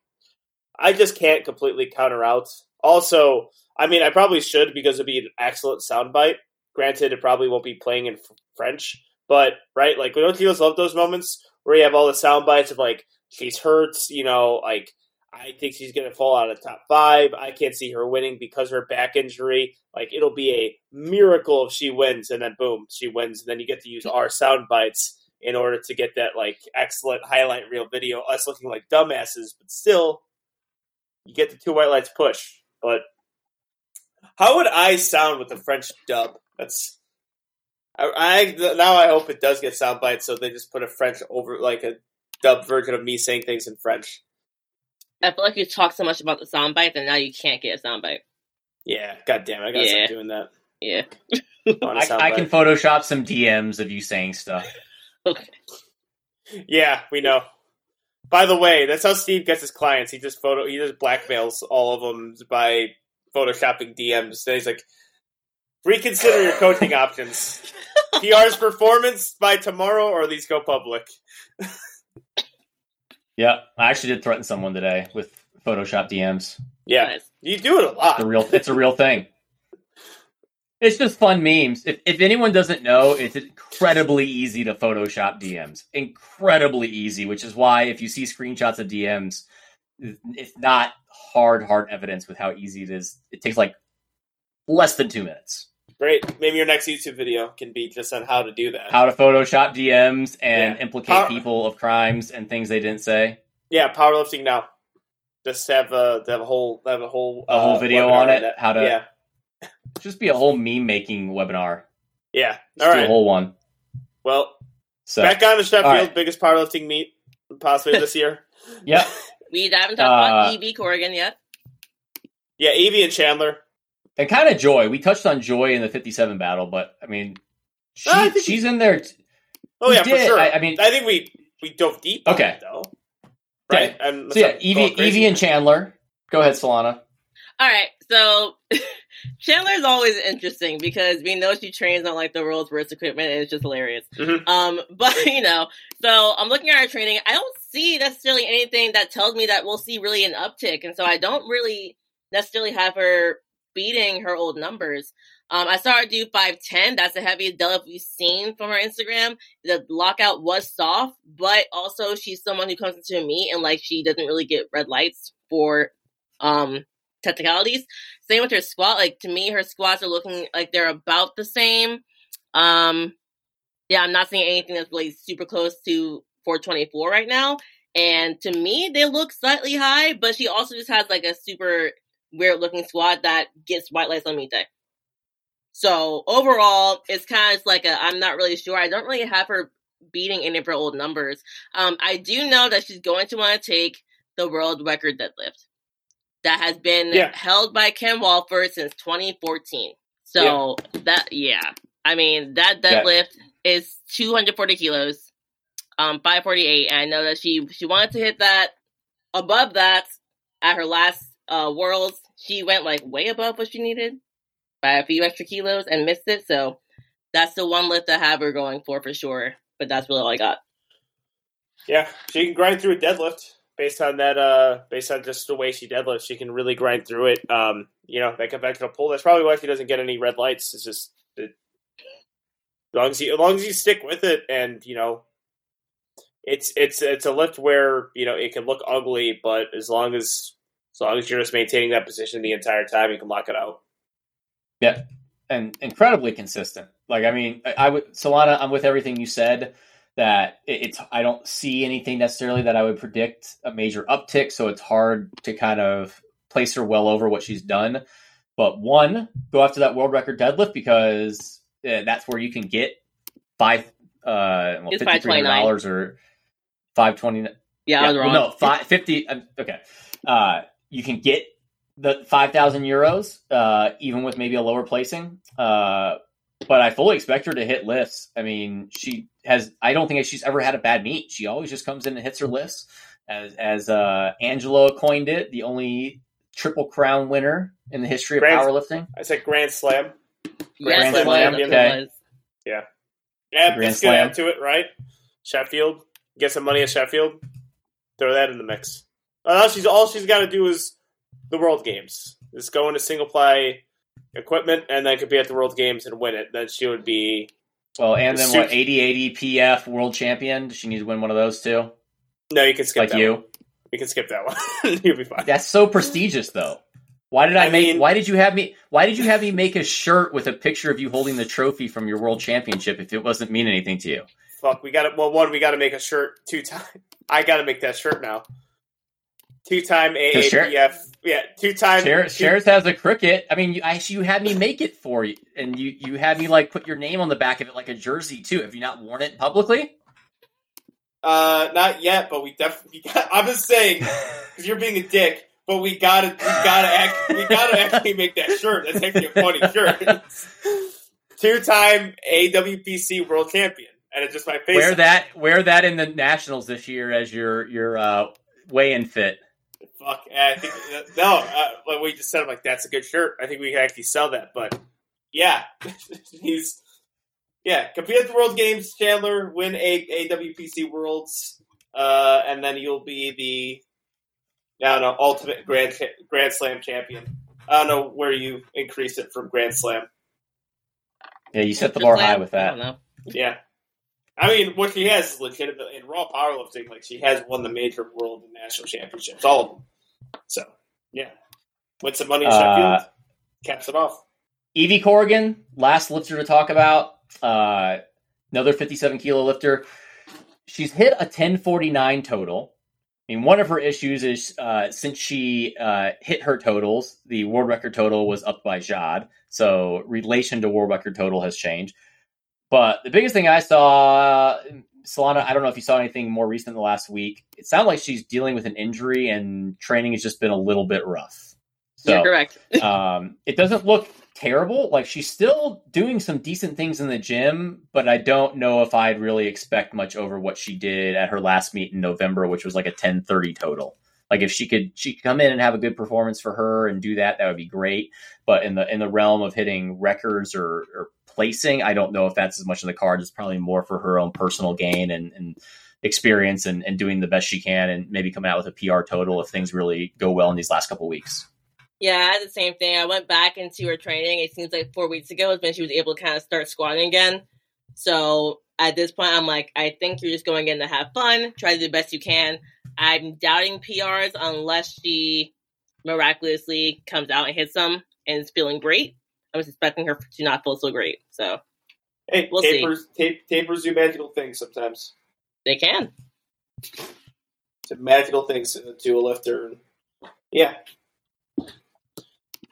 I just can't completely counter out. Also, I mean, I probably should because it'd be an excellent soundbite. Granted, it probably won't be playing in French, but right, like we don't you guys love those moments where you have all the sound bites of like she's hurt, you know, like I think she's gonna fall out of top five. I can't see her winning because her back injury. Like it'll be a miracle if she wins, and then boom, she wins, and then you get to use our sound bites in order to get that like excellent highlight reel video, us looking like dumbasses, but still, you get the two white lights push. But how would I sound with the French dub? That's I, I now I hope it does get sound bites, so they just put a French over like a dub version of me saying things in French. I feel like you talk so much about the soundbite that now you can't get a soundbite. Yeah, god damn it, I gotta Yeah. stop doing that. Yeah. (laughs) I, a I, I soundbite. can Photoshop some DMs of you saying stuff. (laughs) Okay. Yeah, we know. By the way, that's how Steve gets his clients. He just photo he just blackmails all of them by photoshopping DMs. Then he's like, reconsider your coaching options. (laughs) PR's performance by tomorrow, or these go public. Yeah, I actually did threaten someone today with Photoshop DMs. Yeah, Nice. you do it a lot. It's a real, it's a real thing. (laughs) It's just fun memes. If, if anyone doesn't know, it's incredibly easy to Photoshop DMs. Incredibly easy, which is why if you see screenshots of DMs, it's not hard, hard evidence with how easy it is. It takes like less than two minutes. Great. Maybe your next YouTube video can be just on how to do that. How to Photoshop DMs and Yeah. implicate How- people of crimes and things they didn't say. yeah, powerlifting now. Just have a have a whole have a whole A whole uh, video on it, that- how to- yeah Just be a whole meme making webinar. yeah. Just All do a whole one. Well, So back on to Sheffield, All right. biggest powerlifting meet possibly this year. (laughs) Yep. We haven't talked about Uh, Evie Corrigan yet. Yeah, Evie and Chandler. And kind of Joy. We touched on Joy in the 57 battle, but I mean, she, I think- she's in there. t- Oh We yeah, for sure. I- I mean- I think we we dove deep. on Okay. it, though. Right. I'm, So yeah, Evie. Evie and Chandler. Go ahead, Solana. All right, so (laughs) Chandler's always interesting because we know she trains on like the world's worst equipment, and it's just hilarious. Mhm. Um, (laughs) but you know, so I'm looking at her training. I don't see necessarily anything that tells me that we'll see really an uptick, and so I don't really necessarily have her beating her old numbers. Um, I saw her do 5'10. That's the heaviest deadlift we've seen from her Instagram. The lockout was soft, but also she's someone who comes into a meet and like she doesn't really get red lights for um technicalities. Same with her squat. Like to me, her squats are looking like they're about the same. Um, yeah, I'm not seeing anything that's really super close to 424 right now. And to me, they look slightly high, but she also just has like a super weird looking squad that gets white lights on me day. So overall, it's kind of like a I'm not really sure. I don't really have her beating any of her old numbers. Um, I do know that she's going to want to take the world record deadlift that has been Yeah. held by Ken Walford since 2014. So that yeah, I mean that Yeah. deadlift is 240 kilos, um, 548. And I know that she she wanted to hit that above that at her last uh worlds. She went like way above what she needed by a few extra kilos and missed it. So that's the one lift I have her going for for sure. But that's really all I got. Yeah, she can grind through a deadlift based on that. Uh, based on just the way she deadlifts, she can really grind through it. Um, you know, that to pull. That's probably why she doesn't get any red lights. It's just it, as long as you as long as you stick with it, and you know, it's it's it's a lift where you know it can look ugly, but as long as as long as you're just maintaining that position the entire time, you can lock it out. Yeah, and incredibly consistent. Like I mean, I, I would Solana. I'm with everything you said. That it, it's I don't see anything necessarily that I would predict a major uptick. So it's hard to kind of place her well over what she's done. But one, go after that world record deadlift because uh, that's where you can get five, uh, well, It's fifty three hundred dollars or five twenty. Yeah, I was well, wrong. no, five, 50. um, Okay. Uh, you can get the 5,000 euros, uh, even with maybe a lower placing. Uh, but I fully expect her to hit lifts. I mean, she has, I don't think she's ever had a bad meet. She always just comes in and hits her lifts. As, as uh, Angela coined it, the only triple crown winner in the history of Grand- powerlifting. I said Grand Slam. yes, Grand it. Slam, okay. was. Yeah, Grand let's Slam. into it, right? Sheffield, get some money at Sheffield. Throw that in the mix. All she's all she's got to do is the World Games. Just go into single play equipment and then compete at the World Games and win it. Then she would be Well, and then Suit- what, 80 80 PF world champion? Does she need to win one of those too? no. You can skip Like that. you? One. You can skip that one. (laughs) You'll be fine. That's so prestigious, though. Why did I, I make? mean- why did you have me? Why did you have me make a shirt with a picture of you holding the trophy from your world championship if it wasn't mean anything to you? Fuck, we got to Well, one, we got to make a shirt. Two time, I got to make that shirt now. Two time Cause Sher- Yeah, two time. Shares, Shares has a cricket. I mean, you, I, you had me make it for you, and you you had me like put your name on the back of it like a jersey too. Have you not worn it publicly? Uh, not yet, but we definitely. (laughs) I'm just saying (laughs) because you're being a dick. But we gotta, we gotta act, we gotta actually make that shirt. That's actually a funny (laughs) shirt. Two-time AWPC world champion, and it's just my face. wear that. Wear that in the nationals this year as your your uh, weigh-in fit. Fuck, I think no. Uh, like we just said, I'm like that's a good shirt. I think we can actually sell that. But yeah, (laughs) he's yeah. Compete at the World Games, Chandler. Win a AWPC Worlds, uh, and then you'll be the I don't know ultimate Grand Grand Slam champion. I don't know where you increase it from Grand Slam. Yeah, you set the bar high with I that. don't know. Yeah. I mean, what she has is legitimate in raw powerlifting. Like she has won the major world and national championships, all of them. So, yeah, win some money in Uh, caps it off. Evie Corrigan, last lifter to talk about. Uh, another 57 kilo lifter. She's hit a 1049 total. I mean, one of her issues is uh, since she uh, hit her totals, the world record total was up by Jad. So relation to world record total has changed. But the biggest thing I saw, Solana, I don't know if you saw anything more recent in the last week. It sounded like she's dealing with an injury and training has just been a little bit rough. So You're correct. (laughs) um, it doesn't look terrible. Like she's still doing some decent things in the gym, but I don't know if I'd really expect much over what she did at her last meet in November, which was like a ten thirty total. Like if she could she could come in and have a good performance for her and do that, that would be great. But in the in the realm of hitting records or, or placing, I don't know if that's as much in the cards. It's probably more for her own personal gain and, and experience and, and doing the best she can and maybe coming out with a PR total if things really go well in these last couple weeks. Yeah, I had the same thing. I went back into her training. It seems like four weeks ago is when she was able to kind of start squatting again. So at this point, I'm like, I think you're just going in to have fun, try to do the best you can. I'm doubting PRs unless she miraculously comes out and hits them and is feeling great. I was expecting her to not feel so great. So Hey, We'll see. tapers, tape, tapers do magical things sometimes. they can. Just some magical things to a lifter. Yeah.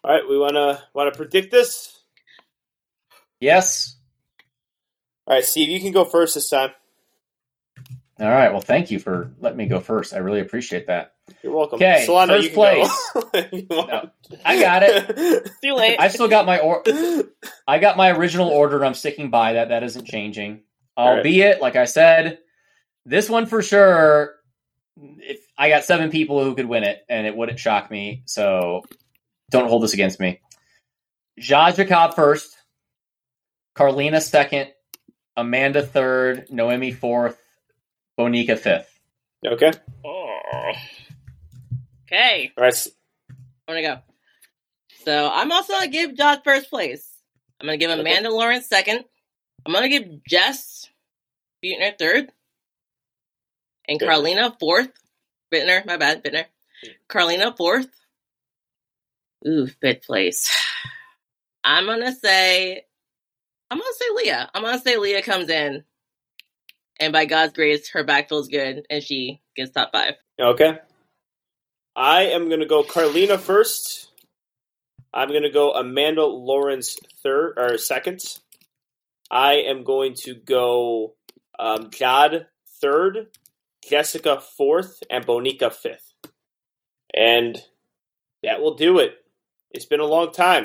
All right, we wanna wanna predict this. Yes. All right, Steve, you can go first this time. All right. Well, thank you for letting me go first. I really appreciate that. You're welcome. Okay, Solana, first you can go. place. (laughs) If you want. I got it. (laughs) Too late. I still got my or- I got my original order and I'm sticking by that. That isn't changing. Albeit, like I said, this one for sure. If I got seven people who could win it, and it wouldn't shock me. So don't hold this against me. Zsa Jacob first, Karlina second, Amanda third, Noemi fourth, Bonica fifth. okay. Oh. Okay, All right. I'm gonna go. So I'm also gonna give Josh first place. I'm gonna give Okay. Amanda Lawrence second. I'm gonna give Jess Buettner third, and Good. Karlina fourth. Bittner, my bad, Bittner. Hmm. Karlina fourth. Ooh, fifth place. I'm gonna say, I'm gonna say Lya. I'm gonna say Lya comes in, and by God's grace, her back feels good, and she gets top five. Okay. I am going to go Karlina first. I'm going to go Amanda Lawrence third or second. I am going to go um, Jad third, Jessica fourth, and Bonica fifth. And that will do it. It's been a long time.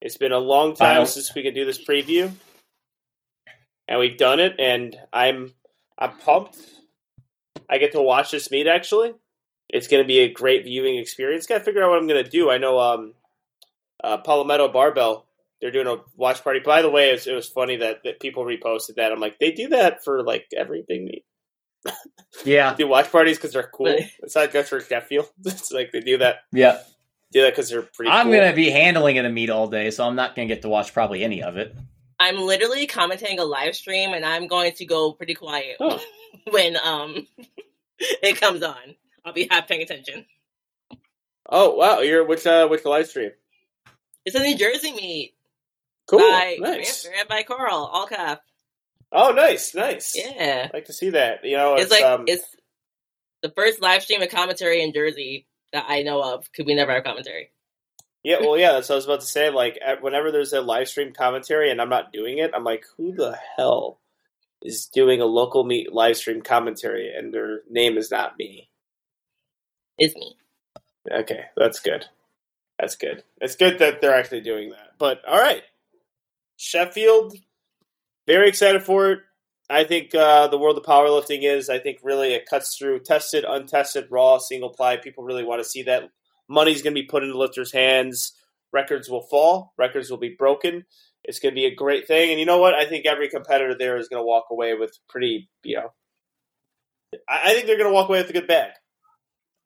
It's been a long time Wow. since we could do this preview, and we've done it. And I'm I'm pumped. I get to watch this meet actually. It's going to be a great viewing experience. Got to figure out what I'm going to do. I know um, uh, Palmetto Barbell. They're doing a watch party. By the way, it was, it was funny that, that people reposted that. I'm like, they do that for like everything. (laughs) Yeah, do watch parties because they're cool. Really? It's not just for Sheffield. (laughs) It's like they do that. yeah. Do that because they're pretty. I'm cool. gonna be handling it a meet all day, so I'm not gonna get to watch probably any of it. I'm literally commenting a live stream, and I'm going to go pretty quiet Oh. (laughs) when um it comes on. I'll be (laughs) half paying attention. Oh wow, you're which uh which live stream? It's a New Jersey meet Cool, by nice. ran by Carl, all cap. Oh, nice, nice. Yeah, I like to see that. You know, it's, it's, like um, it's the first live stream of commentary in Jersey that I know of. Could we never have commentary? Yeah, well, yeah, that's what I was about to say. Like, whenever there's a live stream commentary and I'm not doing it, I'm like, who the hell is doing a local meet live stream commentary and their name is not me? It's me. Okay, that's good. That's good. It's good that they're actually doing that. But all right, Sheffield, very excited for it. I think uh, the world of powerlifting is. I think really it cuts through tested, untested, raw, single ply. People really want to see that. Money's going to be put into lifters' hands. Records will fall. Records will be broken. It's going to be a great thing. And you know what? I think every competitor there is going to walk away with pretty, you know, I think they're going to walk away with a good bag.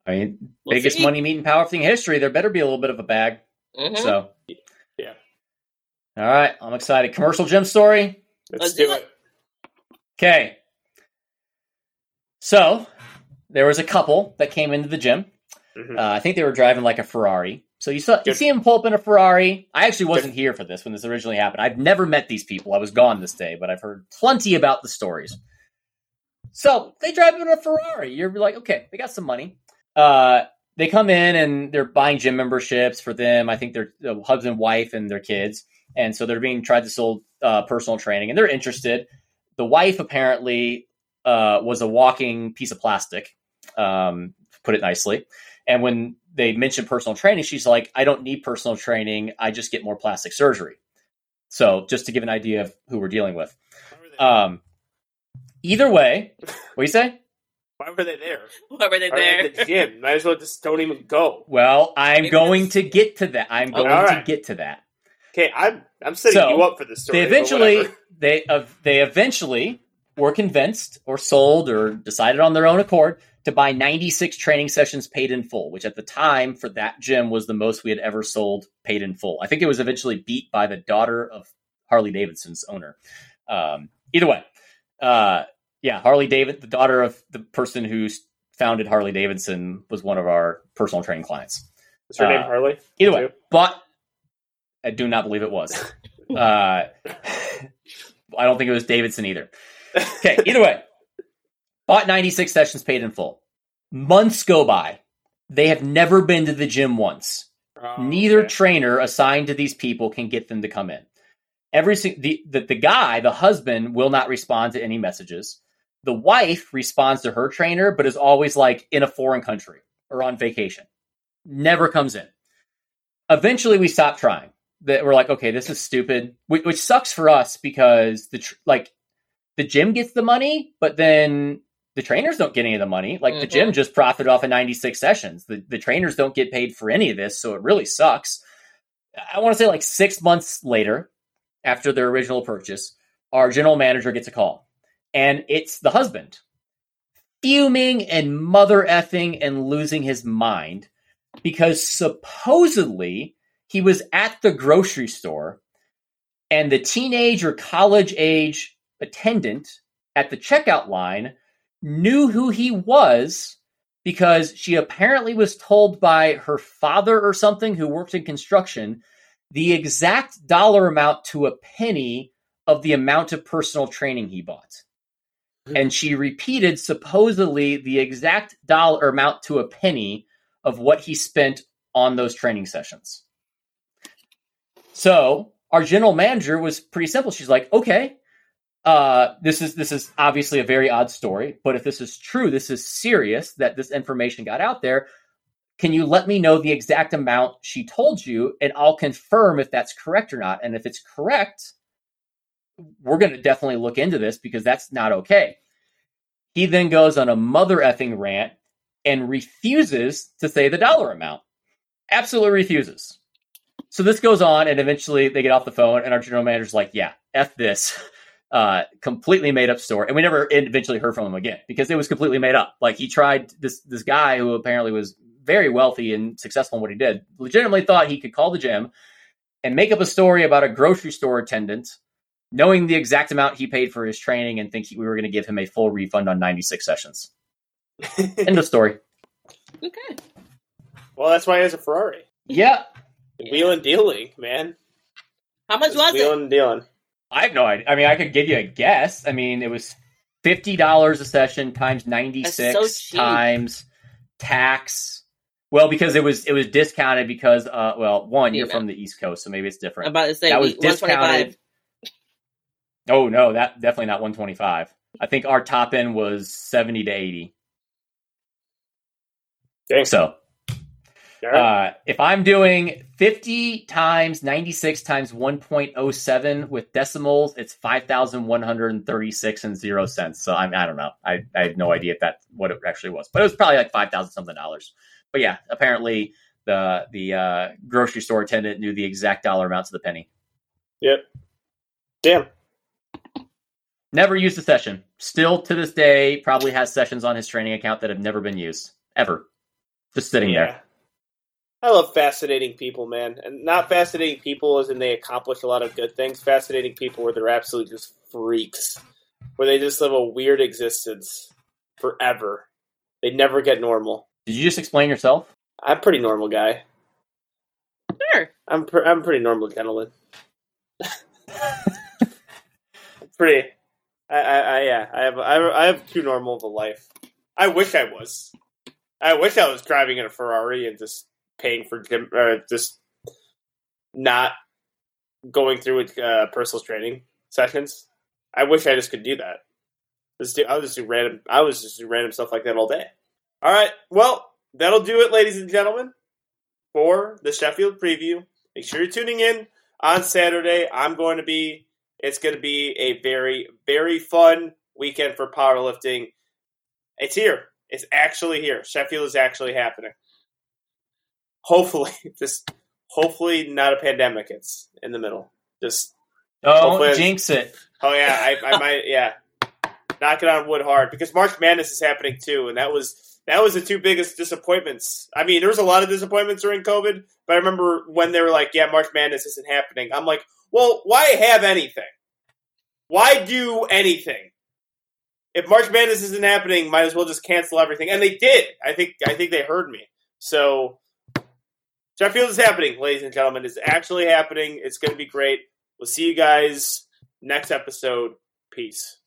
I mean, We'll biggest see. money meet in powerlifting history. There better be a little bit of a bag. Mhm. So, Yeah. All right, I'm excited. Commercial gym story. Let's, Let's do do it. Okay. So there was a couple that came into the gym. Mhm. Uh, I think they were driving like a Ferrari. So you saw you see him pull up in a Ferrari. I actually wasn't here for this when this originally happened. I've never met these people. I was gone this day, but I've heard plenty about the stories. So they drive in a Ferrari. You're like, okay, they got some money. Uh, they come in and they're buying gym memberships for them. I think they're uh, husband, wife, and their kids, and so they're being tried to sell uh, personal training, and they're interested. The wife apparently uh, was a walking piece of plastic, um, to put it nicely. And when they mentioned personal training, she's like, "I don't need personal training. I just get more plastic surgery." So, just to give an idea of who we're dealing with. Why were they, Um, either way, what do you say? Why were they there? Why were they Or there? at the gym. Might as well just don't even go. Well, I'm Maybe going it's- to get to that. I'm going all to get to that. Okay, I'm I'm setting So, you up for this story. they eventually they uh, they eventually were convinced or sold or decided on their own accord to buy 96 training sessions paid in full which at the time for that gym was the most we had ever sold paid in full i think it was eventually beat by the daughter of harley davidson's owner um, either way uh, yeah harley david the daughter of the person who founded harley davidson was one of our personal training clients Is her name uh, Harley? Either way, but I do not believe it was. (laughs) Uh, I don't think it was Davidson either. Okay, either way, Bought 96 sessions paid in full. Months go by. They have never been to the gym once. Oh, Neither okay. trainer assigned to these people can get them to come in. Every the, the the guy, the husband, will not respond to any messages. The wife responds to her trainer, but is always like in a foreign country or on vacation. Never comes in. Eventually, we stop trying. That we're like, okay, this is stupid, which, sucks for us because the tr- like the gym gets the money, but then the trainers don't get any of the money. Like the Mhm. gym just profited off of 96 sessions. The, the trainers don't get paid for any of this, so it really sucks. I want to say like six months later, after their original purchase, our general manager gets a call, and it's the husband fuming and mother effing and losing his mind because supposedly he was at the grocery store and the teenage or college age attendant at the checkout line knew who he was because she apparently was told by her father or something who worked in construction the exact dollar amount to a penny of the amount of personal training he bought. And she repeated supposedly the exact dollar amount to a penny of what he spent on those training sessions. So our general manager was pretty simple. She's like, okay, uh, this is this is obviously a very odd story, but if this is true, this is serious that this information got out there. Can you let me know the exact amount she told you, and I'll confirm if that's correct or not. And if it's correct, we're going to definitely look into this because that's not okay. He then goes on a mother effing rant and refuses to say the dollar amount. Absolutely refuses. So this goes on, and eventually they get off the phone, and our general manager's like, "Yeah, f this." (laughs) Uh, completely made up story, and we never eventually heard from him again because it was completely made up. Like he tried this this guy who apparently was very wealthy and successful in what he did, legitimately thought he could call the gym and make up a story about a grocery store attendant, knowing the exact amount he paid for his training, and think he, we were going to give him a full refund on ninety six sessions. (laughs) End of story. Okay. well, that's why he has a Ferrari. Yeah, Wheeling dealing, man. How much was it? Wheeling dealing. I have no idea. I mean, I could give you a guess. I mean, it was fifty dollars a session times ninety six so times tax. Well, because it was it was discounted because uh well one you're Yeah. from the East Coast, so maybe it's different. I'm different. about to say that was one twenty five. discounted. Oh no, that definitely not one twenty five. I think our top end was seventy to eighty. Dang. So uh, if I'm doing 50 times 96 times 1.07 with decimals, it's 5,136 and zero cents. So I'm, I don't know. I, I have no idea if that what it actually was, but it was probably like 5,000 something dollars. But yeah, apparently the the uh, grocery store attendant knew the exact dollar amount to the penny. yep. Damn. Never used a session. Still to this day, probably has sessions on his training account that have never been used ever. Just sitting there. I love fascinating people, man. And not fascinating people as in they accomplish a lot of good things. Fascinating people where they're absolutely just freaks. Where they just live a weird existence forever. They never get normal. Did you just explain yourself? I'm a pretty normal guy. Sure. I'm pr- I'm pretty normal gentleman. (laughs) pretty. I, I, yeah. I have I, I have too normal of a life. I wish I was. I wish I was driving in a Ferrari and just paying for gym, uh, just not going through with uh, personal training sessions. I wish I just could do that. Just do, I was just do random. I was just do random stuff like that all day. All right. Well, that'll do it, ladies and gentlemen, for the Sheffield preview. Make sure you're tuning in on Saturday. I'm going to be. It's going to be a very, very fun weekend for powerlifting. It's here. It's actually here. Sheffield is actually happening. Hopefully, (laughs) just hopefully not a pandemic. It's in the middle. Just Oh, Hopefully- jinx it. oh yeah, I, I (laughs) might yeah, knock it on wood hard because March Madness is happening too, and that was that was the two biggest disappointments. I mean, there was a lot of disappointments during COVID, but I remember when they were like, "Yeah, March Madness isn't happening." I'm like, "Well, why have anything? Why do anything? If March Madness isn't happening, might as well just cancel everything." And they did. I think I think they heard me. So Sheffield is happening, ladies and gentlemen. It's actually happening. It's going to be great. We'll see you guys next episode. Peace.